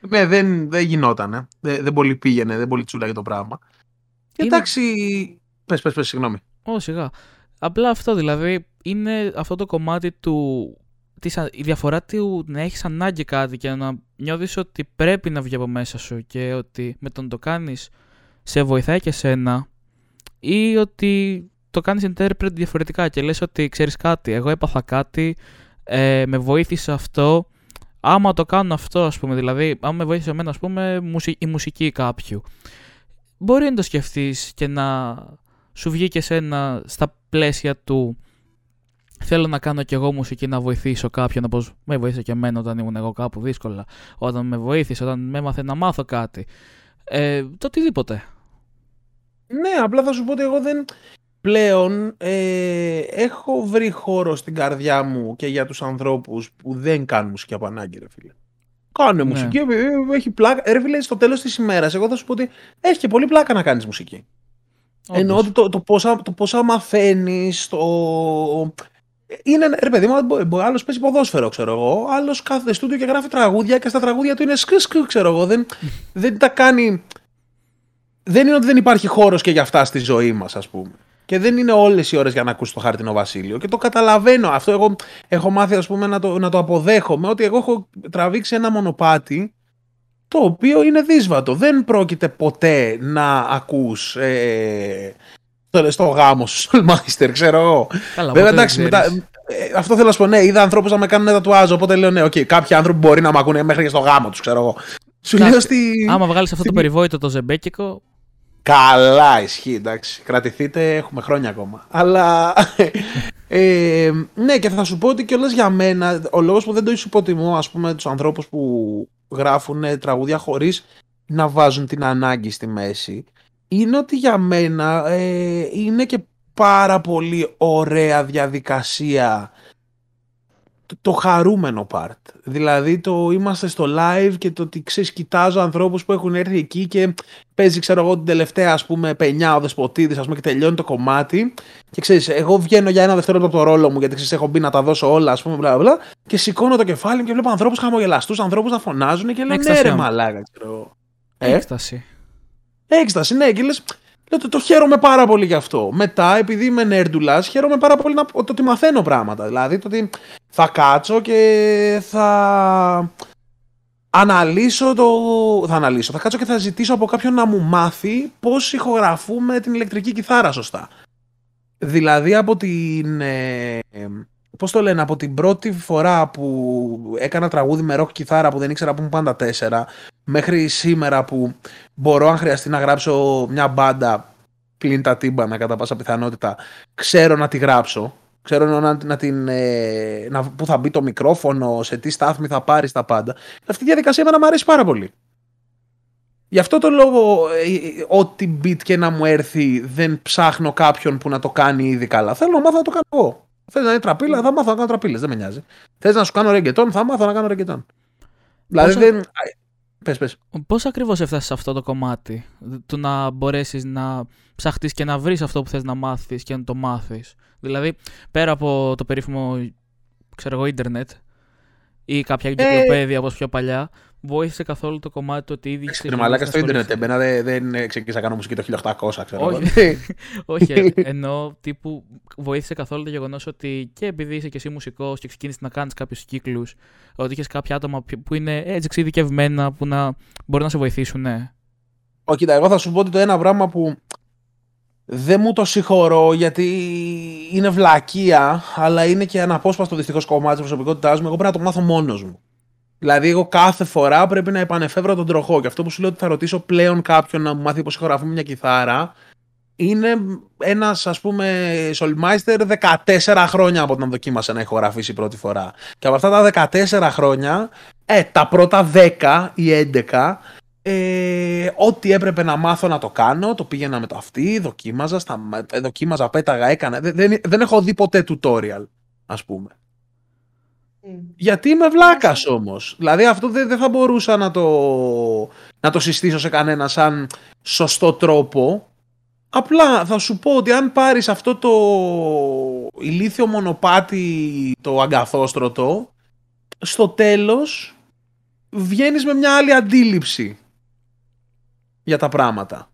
[LAUGHS] ναι, δεν, δεν γινόταν. ε. Δεν, δεν πολύ πήγαινε, δεν πολύ τσούλαγε το πράγμα. Και Είναι- εντάξει. Πες, πες, πες, συγγνώμη. Ω, σιγά. Απλά αυτό δηλαδή είναι αυτό το κομμάτι του. Της, α- η διαφορά του να έχεις ανάγκη κάτι και να νιώθεις ότι πρέπει να βγει από μέσα σου και ότι με το να το κάνεις σε βοηθάει και σένα ή ότι το κάνεις interpret διαφορετικά και λες ότι ξέρεις κάτι, εγώ έπαθα κάτι, ε, με βοήθησε αυτό, άμα το κάνω αυτό ας πούμε, δηλαδή άμα με βοήθησε εμένα ας πούμε μουσι- η μουσική κάποιου, μπορεί να το σκεφτείς και να σου βγει και σένα στα πλαίσια του θέλω να κάνω κι εγώ μουσική να βοηθήσω κάποιον όπως με βοήθησε και εμένα όταν ήμουν εγώ κάπου δύσκολα όταν με βοήθησε, όταν με έμαθε να μάθω κάτι ε, το οτιδήποτε Ναι, απλά θα σου πω ότι εγώ δεν. Πλέον ε, έχω βρει χώρο στην καρδιά μου και για τους ανθρώπους που δεν κάνουν μουσική από ανάγκη, ρε φίλε. Κάνουν Ναι. μουσική, επειδή έχει πλάκα. Ρε φίλε, στο τέλος της ημέρας, εγώ θα σου πω ότι έχει και πολύ πλάκα να κάνεις μουσική. Εννοώ Όντως. ότι το, το, πόσα, το πόσα μαθαίνεις, το... Είναι, ρε παιδί μου, άλλος παίζει ποδόσφαιρο, ξέρω εγώ. Άλλος κάθεται στούντιο και γράφει τραγούδια και στα τραγούδια του είναι σκου, σκου, ξέρω εγώ. Δεν, δεν τα κάνει. Δεν είναι ότι δεν υπάρχει χώρος και για αυτά στη ζωή μας, ας πούμε. Και δεν είναι όλες οι ώρες για να ακούσει το χάρτινο Βασίλειο. Και το καταλαβαίνω. Αυτό εγώ έχω μάθει, ας πούμε, να το, να το αποδέχομαι. Ότι εγώ έχω τραβήξει ένα μονοπάτι το οποίο είναι δύσβατο. Δεν πρόκειται ποτέ να ακούς ε, στο, στο γάμο σου, στο Μάιστερ, ξέρω εγώ. Καλά, Βέβαια, ποτέ εντάξει, δεν μετά, ξέρεις. ε, αυτό θέλω να σου πω. Ναι, είδα ανθρώπους να με κάνουν τατουάζ. Οπότε λέω ναι, οκ, κάποιοι άνθρωποι μπορεί να με ακούνε μέχρι και στο γάμο τους, ξέρω εγώ. Σου Εντάξει, λέω στη. άμα βγάλεις αυτό το στη- περιβόητο το ζεμπέκικο Καλά, ισχύει, εντάξει. Κρατηθείτε, έχουμε χρόνια ακόμα. Αλλά. ε, ναι, και θα σου πω ότι κιόλας για μένα, ο λόγος που δεν το υποτιμώ, ας πούμε, τους ανθρώπους που γράφουν ε, τραγούδια χωρίς να βάζουν την ανάγκη στη μέση, είναι ότι για μένα ε, είναι και πάρα πολύ ωραία διαδικασία το, το χαρούμενο part. Δηλαδή το είμαστε στο live και το ότι ξέρεις κοιτάζω ανθρώπους που έχουν έρθει εκεί και παίζει ξέρω εγώ την τελευταία ας πούμε πενιά ο Δεσποτίδης ας πούμε και τελειώνει το κομμάτι και ξέρεις εγώ βγαίνω για ένα δευτερόλεπτο από το ρόλο μου γιατί ξέρεις έχω μπει να τα δώσω όλα ας πούμε μπλα μπλα και σηκώνω το κεφάλι μου και βλέπω ανθρώπους χαμογελαστούς, ανθρώπους να φωνάζουν και λέω ναι Έκσταση, ρε άμα. μαλάκα ξέρω εγώ. Ε, έκσταση Έκσταση, ναι, και λες, λέω, το, το χαίρομαι πάρα πολύ γι' αυτό. Μετά, επειδή είμαι νέρντουλας, χαίρομαι πάρα πολύ να, το ότι μαθαίνω πράγματα. Δηλαδή, το ότι θα κάτσω και θα αναλύσω το... Θα αναλύσω, θα κάτσω και θα ζητήσω από κάποιον να μου μάθει πώς ηχογραφούμε την ηλεκτρική κιθάρα σωστά. Δηλαδή, από την... Ε, πώς το λένε, από την πρώτη φορά που έκανα τραγούδι με ροκ κιθάρα που δεν ήξερα που μου πάντα τέσσερα, μέχρι σήμερα που μπορώ αν χρειαστεί να γράψω μια μπάντα πλην τα τύμπανα κατά πάσα πιθανότητα, ξέρω να τη γράψω. Ξέρω να, να την, ε, να, πού θα μπει το μικρόφωνο, σε τι στάθμη θα πάρεις τα πάντα. Αυτή η διαδικασία εμένα μου αρέσει πάρα πολύ. Γι' αυτό το λόγο, ε, ε, ό,τι beat και να μου έρθει, δεν ψάχνω κάποιον που να το κάνει ήδη καλά. Θέλω να μάθω να το κάνω εγώ. Θες να είναι τραπίλα, θα μάθω να κάνω τραπίλε. Δεν με νοιάζει. Θες να σου κάνω ρεγκετόν, θα μάθω να κάνω ρεγκετόν. Δηλαδή Πόσα- δεν. Πες, πες. Πώς ακριβώς έφτασες σε αυτό το κομμάτι, του να μπορέσεις να ψαχτείς και να βρεις αυτό που θες να μάθεις και να το μάθεις; Δηλαδή, πέρα από το περίφημο, ξέρω εγώ, ίντερνετ ή κάποια εγκυκλοπαίδεια όπως πιο παλιά, βοήθησε καθόλου το κομμάτι του ότι ήδη Ρε μαλάκα στο ίντερνετ. Εμένα δεν, δεν ξεκίνησα να κάνω μουσική το 1800, ξέρω. εγώ. Όχι. [LAUGHS] Όχι, εννοώ τύπου βοήθησε καθόλου το γεγονός ότι και επειδή είσαι και εσύ μουσικός και ξεκίνησες να κάνεις κάποιους κύκλους, ότι είχες κάποια άτομα που- που είναι έτσι εξειδικευμένα που να μπορεί να σε βοηθήσουν, ναι. Όχι, κοίτα, εγώ θα σου πω ότι το ένα πράγμα που δεν μου το συγχωρώ γιατί είναι βλακεία, αλλά είναι και αναπόσπαστο δυστυχώς κομμάτι της προσωπικότητάς μου. Εγώ πρέπει να το μάθω μόνος μου. Δηλαδή, εγώ κάθε φορά πρέπει να επανεφεύρω τον τροχό. Και αυτό που σου λέω ότι θα ρωτήσω πλέον κάποιον να μου μάθει πώς ηχογραφούμε μια κιθάρα, είναι ένας, ας πούμε, Solmeister 14 χρόνια από όταν δοκίμασε να ηχογραφήσει πρώτη φορά. Και από αυτά τα 14 χρόνια, ε, τα πρώτα 10 ή 11 ε, ό,τι έπρεπε να μάθω να το κάνω, το πήγαινα με το αυτή, δοκίμαζα, στα, ε, δοκίμαζα, πέταγα, έκανα. Δεν, δεν, δεν έχω δει ποτέ tutorial, ας πούμε. Μμ. Γιατί είμαι βλάκας όμως. Δηλαδή αυτό δεν, δεν θα μπορούσα να το, να το συστήσω σε κανένα σαν σωστό τρόπο. Απλά θα σου πω ότι αν πάρεις αυτό το ηλίθιο μονοπάτι το αγκαθόστρωτο, στο τέλος βγαίνεις με μια άλλη αντίληψη για τα πράγματα.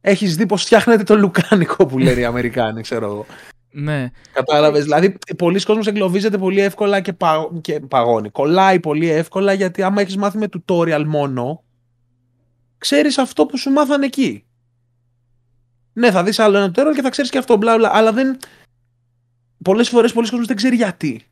Έχεις δει πως φτιάχνεται το λουκάνικο που λένε οι Αμερικάνοι, ξέρω εγώ. Ναι. Κατάλαβες. Δηλαδή, πολλοί κόσμος εγκλωβίζεται πολύ εύκολα και, πα... και παγώνει. Κολλάει πολύ εύκολα γιατί άμα έχεις μάθει με tutorial μόνο, ξέρεις αυτό που σου μάθανε εκεί. Ναι, θα δεις άλλο ένα tutorial και θα ξέρεις και αυτό, μπλα μπλα. Αλλά δεν. Πολλές φορές πολλοί κόσμος δεν ξέρει γιατί.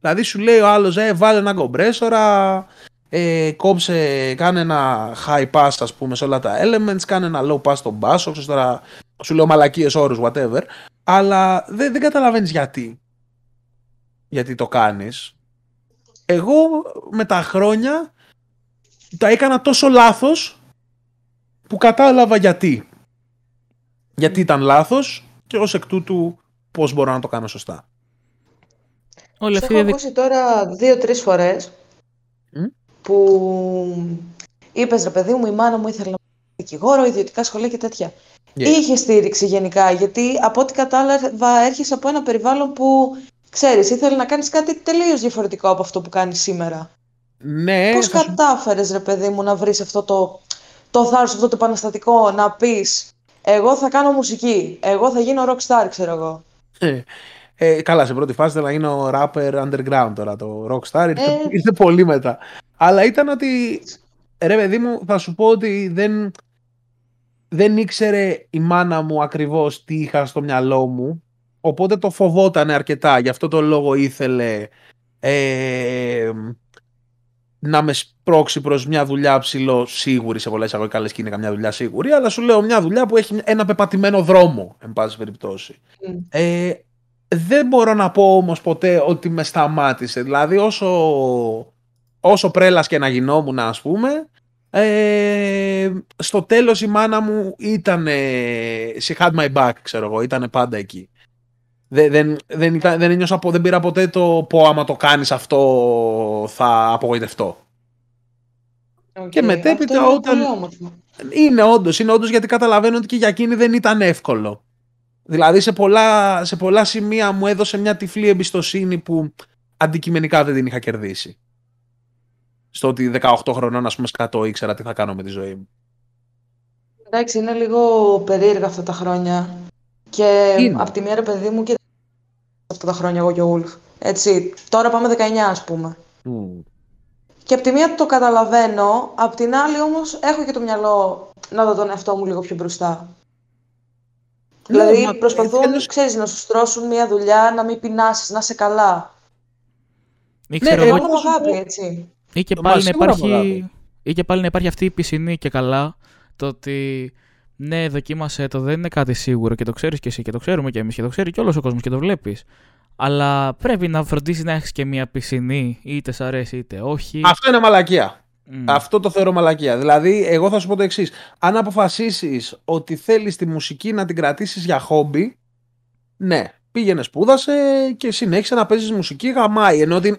Δηλαδή, σου λέει ο άλλος, ε, βάλε ένα κομπρέσορα, ε, κόψε, κάνε ένα high pass, ας πούμε, σε όλα τα elements, κάνε ένα low pass στον μπάσο, ξέρεις τώρα, σου λέω μαλακίες όρους, whatever αλλά δεν, δεν καταλαβαίνεις γιατί. Γιατί το κάνεις. Εγώ με τα χρόνια τα έκανα τόσο λάθος που κατάλαβα γιατί. Γιατί ήταν λάθος και ως εκ τούτου πώς μπορώ να το κάνω σωστά. Όλη Σε αυτή η έχω διαδικασία. ακούσει τώρα δύο-τρεις φορές Μμ. Που είπες ρε παιδί μου, η μάνα μου ήθελε να πάει δικηγόρο, ιδιωτικά σχολεία και τέτοια. Yeah. Είχε στήριξη γενικά, γιατί από ό,τι κατάλαβα έρχεσαι από ένα περιβάλλον που ξέρεις, ήθελε να κάνεις κάτι τελείως διαφορετικό από αυτό που κάνεις σήμερα. Ναι, Πώς θα σου- κατάφερες ρε παιδί μου να βρεις αυτό το, το θάρρος, αυτό το επαναστατικό, να πεις εγώ θα κάνω μουσική, εγώ θα γίνω rockstar, ξέρω εγώ. Ε, ε, καλά, σε πρώτη φάση θέλω να γίνω rapper underground τώρα. Το rockstar ήρθε, Ε. ήρθε πολύ μετά. Αλλά ήταν ότι, ρε παιδί μου, θα σου πω ότι δεν, δεν ήξερε η μάνα μου ακριβώς τι είχα στο μυαλό μου. Οπότε το φοβόταν αρκετά. Γι' αυτό το λόγο ήθελε ε, να με σπρώξει προς μια δουλειά ψηλό σίγουρη σε πολλά εισαγωγικά λες και είναι καμιά δουλειά σίγουρη αλλά σου λέω μια δουλειά που έχει ένα πεπατημένο δρόμο εν πάση περιπτώσει. Μμ. Ε, δεν μπορώ να πω όμως ποτέ ότι με σταμάτησε. Δηλαδή όσο, όσο πρέλας και να γινόμουν ας πούμε, ε, στο τέλος η μάνα μου ήταν, she had my back ξέρω εγώ, ήταν πάντα εκεί. Δεν, δεν, δεν, ήταν, δεν, ένιωσα, πο- δεν πήρα ποτέ το πω άμα το κάνεις αυτό θα απογοητευτώ. Και Οκ, μετέπειτα αυτό είναι όταν- πολύ όμορφο. Είναι όντως, είναι όντως γιατί καταλαβαίνω ότι και για εκείνη δεν ήταν εύκολο. Δηλαδή σε πολλά, σε πολλά σημεία μου έδωσε μια τυφλή εμπιστοσύνη που αντικειμενικά δεν την είχα κερδίσει. Στο ότι 18 χρονών, ας πούμε, σκατό ήξερα τι θα κάνω με τη ζωή μου. Εντάξει, είναι λίγο περίεργα αυτά τα χρόνια. Και Είναι. από τη μία, ρε παιδί μου, κοίτα αυτά τα χρόνια εγώ και ο Ούλφ. Έτσι, τώρα πάμε 19, ας πούμε. Και από τη μία το καταλαβαίνω, απ' την άλλη όμως έχω και το μυαλό να δω τον εαυτό μου λίγο πιο μπροστά. δηλαδή Ναι, μα, προσπαθούν, τέλος- ξέρεις, να σου στρώσουν μια δουλειά, να μην πεινάσεις, να είσαι καλά. Ή, ξέρω ε, εγώ, Μόνο εγώ με θα σου αγάπη, πω- έτσι. Ή, και Μα πάλι να σίγουρα υπάρχει, αγάπη. ή και πάλι να υπάρχει αυτή η πισινή και καλά. Το ότι ναι, δοκίμασε το, δεν είναι κάτι σίγουρο και το ξέρεις και εσύ και το ξέρουμε και εμείς και το ξέρει και όλος ο κόσμος και το βλέπεις. Αλλά πρέπει να φροντίσει να έχεις και μια πισινή, είτε σ' αρέσει είτε όχι. Αυτό είναι μαλακία. Αυτό το θεωρώ μαλακία. Δηλαδή, εγώ θα σου πω το εξής. Αν αποφασίσεις ότι θέλεις τη μουσική να την κρατήσεις για χόμπι, ναι, πήγαινε, σπούδασε και συνέχισε να παίζεις μουσική, γαμάει. Ενώ ότι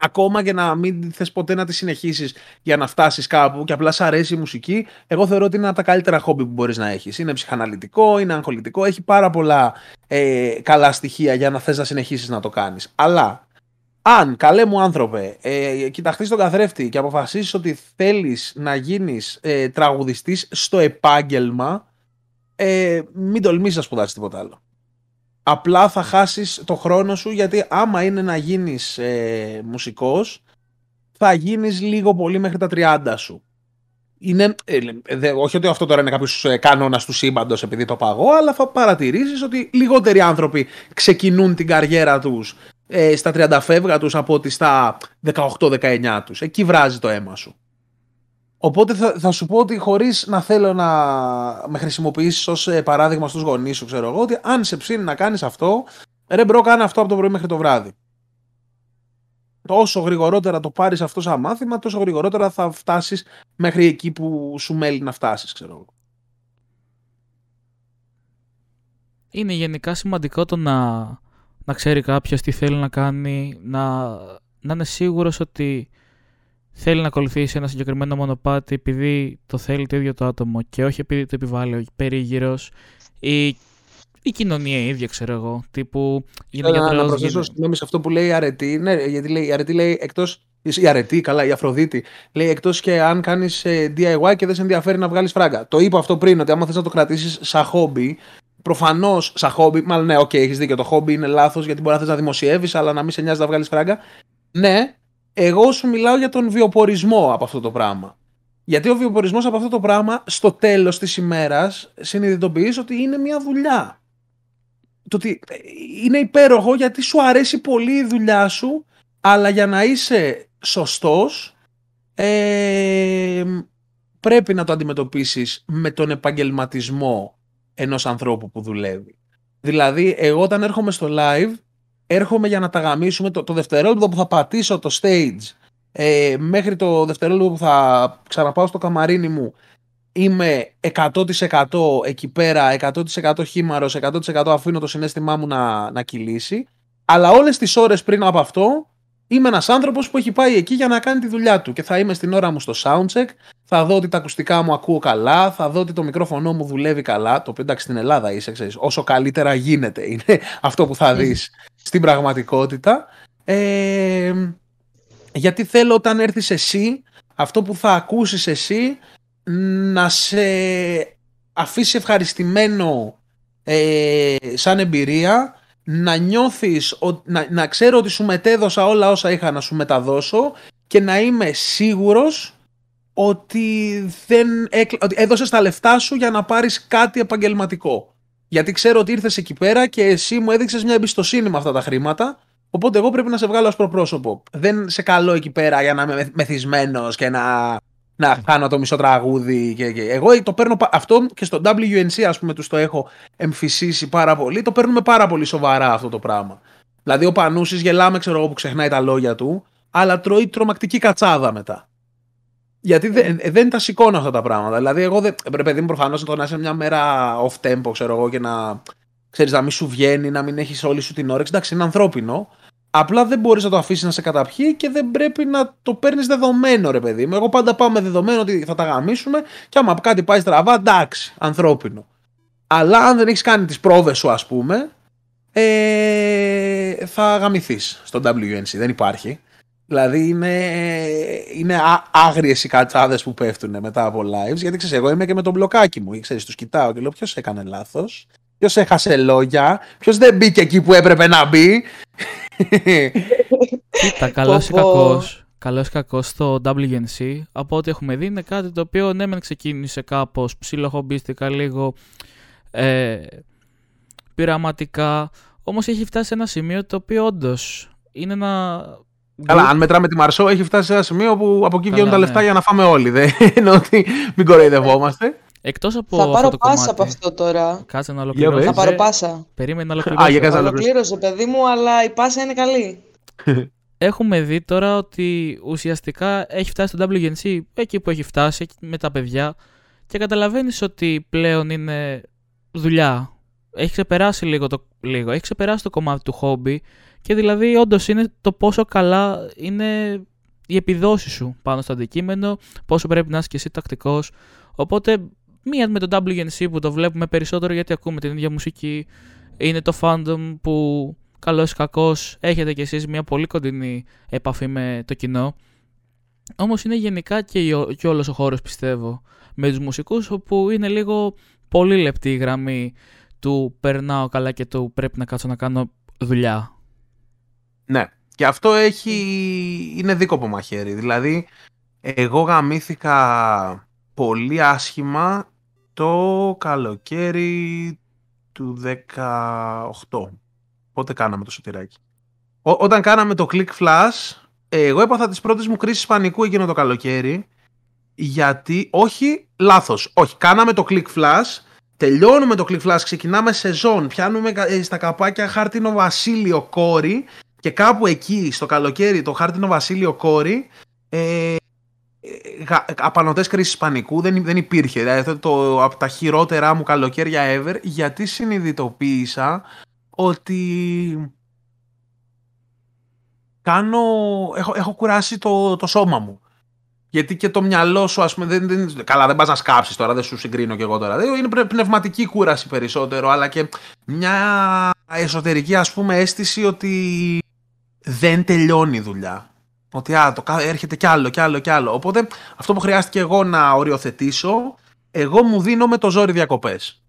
ακόμα και να μην θες ποτέ να τη συνεχίσεις για να φτάσεις κάπου και απλά σ' αρέσει η μουσική, εγώ θεωρώ ότι είναι από τα καλύτερα χόμπι που μπορείς να έχεις. Είναι ψυχαναλυτικό, είναι αγχολητικό, έχει πάρα πολλά ε, καλά στοιχεία για να θες να συνεχίσεις να το κάνεις. Αλλά αν, καλέ μου άνθρωπε, ε, κοιταχτείς τον καθρέφτη και αποφασίσεις ότι θέλεις να γίνεις ε, τραγουδιστής στο επάγγελμα, ε, μην τολμήσεις να σπουδάσεις τίποτα άλλο απλά θα χάσεις το χρόνο σου γιατί άμα είναι να γίνεις ε, μουσικός θα γίνεις λίγο πολύ μέχρι τα 30 σου. Είναι, ε, όχι ότι αυτό τώρα είναι κάποιος ε, κανόνας του σύμπαντος επειδή το παγώ, αλλά θα παρατηρήσεις ότι λιγότεροι άνθρωποι ξεκινούν την καριέρα τους ε, στα 30 φεύγα τους από ότι στα 18-19 τους. Εκεί βράζει το αίμα σου. Οπότε θα, θα σου πω ότι χωρίς να θέλω να με χρησιμοποιήσεις ως ε, παράδειγμα στους γονείς σου, ξέρω εγώ, ότι αν σε ψήνει να κάνεις αυτό, ρε bro, κάνε αυτό από το πρωί μέχρι το βράδυ. Όσο γρηγορότερα το πάρεις αυτό σαν μάθημα, τόσο γρηγορότερα θα φτάσεις μέχρι εκεί που σου μέλει να φτάσεις, ξέρω εγώ. Είναι γενικά σημαντικό το να, να ξέρει κάποιος τι θέλει να κάνει, να, να είναι σίγουρος ότι θέλει να ακολουθήσει ένα συγκεκριμένο μονοπάτι επειδή το θέλει το ίδιο το άτομο και όχι επειδή το επιβάλλει ο περίγυρος ή η κοινωνία η ίδια, ξέρω εγώ. Τύπου γίνε γιατρός. Να προσθέσω συγγνώμη σε αυτό που λέει η αρετή. Ναι, γιατί λέει, η αρετή λέει εκτός. Η αρετή, καλά, η Αφροδίτη. Λέει εκτός και αν κάνεις ε, DIY και δεν σε ενδιαφέρει να βγάλεις φράγκα. Το είπα αυτό πριν, ότι άμα θες να το κρατήσεις σαν χόμπι, προφανώς σαν χόμπι, μάλλον ναι, OK, okay, έχεις δίκιο. Το χόμπι είναι λάθος γιατί μπορεί να θες να δημοσιεύεις, αλλά να μην σε νοιάζει να βγάλεις φράγκα. Ναι, εγώ σου μιλάω για τον βιοπορισμό από αυτό το πράγμα. Γιατί ο βιοπορισμός από αυτό το πράγμα στο τέλος της ημέρας συνειδητοποιείς ότι είναι μια δουλειά. Το ότι είναι υπέροχο γιατί σου αρέσει πολύ η δουλειά σου αλλά για να είσαι σωστός ε, πρέπει να το αντιμετωπίσεις με τον επαγγελματισμό ενός ανθρώπου που δουλεύει. Δηλαδή εγώ όταν έρχομαι στο live έρχομαι για να τα γαμίσουμε. Το, το δευτερόλεπτο που θα πατήσω το stage ε, μέχρι το δευτερόλεπτο που θα ξαναπάω στο καμαρίνι μου είμαι 100% εκεί πέρα, 100% χήμαρος, 100% αφήνω το συνέστημά μου να, να κυλήσει. Αλλά όλες τις ώρες πριν από αυτό είμαι ένας άνθρωπος που έχει πάει εκεί για να κάνει τη δουλειά του και θα είμαι στην ώρα μου στο soundcheck, θα δω ότι τα ακουστικά μου ακούω καλά, θα δω ότι το μικρόφωνο μου δουλεύει καλά, το οποίο εντάξει στην Ελλάδα είσαι, ξέρεις, όσο καλύτερα γίνεται είναι [LAUGHS] αυτό που θα δεις στην πραγματικότητα. Ε, γιατί θέλω όταν έρθεις εσύ, αυτό που θα ακούσεις εσύ, να σε αφήσει ευχαριστημένο ε, σαν εμπειρία, να νιώθεις, να, να ξέρω ότι σου μετέδωσα όλα όσα είχα να σου μεταδώσω και να είμαι σίγουρος ότι, δεν, ότι έδωσες τα λεφτά σου για να πάρεις κάτι επαγγελματικό. Γιατί ξέρω ότι ήρθες εκεί πέρα και εσύ μου έδειξες μια εμπιστοσύνη με αυτά τα χρήματα. Οπότε εγώ πρέπει να σε βγάλω ως προπρόσωπο. Δεν σε καλώ εκεί πέρα για να είμαι μεθυσμένος και να, να κάνω το μισό τραγούδι. Και, και. Εγώ το παίρνω αυτό και στο WNC ας πούμε τους το έχω εμφυσίσει πάρα πολύ. Το παίρνουμε πάρα πολύ σοβαρά αυτό το πράγμα. Δηλαδή ο Πανούσης γελάμε ξέρω εγώ που ξεχνάει τα λόγια του αλλά τρώει τρομακτική κατσάδα μετά. Γιατί δεν, ε, δεν τα σηκώνω αυτά τα πράγματα. Δηλαδή, εγώ δεν. Πρέπει παιδί μου προφανώς το να είσαι μια μέρα off tempo, ξέρω εγώ, και να. ξέρεις, να μην σου βγαίνει, να μην έχεις όλη σου την όρεξη. Εντάξει, είναι ανθρώπινο. Απλά δεν μπορείς να το αφήσεις να σε καταπιεί και δεν πρέπει να το παίρνεις δεδομένο, ρε παιδί μου. Εγώ πάντα πάω με δεδομένο ότι θα τα γαμίσουμε και άμα κάτι πάει στραβά, εντάξει, ανθρώπινο. Αλλά αν δεν έχεις κάνει τις πρόβε σου, ας πούμε, ε, θα γαμηθείς στο WNC. Δεν υπάρχει. Δηλαδή είναι, είναι άγριες οι κατσάδες που πέφτουν μετά από lives. Γιατί ξέρεις, εγώ είμαι και με τον μπλοκάκι μου. Ξέρεις, τους κοιτάω και λέω ποιος έκανε λάθος, ποιος έχασε λόγια, ποιος δεν μπήκε εκεί που έπρεπε να μπει; Κοίτα, καλός ή κακός. Καλός ή κακός στο WNC, από ό,τι έχουμε δει, είναι κάτι το οποίο ναι, μεν ξεκίνησε κάπως ψιλοχομπίστηκα λίγο ε, πειραματικά. Όμως έχει φτάσει σε ένα σημείο το οποίο όντως είναι ένα Καλά, αν μετράμε τη Μαρσό, έχει φτάσει σε ένα σημείο που από εκεί βγαίνουν τα λεφτά ναι. για να φάμε όλοι. Δεν [LAUGHS] είναι ότι μην κοροϊδευόμαστε. Εκτός από Θα αυτό πάρω το πάσα κομμάτι. από αυτό τώρα. Κάτσε να πες. ολοκληρώσω. Θα πάρω Ε, πάσα. Περίμενε να Α, για ολοκληρώσω. κάτσε. Ολοκλήρωσε. Ολοκλήρωσε, παιδί μου, αλλά η πάσα είναι καλή. [LAUGHS] Έχουμε δει τώρα ότι ουσιαστικά έχει φτάσει το WNC εκεί που έχει φτάσει με τα παιδιά και καταλαβαίνεις ότι πλέον είναι δουλειά. Έχει ξεπεράσει λίγο το, λίγο, έχει ξεπεράσει το κομμάτι του χόμπι και δηλαδή όντως είναι το πόσο καλά είναι η επιδόση σου πάνω στο αντικείμενο, πόσο πρέπει να είσαι και εσύ τακτικός. Οπότε μία με το WNC που το βλέπουμε περισσότερο γιατί ακούμε την ίδια μουσική, είναι το fandom που καλός ή κακός έχετε κι εσείς μια πολύ κοντινή επαφή με το κοινό. Όμως είναι γενικά και, η- και όλος ο χώρος πιστεύω με τους μουσικούς όπου είναι λίγο πολύ λεπτή η γραμμή του περνάω καλά και του πρέπει να κάτσω να κάνω δουλειά. Ναι. Και αυτό έχει... είναι δίκοπο μαχαίρι. Δηλαδή, εγώ γαμήθηκα πολύ άσχημα το καλοκαίρι του 18. Πότε κάναμε το σωτηράκι. Ό- όταν κάναμε το Click Flash, ε, εγώ έπαθα τις πρώτες μου κρίσεις πανικού εκείνο το καλοκαίρι, γιατί, όχι, λάθος, όχι, κάναμε το Click Flash, τελειώνουμε το Click Flash, ξεκινάμε σεζόν, πιάνουμε ε, στα καπάκια χάρτινο βασίλειο κόρη και κάπου εκεί στο καλοκαίρι το χάρτινο βασίλειο κόρη ε, ε, γα- απανωτές κρίσεις πανικού δεν, δεν υπήρχε. Δηλαδή αυτό το από τα χειρότερά μου καλοκαίρια ever γιατί συνειδητοποίησα ότι κάνω, έχω, έχω κουράσει το, το σώμα μου. Γιατί και το μυαλό σου, ας πούμε, δεν, δεν, καλά δεν πας να σκάψεις τώρα, δεν σου συγκρίνω και εγώ τώρα. Δεν- Είναι πνε- πνευματική κούραση περισσότερο, αλλά και μια εσωτερική ας πούμε αίσθηση ότι δεν τελειώνει η δουλειά. Ότι α, το, κα- έρχεται κι άλλο, κι άλλο, κι άλλο. Οπότε αυτό που χρειάστηκε εγώ να οριοθετήσω, εγώ μου δίνω με το ζόρι διακοπές.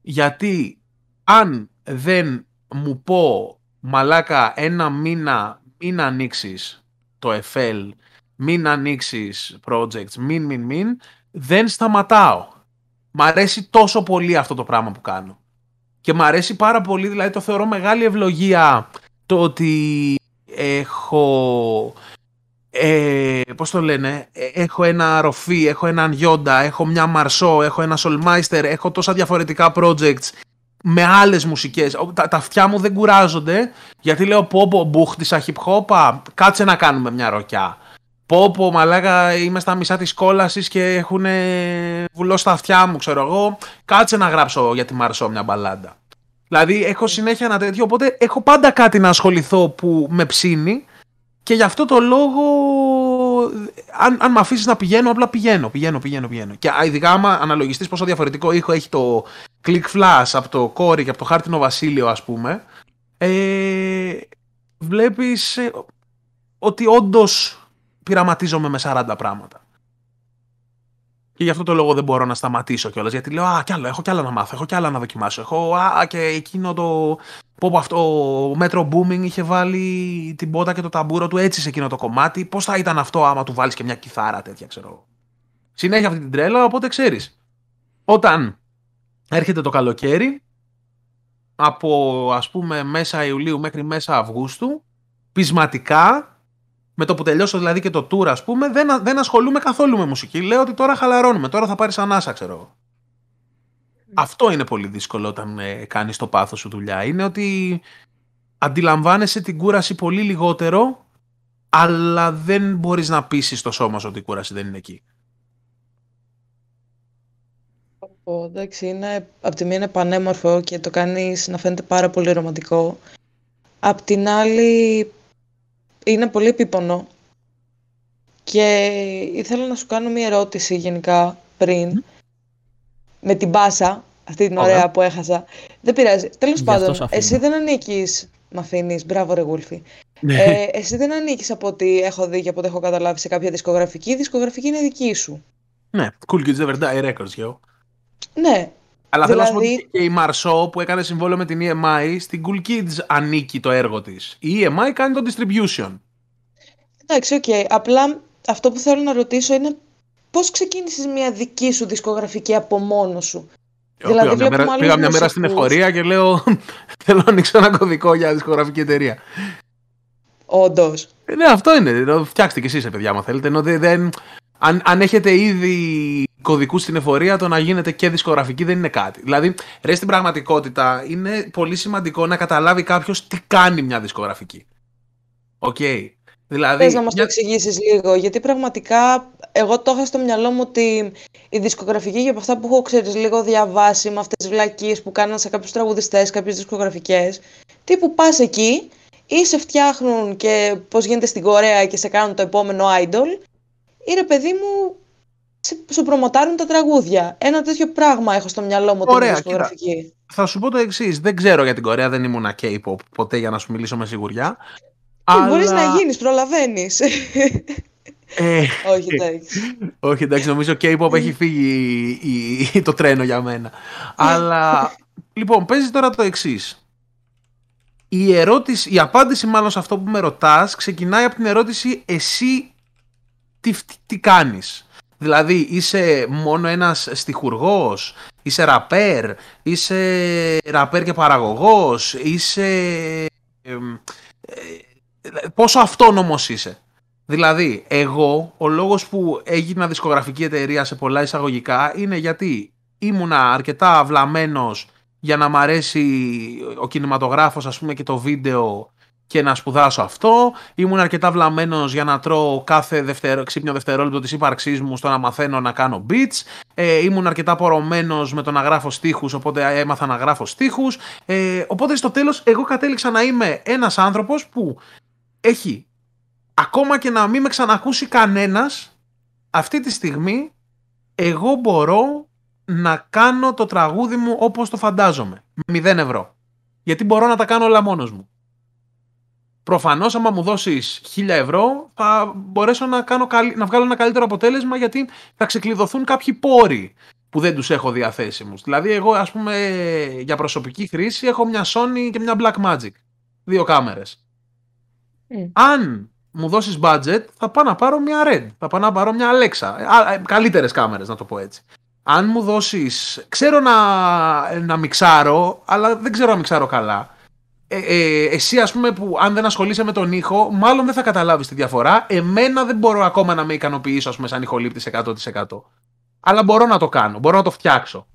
Γιατί αν δεν μου πω μαλάκα ένα μήνα μην ανοίξεις το FL, μην ανοίξεις projects, μην, μην, μην, δεν σταματάω. Μ' αρέσει τόσο πολύ αυτό το πράγμα που κάνω. Και μ' αρέσει πάρα πολύ, δηλαδή το θεωρώ μεγάλη ευλογία το ότι έχω ε, πώς το λένε, ε, έχω ένα ροφή, έχω έναν Γιόντα, έχω μια Μαρσό, έχω ένα Soulmeister, έχω τόσα διαφορετικά projects με άλλες μουσικές. Ο- Τα, τα αυτιά μου δεν κουράζονται γιατί λέω πω πω μπούχτισα hip hop, κάτσε να κάνουμε μια ροκιά. Πω πω μαλάκα είμαι στα μισά της κόλασης και έχουν βουλώσει τα αυτιά μου ξέρω εγώ, κάτσε να γράψω για τη Μαρσό μια μπαλάντα. Δηλαδή έχω συνέχεια ένα τέτοιο, οπότε έχω πάντα κάτι να ασχοληθώ που με ψήνει και γι' αυτό το λόγο, αν, αν με αφήσεις να πηγαίνω, απλά πηγαίνω, πηγαίνω, πηγαίνω, πηγαίνω. Και α, ειδικά άμα αναλογιστείς πόσο διαφορετικό ήχο έχει το click flash από το κόρη και από το χάρτινο βασίλειο, ας πούμε, ε, βλέπεις ε, ότι όντως πειραματίζομαι με 40 πράγματα. Και γι' αυτό το λόγο δεν μπορώ να σταματήσω κιόλας, γιατί λέω «Α, κι άλλο, έχω κι άλλα να μάθω, έχω κι άλλα να δοκιμάσω, έχω, α, και εκείνο το, Πω πω αυτό, ο Metro Booming είχε βάλει την πότα και το ταμπούρο του έτσι σε εκείνο το κομμάτι. Πώς θα ήταν αυτό άμα του βάλεις και μια κιθάρα τέτοια, ξέρω εγώ. Συνέχεια αυτή την τρέλα, οπότε ξέρεις. Όταν έρχεται το καλοκαίρι, από ας πούμε μέσα Ιουλίου μέχρι μέσα Αυγούστου, πεισματικά, με το που τελειώσω δηλαδή και το tour ας πούμε, δεν, α- δεν ασχολούμαι καθόλου με μουσική. Λέω ότι τώρα χαλαρώνουμε, τώρα θα πάρεις ανάσα ξέρω εγώ. Αυτό είναι πολύ δύσκολο όταν ε, κάνεις το πάθος σου δουλειά. Είναι ότι αντιλαμβάνεσαι την κούραση πολύ λιγότερο, αλλά δεν μπορείς να πείσεις το σώμα σου ότι η κούραση δεν είναι εκεί. Πω, εντάξει, είναι, απ' τη μία είναι πανέμορφο και το κάνεις να φαίνεται πάρα πολύ ρομαντικό. Απ' την άλλη είναι πολύ επίπονο. Και ήθελα να σου κάνω μία ερώτηση γενικά πριν. Με την μπάσα, αυτή την Ωραία. ωραία που έχασα. Δεν πειράζει. Τέλος Γι' αυτό πάντων, σ' αφήνω. εσύ δεν ανήκεις... Μ' αφήνεις, μπράβο ρε Γούλφη. ε, εσύ δεν ανήκεις από ό,τι έχω δει και από ό,τι έχω καταλάβει σε κάποια δισκογραφική. Η δισκογραφική είναι δική σου. ναι, Cool Kids Never Die Records, yo. Ναι, Αλλά θέλω να σου πω Δηλαδή- ότι και η Marceau που έκανε συμβόλαιο με την EMI, στην Cool Kids ανήκει το έργο της. Η EMI κάνει το distribution. Εντάξει, οκ. Απλά αυτό που θέλω να ρωτήσω είναι πώς ξεκίνησες μια δική σου δισκογραφική από μόνο σου; Δηλαδή, πήγα μια βλέπουμε μέρα, άλλους πήγα μια μέρα στην μουσικούς. εφορία και λέω [LAUGHS] θέλω να ανοίξω ένα κωδικό για δισκογραφική εταιρεία. Όντως. Ε, ναι, αυτό είναι. Φτιάξτε κι εσείς, ε, παιδιά, αν θέλετε. Ενώ δεν, δεν- αν, αν έχετε ήδη κωδικούς στην εφορία το να γίνεται και δισκογραφική δεν είναι κάτι. Δηλαδή, ρε στην πραγματικότητα είναι πολύ σημαντικό να καταλάβει κάποιος τι κάνει μια δισκογραφική. Οκ. Οκ. Δηλαδή, Θες να μας το εξηγήσεις λίγο, γιατί πραγματικά εγώ το είχα στο μυαλό μου ότι η δισκογραφική για από αυτά που έχω ξέρεις λίγο διαβάσει με αυτές τις βλακίες που κάναν σε κάποιους τραγουδιστές, κάποιες δισκογραφικές, τύπου πας εκεί ή σε φτιάχνουν και πώς γίνεται στην Κορέα και σε κάνουν το επόμενο idol ή ρε παιδί μου σου προμοτάρουν τα τραγούδια. Ένα τέτοιο πράγμα έχω στο μυαλό μου την δισκογραφική. Θα σου πω το εξής. Δεν ξέρω για την Κορέα, δεν ήμουν K-pop ποτέ για να σου μιλήσω με σιγουριά. Αλλά... Μπορείς να γίνεις, προλαβαίνεις. Ε, [LAUGHS] όχι εντάξει. όχι εντάξει, νομίζω K-pop έχει φύγει το τρένο για μένα. Αλλά λοιπόν, παίζεις τώρα το εξής. Η, ερώτηση, η απάντηση μάλλον σε αυτό που με ρωτάς ξεκινάει από την ερώτηση εσύ τι, τι κάνεις; Δηλαδή είσαι μόνο ένας στιχουργός, είσαι ραπέρ, είσαι ραπέρ και παραγωγός, είσαι... Ε, πόσο αυτόνομος είσαι. Δηλαδή, εγώ, ο λόγος που έγινα δισκογραφική εταιρεία σε πολλά εισαγωγικά είναι γιατί ήμουνα αρκετά βλαμμένος για να μ' αρέσει ο κινηματογράφος ας πούμε και το βίντεο και να σπουδάσω αυτό. Ήμουν αρκετά βλαμμένος για να τρώω κάθε δευτερο, ξύπνιο δευτερόλεπτο της ύπαρξής μου στο να μαθαίνω να κάνω beats. Ε, ήμουν αρκετά πορωμένος με το να γράφω στίχους, οπότε έμαθα να γράφω στίχους. Ε, οπότε στο τέλος, εγώ κατέληξα να είμαι ένας άνθρωπος που έχει ακόμα και να μην με ξανακούσει κανένας αυτή τη στιγμή εγώ μπορώ να κάνω το τραγούδι μου όπως το φαντάζομαι. Με 0 ευρώ. Γιατί μπορώ να τα κάνω όλα μόνος μου. Προφανώς, άμα μου δώσεις 1000 ευρώ, θα μπορέσω να, κάνω, να βγάλω ένα καλύτερο αποτέλεσμα γιατί θα ξεκλειδωθούν κάποιοι πόροι που δεν τους έχω διαθέσιμους. Δηλαδή, εγώ, ας πούμε, για προσωπική χρήση έχω μια Sony και μια Blackmagic. Δύο κάμερες. Mm. Αν μου δώσεις budget, θα πάω να πάρω μια Red. Θα πάω να πάρω μια Alexa. Ε, Καλύτερες κάμερες, να το πω έτσι. Αν μου δώσεις. Ξέρω να, να μιξάρω, αλλά δεν ξέρω να μιξάρω καλά ε, ε, εσύ ας πούμε που αν δεν ασχολείσαι με τον ήχο μάλλον δεν θα καταλάβεις τη διαφορά εμένα δεν μπορώ ακόμα να με ικανοποιήσω ας πούμε σαν ηχολήπτης 100% αλλά μπορώ να το κάνω, μπορώ να το φτιάξω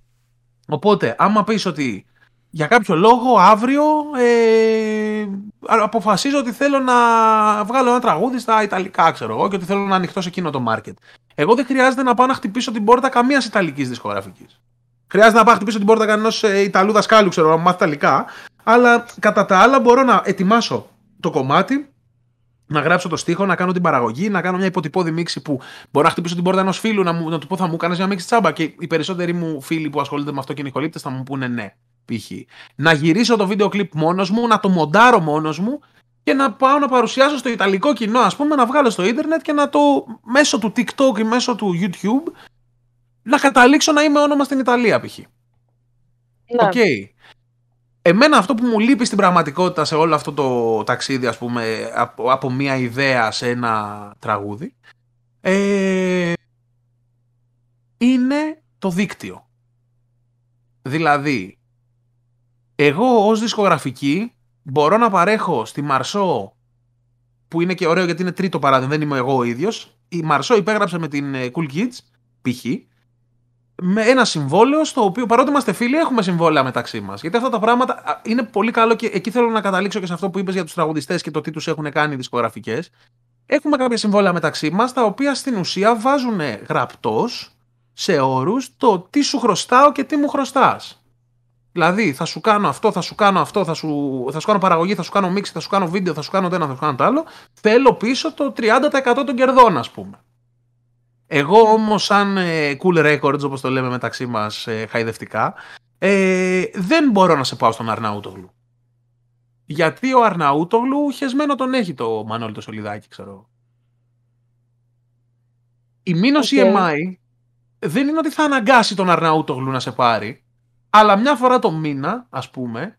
οπότε άμα πεις ότι για κάποιο λόγο αύριο ε, αποφασίζω ότι θέλω να βγάλω ένα τραγούδι στα Ιταλικά ξέρω εγώ και ότι θέλω να ανοιχτώ σε εκείνο το market εγώ δεν χρειάζεται να πάω να χτυπήσω την πόρτα καμίας Ιταλικής δισκογραφικής. Χρειάζεται να πάω να χτυπήσω την πόρτα κανένας ε, Ιταλού δασκάλου, ξέρω, να μάθει Ιταλικά. Αλλά κατά τα άλλα μπορώ να ετοιμάσω το κομμάτι, να γράψω το στίχο, να κάνω την παραγωγή, να κάνω μια υποτυπώδη μίξη που μπορώ να χτυπήσω την πόρτα ενός φίλου, να, μου, να του πω θα μου κάνεις μια μίξη τσάμπα. Και οι περισσότεροι μου φίλοι που ασχολούνται με αυτό και οι θα μου πούνε ναι, π.χ. Να γυρίσω το βίντεο κλιπ μόνος μου, να το μοντάρω μόνος μου και να πάω να παρουσιάσω στο ιταλικό κοινό, ας πούμε, να βγάλω στο ίντερνετ και να το μέσω του TikTok ή μέσω του YouTube να καταλήξω να είμαι όνομα στην Ιταλία, π.χ. Ναι. Okay. Εμένα αυτό που μου λείπει στην πραγματικότητα σε όλο αυτό το ταξίδι, ας πούμε, από, από μία ιδέα σε ένα τραγούδι, ε, είναι το δίκτυο. Δηλαδή, εγώ ως δισκογραφική μπορώ να παρέχω στη Μαρσό, που είναι και ωραίο γιατί είναι τρίτο παράδειγμα, δεν είμαι εγώ ο ίδιος, η Μαρσό υπέγραψε με την ε, Cool Kids, π.χ., με ένα συμβόλαιο στο οποίο παρότι είμαστε φίλοι έχουμε συμβόλαια μεταξύ μας. Γιατί αυτά τα πράγματα είναι πολύ καλό και εκεί θέλω να καταλήξω και σε αυτό που είπες για τους τραγουδιστές και το τι τους έχουν κάνει οι δισκογραφικές. Έχουμε κάποια συμβόλαια μεταξύ μας τα οποία στην ουσία βάζουν γραπτός σε όρους το τι σου χρωστάω και τι μου χρωστάς. Δηλαδή, θα σου κάνω αυτό, θα σου κάνω αυτό, θα σου, θα σου κάνω παραγωγή, θα σου κάνω μίξη, θα σου κάνω βίντεο, θα σου κάνω το ένα, θα σου κάνω το άλλο. Θέλω πίσω το 30% των κερδών, ας πούμε. Εγώ όμως, σαν ε, cool records, όπως το λέμε μεταξύ μας ε, χαϊδευτικά, ε, δεν μπορώ να σε πάω στον Αρναούτογλου. Γιατί ο Αρναούτογλου χεσμένο τον έχει το Μανώλη το Σολιδάκι, ξέρω. Η μήνωση okay. EMI δεν είναι ότι θα αναγκάσει τον Αρναούτογλου να σε πάρει, αλλά μια φορά το μήνα, ας πούμε,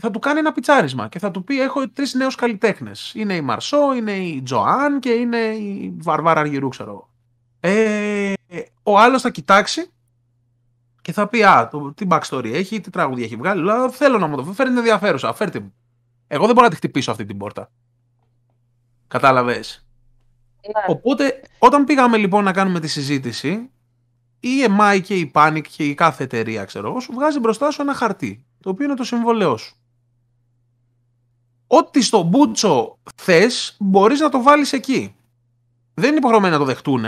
θα του κάνει ένα πιτσάρισμα και θα του πει: Έχω τρεις νέους καλλιτέχνες. Είναι η Μαρσό, είναι η Τζοάν και είναι η Βαρβάρα Αργυρού, ξέρω ε, ο άλλος θα κοιτάξει και θα πει Α, το, τι backstory έχει, τι τραγούδια έχει βγάλει. Λέω, θέλω να μου το φέρει ενδιαφέρουσα. Φέρτε μου. Εγώ δεν μπορώ να τη χτυπήσω αυτή την πόρτα. Κατάλαβες. Ναι. Οπότε, όταν πήγαμε λοιπόν να κάνουμε τη συζήτηση, η EMI και η Panic και η κάθε εταιρεία, ξέρω εγώ, σου βγάζει μπροστά σου ένα χαρτί, το οποίο είναι το συμβόλαιό σου. Ό,τι στο μπούτσο θες, μπορείς να το βάλεις εκεί. Δεν είναι υποχρεωμένοι να το δεχτούν.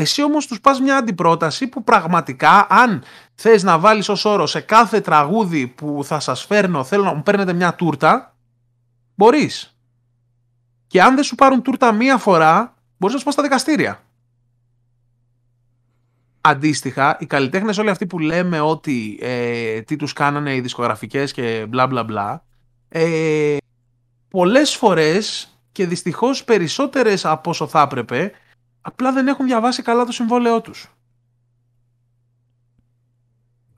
Εσύ όμως τους πας μια αντιπρόταση που πραγματικά αν θες να βάλεις ως όρο σε κάθε τραγούδι που θα σας φέρνω θέλω να μου παίρνετε μια τούρτα, μπορείς. Και αν δεν σου πάρουν τούρτα μία φορά, μπορείς να σου πας στα δικαστήρια. Αντίστοιχα, οι καλλιτέχνες όλοι αυτοί που λέμε ότι ε, τι τους κάνανε οι δισκογραφικές και μπλα μπλα μπλα, ε, πολλές φορές και δυστυχώς περισσότερες από όσο θα έπρεπε, απλά δεν έχουν διαβάσει καλά το συμβόλαιό τους.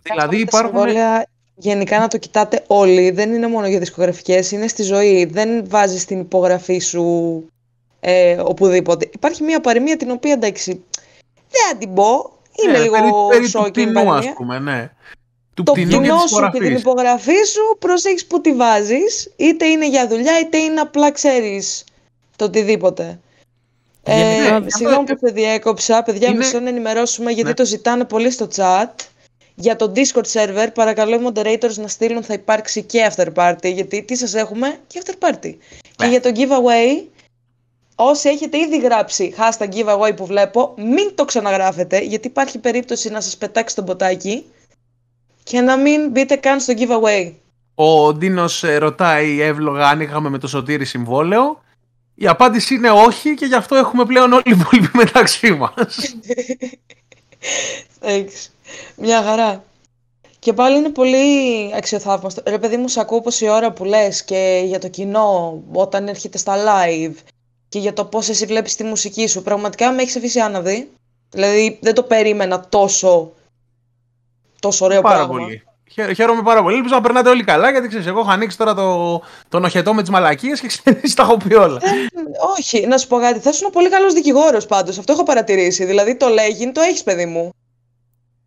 Δηλαδή υπάρχουν... Συμβόλαια, γενικά να το κοιτάτε όλοι, δεν είναι μόνο για δισκογραφικές, είναι στη ζωή. Δεν βάζεις την υπογραφή σου ε, οπουδήποτε. Υπάρχει μια παροιμία την οποία εντάξει, δεν την πω, είναι ναι, λίγο περί, περί του ας πούμε, ναι. Του το κοινό σου και την υπογραφή σου προσέχεις που τη βάζεις, είτε είναι για δουλειά είτε είναι απλά ξέρεις το οτιδήποτε. Ε, συγγνώμη που σε διέκοψα, παιδιά, είναι... μισό να ενημερώσουμε γιατί ναι. το ζητάνε πολύ στο chat. Για το Discord server, παρακαλώ οι moderators να στείλουν θα υπάρξει και after party, γιατί τι σας έχουμε; Και after party. Και ναι. για το giveaway, όσοι έχετε ήδη γράψει hashtag giveaway που βλέπω, μην το ξαναγράφετε, γιατί υπάρχει περίπτωση να σας πετάξει το μποτάκι και να μην μπείτε καν στο giveaway. Ο Ντίνος ε, ρωτάει εύλογα αν είχαμε με το σωτήρι συμβόλαιο. Η απάντηση είναι όχι και γι' αυτό έχουμε πλέον όλοι οι υπόλοιποι [LAUGHS] μεταξύ μας. Μια χαρά. Και πάλι είναι πολύ αξιοθαύμαστο. Ρε παιδί μου, σε ακούω η ώρα που λες και για το κοινό όταν έρχεται στα live και για το πώς εσύ βλέπεις τη μουσική σου. Πραγματικά με έχεις αφήσει άναδη. Δηλαδή δεν το περίμενα τόσο τόσο ωραίο πάρα πράγμα. Πολύ. Χαίρομαι πάρα πολύ. Ελπίζω να περνάτε όλοι καλά, γιατί ξέρεις, εγώ έχω ανοίξει τώρα το, τον οχετό με τις μαλακίες και ξέρεις, [LAUGHS] τα έχω πει όλα. Ε, όχι, να σου πω κάτι. Θα ήσουν πολύ καλός δικηγόρος πάντως. Αυτό έχω παρατηρήσει. Δηλαδή το λέγει, το έχεις, παιδί μου.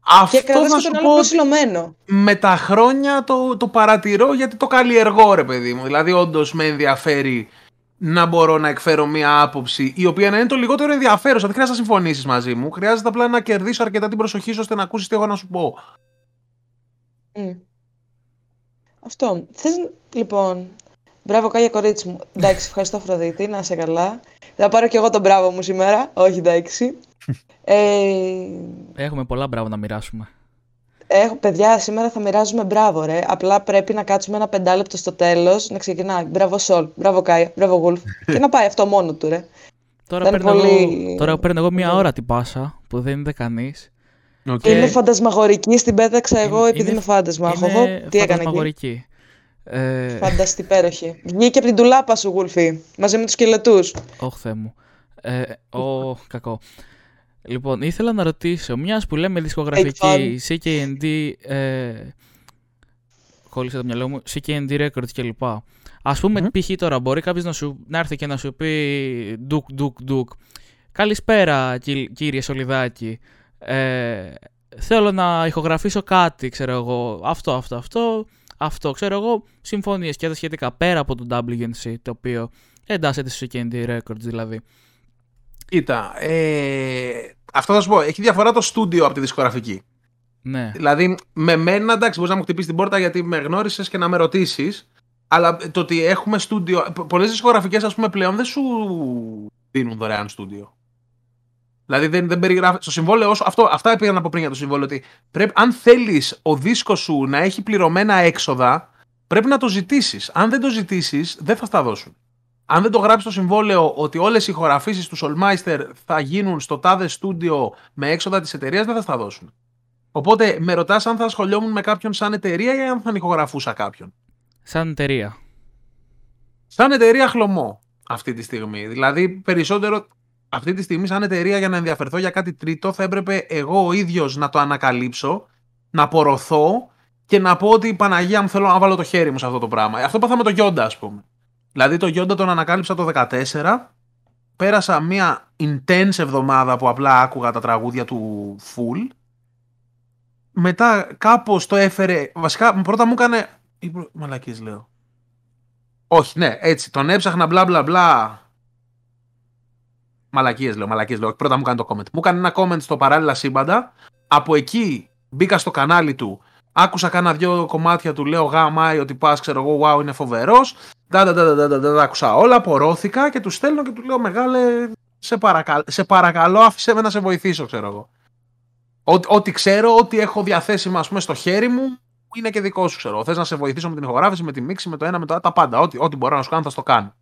Αυτό και θα σου πω, με τα χρόνια το, το παρατηρώ γιατί το καλλιεργώ ρε παιδί μου. Δηλαδή όντως με ενδιαφέρει να μπορώ να εκφέρω μία άποψη η οποία να είναι το λιγότερο ενδιαφέρουσα. Δεν χρειάζεται να συμφωνήσεις μαζί μου. Χρειάζεται απλά να κερδίσω αρκετά την προσοχή σου ώστε να ακούσεις τι έχω να σου πω. Αυτό. Θες λοιπόν. Μπράβο, κάγια κορίτσι μου. Εντάξει, ευχαριστώ, Αφροδίτη. Να είσαι καλά. Θα πάρω κι εγώ τον μπράβο μου σήμερα. Όχι, εντάξει. [LAUGHS] ε... Έχουμε πολλά μπράβο να μοιράσουμε. Έχω, παιδιά, σήμερα θα μοιράζουμε μπράβο, ρε. Απλά πρέπει να κάτσουμε ένα πεντάλεπτο στο τέλος να ξεκινάει. Μπράβο Σολ, μπράβο Κάια, μπράβο Γουλφ. [LAUGHS] και να πάει αυτό μόνο του, ρε. Τώρα, παίρνω, πολύ... εγώ, τώρα παίρνω εγώ μία ώρα την πάσα που δεν είναι κανείς. Okay. Είναι φαντασμαγορική, στην πέταξα εγώ είναι, επειδή είναι, φάντασμα. Είναι τι έκανε εκεί; Ε... Φανταστή υπέροχη. Βγήκε από την τουλάπα σου, Γουλφή, μαζί με τους σκελετούς. Όχι, Θεέ μου. Ε, ο, κακό. Λοιπόν, ήθελα να ρωτήσω, μιας που λέμε δισκογραφική, CKND, ε, κόλλησε το μυαλό μου, CKND Records κλπ. Α πούμε, mm-hmm. π.χ. τώρα μπορεί κάποιος να, σου, να έρθει και να σου πει ντουκ, ντουκ, ντουκ. Καλησπέρα, κύριε Σολιδάκη. Ε, θέλω να ηχογραφήσω κάτι, ξέρω εγώ. Αυτό, αυτό, αυτό. Αυτό, ξέρω εγώ. Συμφωνίες και τα σχετικά πέρα από το WNC, το οποίο εντάσσεται στο CKND Records δηλαδή. Κοίτα, ε, αυτό θα σου πω. Έχει διαφορά το στούντιο από τη δισκογραφική. Ναι. Δηλαδή, με μένα εντάξει, μπορείς να μου χτυπήσεις την πόρτα γιατί με γνώρισες και να με ρωτήσεις. Αλλά το ότι έχουμε στούντιο. Πολλές δισκογραφικές, ας πούμε, πλέον δεν σου δίνουν δωρεάν στούντιο. Δηλαδή δεν, δεν περιγράφει. Στο συμβόλαιο, αυτό, αυτά πήγα να πω πριν για το συμβόλαιο. Ότι πρέπει, αν θέλεις ο δίσκος σου να έχει πληρωμένα έξοδα, πρέπει να το ζητήσεις. Αν δεν το ζητήσεις, δεν θα στα δώσουν αν δεν το γράψει στο συμβόλαιο ότι όλες οι ηχογραφήσει του Solmeister θα γίνουν στο τάδε στούντιο με έξοδα της εταιρείας, δεν θα στα δώσουν. Οπότε με ρωτάς αν θα ασχολιόμουν με κάποιον σαν εταιρεία ή αν θα ηχογραφούσα κάποιον. Σαν εταιρεία. Σαν εταιρεία χλωμό αυτή τη στιγμή. Δηλαδή περισσότερο αυτή τη στιγμή σαν εταιρεία για να ενδιαφερθώ για κάτι τρίτο θα έπρεπε εγώ ο ίδιος να το ανακαλύψω, να απορροθώ και να πω ότι η Παναγία μου θέλω να βάλω το χέρι μου σε αυτό το πράγμα. Αυτό πάθαμε το Γιόντα ας πούμε. Δηλαδή το Γιόντα τον ανακάλυψα το 14. Πέρασα μια intense εβδομάδα που απλά άκουγα τα τραγούδια του full. Μετά κάπως το έφερε... Βασικά πρώτα μου έκανε... Μαλακίες λέω. Όχι, ναι, έτσι. Τον έψαχνα μπλα μπλα μπλα. Μαλακίες λέω, μαλακίες λέω. Πρώτα μου έκανε το comment. Μου έκανε ένα comment στο παράλληλα σύμπαντα Από εκεί μπήκα στο κανάλι του, άκουσα κάνα δυο κομμάτια του, λέω γάμα ότι πας, ξέρω εγώ, wow, είναι φοβερός. Τα, τα, τα, τα, τα, τα, τα, άκουσα όλα, απορρώθηκα και του στέλνω και του λέω μεγάλε, σε, παρακαλώ, σε παρακαλώ άφησέ με να σε βοηθήσω, ξέρω εγώ. Ό,τι, ό,τι ξέρω, ό,τι έχω διαθέσιμο ας πούμε, στο χέρι μου, είναι και δικό σου, ξέρω. Θες να σε βοηθήσω με την ηχογράφηση, με τη μίξη, με το ένα, με το άλλο, τα πάντα. Ό,τι, ό,τι μπορώ να σου κάνω, θα στο κάνω.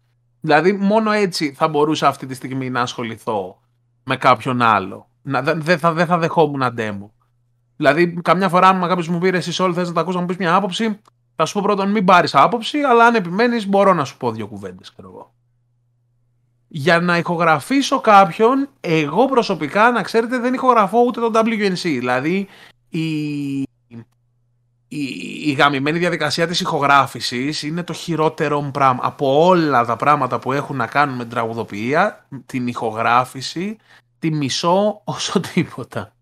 Δηλαδή, μόνο έτσι θα μπορούσα αυτή τη στιγμή να ασχοληθώ με κάποιον άλλο. Δεν δε θα, δε θα δεχόμουν demo. Δηλαδή, καμιά φορά, αν κάποιος μου πει εσύ όλοι θες να τα ακούσει να μου πεις μια άποψη, θα σου πω πρώτον μην πάρεις άποψη, αλλά αν επιμένεις, μπορώ να σου πω δύο κουβέντες, ξέρω εγώ. Για να ηχογραφήσω κάποιον, εγώ προσωπικά, να ξέρετε, δεν ηχογραφώ ούτε τον WNC. Δηλαδή, η, η, η γαμημένη διαδικασία της ηχογράφησης είναι το χειρότερο μου πράγμα. Από όλα τα πράγματα που έχουν να κάνουν με την τραγουδοποιία, την ηχογράφηση, τη μισώ όσο τίποτα.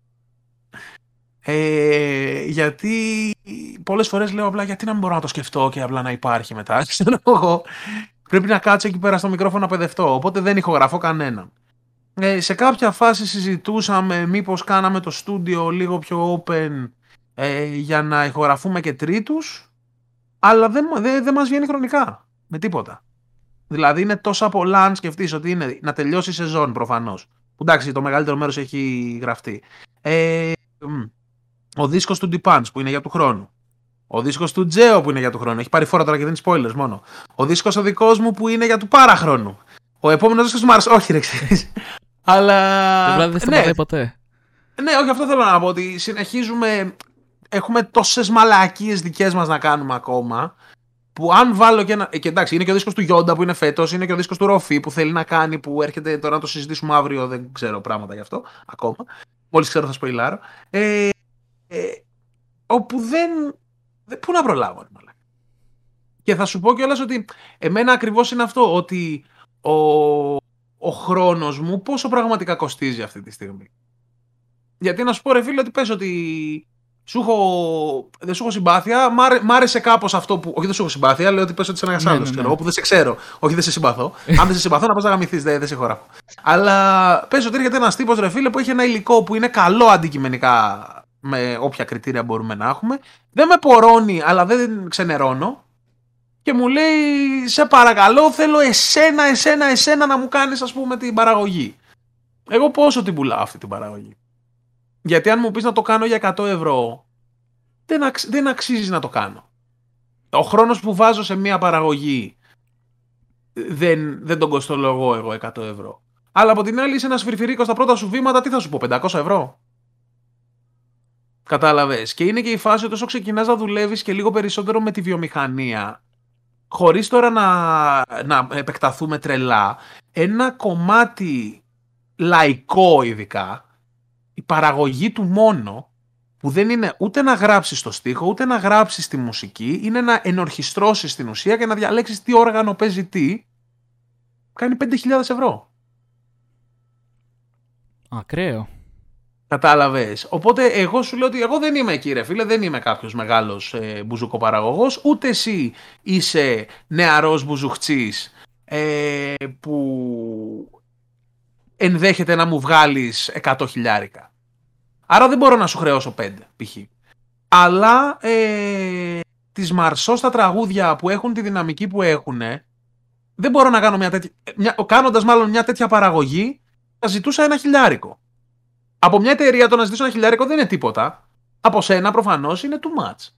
Ε, γιατί πολλές φορές λέω απλά γιατί να μην μπορώ να το σκεφτώ και απλά να υπάρχει μετά. [LAUGHS] Ξέρω εγώ. Πρέπει να κάτσω εκεί πέρα στο μικρόφωνο να παιδευτώ. Οπότε δεν ηχογραφώ κανέναν. Ε, σε κάποια φάση συζητούσαμε μήπως κάναμε το στούντιο λίγο πιο open ε, για να ηχογραφούμε και τρίτους αλλά δεν, δεν, δεν μας βγαίνει χρονικά με τίποτα. Δηλαδή είναι τόσα πολλά αν σκεφτείς ότι είναι να τελειώσει η σεζόν προφανώς. Που εντάξει το μεγαλύτερο μέρος έχει γραφτεί. Ε, ο δίσκος του Depans που είναι για του χρόνου. Ο δίσκος του Τζέο που είναι για του χρόνου. Έχει πάρει φόρα τώρα και δεν είναι spoilers μόνο. Ο δίσκος ο δικός μου που είναι για του παραχρόνου. Ο επόμενος δίσκος του Μάρς. Όχι, ρε ξέρεις. Αλλά. Δεν σταματάει ποτέ. Ναι, όχι, αυτό θέλω να πω. Ότι συνεχίζουμε. Έχουμε τόσες μαλακίες δικές μας να κάνουμε ακόμα. Που αν βάλω και ένα. Και εντάξει, είναι και ο δίσκος του Γιόντα που είναι φέτος, είναι και ο δίσκος του Ροφή που θέλει να κάνει, που έρχεται τώρα να το συζητήσουμε αύριο. Δεν ξέρω πράγματα γι' αυτό ακόμα. Μόλις ξέρω θα σποϊλάρω. Ε, ε, όπου δεν Πού να προλάβω, μαλάκα. Και θα σου πω κιόλας ότι εμένα ακριβώς είναι αυτό, ότι ο, ο χρόνος μου πόσο πραγματικά κοστίζει αυτή τη στιγμή. Γιατί να σου πω ρε φίλε ότι πες ότι σου έχω, δεν σου έχω συμπάθεια, μ' άρεσε κάπως αυτό που. Όχι, δεν σου έχω συμπάθεια, λέω ότι πες ότι είσαι ένας άλλο. Ναι, ναι, ναι. που δεν σε ξέρω. Όχι, δεν σε συμπαθώ. [LAUGHS] Αν δεν σε συμπαθώ, να πας να γαμηθείς, δεν, δεν σε χωρά. Αλλά πες ότι έρχεται ένας τύπος ρε φίλε που έχει ένα υλικό που είναι καλό αντικειμενικά με όποια κριτήρια μπορούμε να έχουμε. Δεν με πορώνει, αλλά δεν ξενερώνω. Και μου λέει, σε παρακαλώ, θέλω εσένα, εσένα, εσένα να μου κάνεις, ας πούμε, την παραγωγή. Εγώ πόσο την πουλάω αυτή την παραγωγή. Γιατί αν μου πεις να το κάνω για 100 ευρώ, δεν, αξ, δεν αξίζεις να το κάνω. Ο χρόνος που βάζω σε μια παραγωγή δεν, δεν τον κοστολογώ εγώ 100 ευρώ. Αλλά από την άλλη είσαι ένας σφυρφυρίκο στα πρώτα σου βήματα, τι θα σου πω, 500 ευρώ; Κατάλαβες. Και είναι και η φάση ότι όσο ξεκινάς να δουλεύεις και λίγο περισσότερο με τη βιομηχανία, χωρίς τώρα να, να επεκταθούμε τρελά, ένα κομμάτι λαϊκό ειδικά, η παραγωγή του μόνο, που δεν είναι ούτε να γράψεις το στίχο, ούτε να γράψεις τη μουσική, είναι να ενορχιστρώσεις την ουσία και να διαλέξεις τι όργανο παίζει τι, κάνει 5.000 ευρώ. Ακραίο. Κατάλαβες. Οπότε εγώ σου λέω ότι εγώ δεν είμαι εκεί, ρε φίλε, δεν είμαι κάποιος μεγάλος ε, μπουζουκοπαραγωγός. Ούτε εσύ είσαι νεαρός μπουζουχτσής ε, που ενδέχεται να μου βγάλεις 100 χιλιάρικα. Άρα δεν μπορώ να σου χρεώσω 5 π.χ. Αλλά ε, τις μαρσώ στα τραγούδια που έχουν τη δυναμική που έχουν, δεν μπορώ να κάνω μια τέτοια. Μια, κάνοντας μάλλον μια τέτοια παραγωγή, θα ζητούσα ένα χιλιάρικο. Από μια εταιρεία το να ζητήσω ένα χιλιάρικο δεν είναι τίποτα. Από σένα προφανώς είναι too much.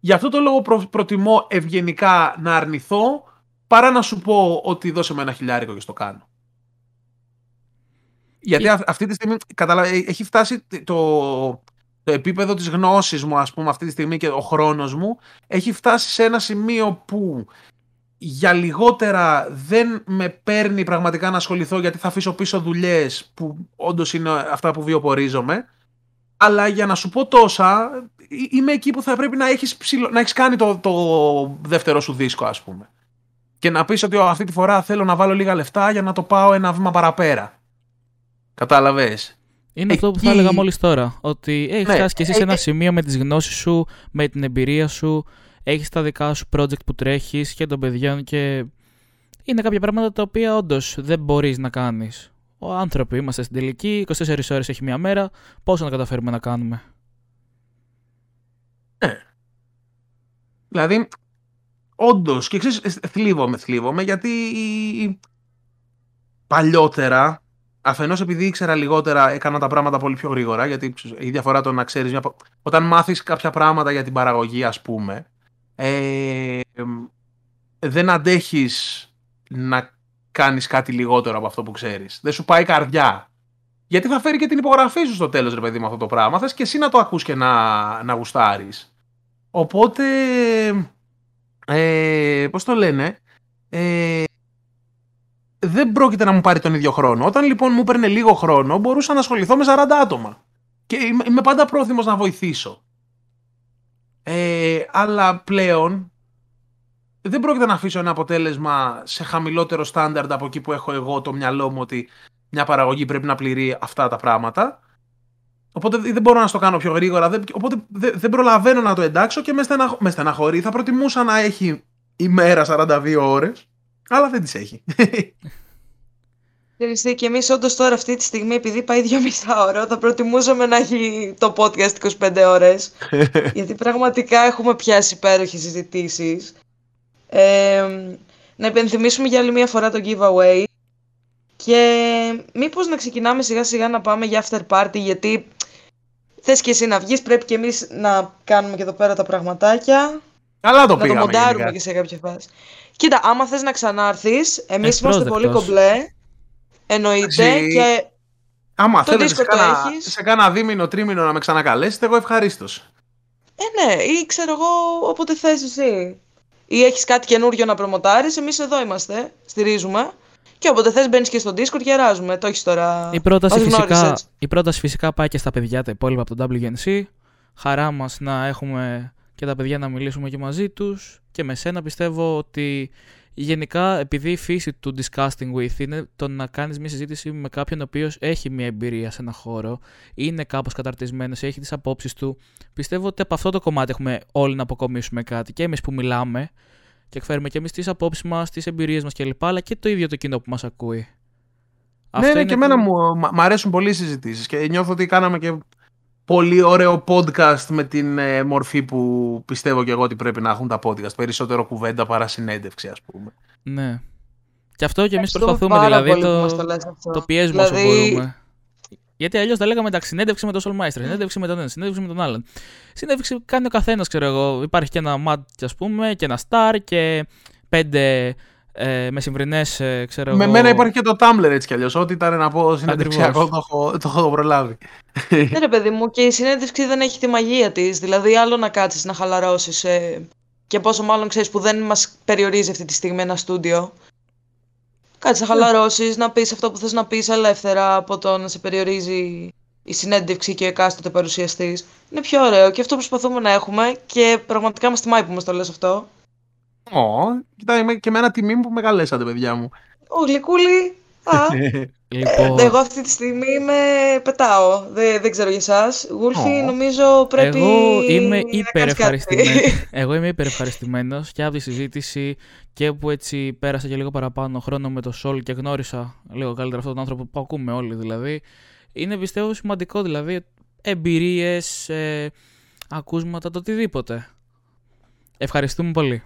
Γι' αυτό το λόγο προ, προτιμώ ευγενικά να αρνηθώ παρά να σου πω ότι δώσε με ένα χιλιάρικο και στο κάνω. Γιατί αυτή τη στιγμή καταλα... Ε, έχει φτάσει το, το επίπεδο της γνώσης μου ας πούμε αυτή τη στιγμή και ο χρόνος μου έχει φτάσει σε ένα σημείο που για λιγότερα δεν με παίρνει πραγματικά να ασχοληθώ γιατί θα αφήσω πίσω δουλειές που όντως είναι αυτά που βιοπορίζομαι. Αλλά για να σου πω τόσα, είμαι εκεί που θα πρέπει να έχεις, να έχεις κάνει το, το δεύτερο σου δίσκο ας πούμε. Και να πεις ότι αυτή τη φορά θέλω να βάλω λίγα λεφτά για να το πάω ένα βήμα παραπέρα. Κατάλαβες. Είναι αυτό που θα έλεγα μόλις τώρα. Ότι έχει ναι, φτάσει και εσύ σε ένα ε, ε, σημείο με τις γνώσεις σου, με την εμπειρία σου, έχεις τα δικά σου project που τρέχεις και των παιδιών και είναι κάποια πράγματα τα οποία όντως δεν μπορείς να κάνεις Ο άνθρωποι είμαστε στην τελική, 24 ώρες έχει μία μέρα, πόσο να καταφέρουμε να κάνουμε; Ναι. Δηλαδή, όντως, και ξέρεις, θλίβομαι, θλίβομαι, γιατί παλιότερα, αφενός επειδή ήξερα λιγότερα, έκανα τα πράγματα πολύ πιο γρήγορα, γιατί η διαφορά το να ξέρεις. Μια... Όταν μάθεις κάποια πράγματα για την παραγωγή, ας πούμε, ε, δεν αντέχεις να κάνεις κάτι λιγότερο από αυτό που ξέρεις. Δεν σου πάει καρδιά. Γιατί θα φέρει και την υπογραφή σου στο τέλος, ρε παιδί, με αυτό το πράγμα. Θες και εσύ να το ακούς και να, να γουστάρεις. Οπότε. Ε, Πώς το λένε. Ε, δεν πρόκειται να μου πάρει τον ίδιο χρόνο. Όταν λοιπόν μου έπαιρνε λίγο χρόνο, μπορούσα να ασχοληθώ με 40 άτομα. Και είμαι, είμαι πάντα πρόθυμος να βοηθήσω. Ε, αλλά πλέον δεν πρόκειται να αφήσω ένα αποτέλεσμα σε χαμηλότερο στάνταρντ από εκεί που έχω εγώ το μυαλό μου ότι μια παραγωγή πρέπει να πληρεί αυτά τα πράγματα. Οπότε δεν μπορώ να στο κάνω πιο γρήγορα. οπότε δεν προλαβαίνω να το εντάξω και με, στεναχ, με στεναχωρεί. Θα προτιμούσα να έχει ημέρα 42 ώρες, αλλά δεν τις έχει. [LAUGHS] Ευχαριστή και εμείς όντως τώρα αυτή τη στιγμή επειδή πάει δύο μισά ώρα θα προτιμούσαμε να έχει το podcast 25 ώρες [LAUGHS] γιατί πραγματικά έχουμε πιάσει υπέροχες συζητήσεις. Ε, να υπενθυμίσουμε για άλλη μια φορά το giveaway και μήπως να ξεκινάμε σιγά σιγά να πάμε για after party γιατί θες και εσύ να βγεις πρέπει και εμείς να κάνουμε και εδώ πέρα τα πραγματάκια Καλά το να το μοντάρουμε και σε κάποια φάση. Κοίτα, άμα θες να ξανάρθεις, εμείς είμαστε πολύ κομπλέ Εννοείται και. Άμα θέλετε σε, κάνα, σε κάνα δίμηνο, τρίμηνο να με ξανακαλέσετε, εγώ ευχαρίστως. Ε, ναι, ή ξέρω εγώ όποτε θες εσύ. Ή έχεις κάτι καινούριο να προμοτάρεις, εμείς εδώ είμαστε, στηρίζουμε. Και όποτε θες μπαίνεις και στο Discord γεράζουμε. Το έχεις τώρα. Η πρόταση, φυσικά, η πρόταση φυσικά πάει και στα παιδιά τα υπόλοιπα από το WNC. Χαρά μας να έχουμε και τα παιδιά να μιλήσουμε και μαζί τους. Και με σένα πιστεύω ότι Γενικά, επειδή η φύση του discussing with είναι το να κάνεις μια συζήτηση με κάποιον ο οποίος έχει μια εμπειρία σε ένα χώρο, είναι κάπως καταρτισμένος, έχει τις απόψεις του, πιστεύω ότι από αυτό το κομμάτι έχουμε όλοι να αποκομίσουμε κάτι. Και εμείς που μιλάμε και εκφέρουμε και εμείς τις απόψεις μας, τις εμπειρίες μας κλπ. Αλλά και το ίδιο το κοινό που μας ακούει. Ναι, αυτό ναι, και εμένα μου, μ' αρέσουν πολύ οι συζητήσεις και νιώθω ότι κάναμε και πολύ ωραίο podcast με την ε, μορφή που πιστεύω και εγώ ότι πρέπει να έχουν τα podcast. Περισσότερο κουβέντα παρά συνέντευξη, ας πούμε. Ναι. Και αυτό και εμείς προσπαθούμε, δηλαδή το, το πιέζουμε δηλαδή... όσο μπορούμε. Γιατί αλλιώς θα λέγαμε εντάξει, συνέντευξη με τον Σολμάιστρ, συνέντευξη με τον ένα, συνέντευξη με τον άλλον. Συνέντευξη κάνει ο καθένας, ξέρω εγώ. Υπάρχει και ένα ματ, ας πούμε, και ένα star και πέντε ε, μεσημβρινέ, ε, ξέρω Με μένα υπάρχει και το Tumblr έτσι κι αλλιώς. Ό,τι ήταν να πω συνέντευξιακό το έχω, το έχω προλάβει. Ναι, ρε παιδί μου, και η συνέντευξη δεν έχει τη μαγεία της. Δηλαδή, άλλο να κάτσεις να χαλαρώσεις. Ε, και πόσο μάλλον ξέρεις που δεν μας περιορίζει αυτή τη στιγμή ένα στούντιο. Κάτσε να ναι. χαλαρώσεις, να πεις αυτό που θες να πεις ελεύθερα από το να σε περιορίζει η συνέντευξη και ο εκάστοτε παρουσιαστής. Είναι πιο ωραίο και αυτό προσπαθούμε να έχουμε και πραγματικά μας τιμάει που μας το λες αυτό. Ω, κοιτάει και με ένα τιμή που με καλέσατε, παιδιά μου. Ο Γλυκούλη. Α, λοιπόν... εγώ αυτή τη στιγμή με πετάω. Δεν, δεν ξέρω για εσάς. Γούλφι, νομίζω πρέπει. Εγώ είμαι υπερευχαριστημένος. [LAUGHS] εγώ είμαι υπερευχαριστημένος και από τη συζήτηση και που έτσι πέρασα και λίγο παραπάνω χρόνο με το Σόλ και γνώρισα λίγο καλύτερα αυτόν τον άνθρωπο που ακούμε όλοι δηλαδή. Είναι πιστεύω σημαντικό δηλαδή εμπειρίες, ε, ακούσματα, το οτιδήποτε. Ευχαριστούμε πολύ.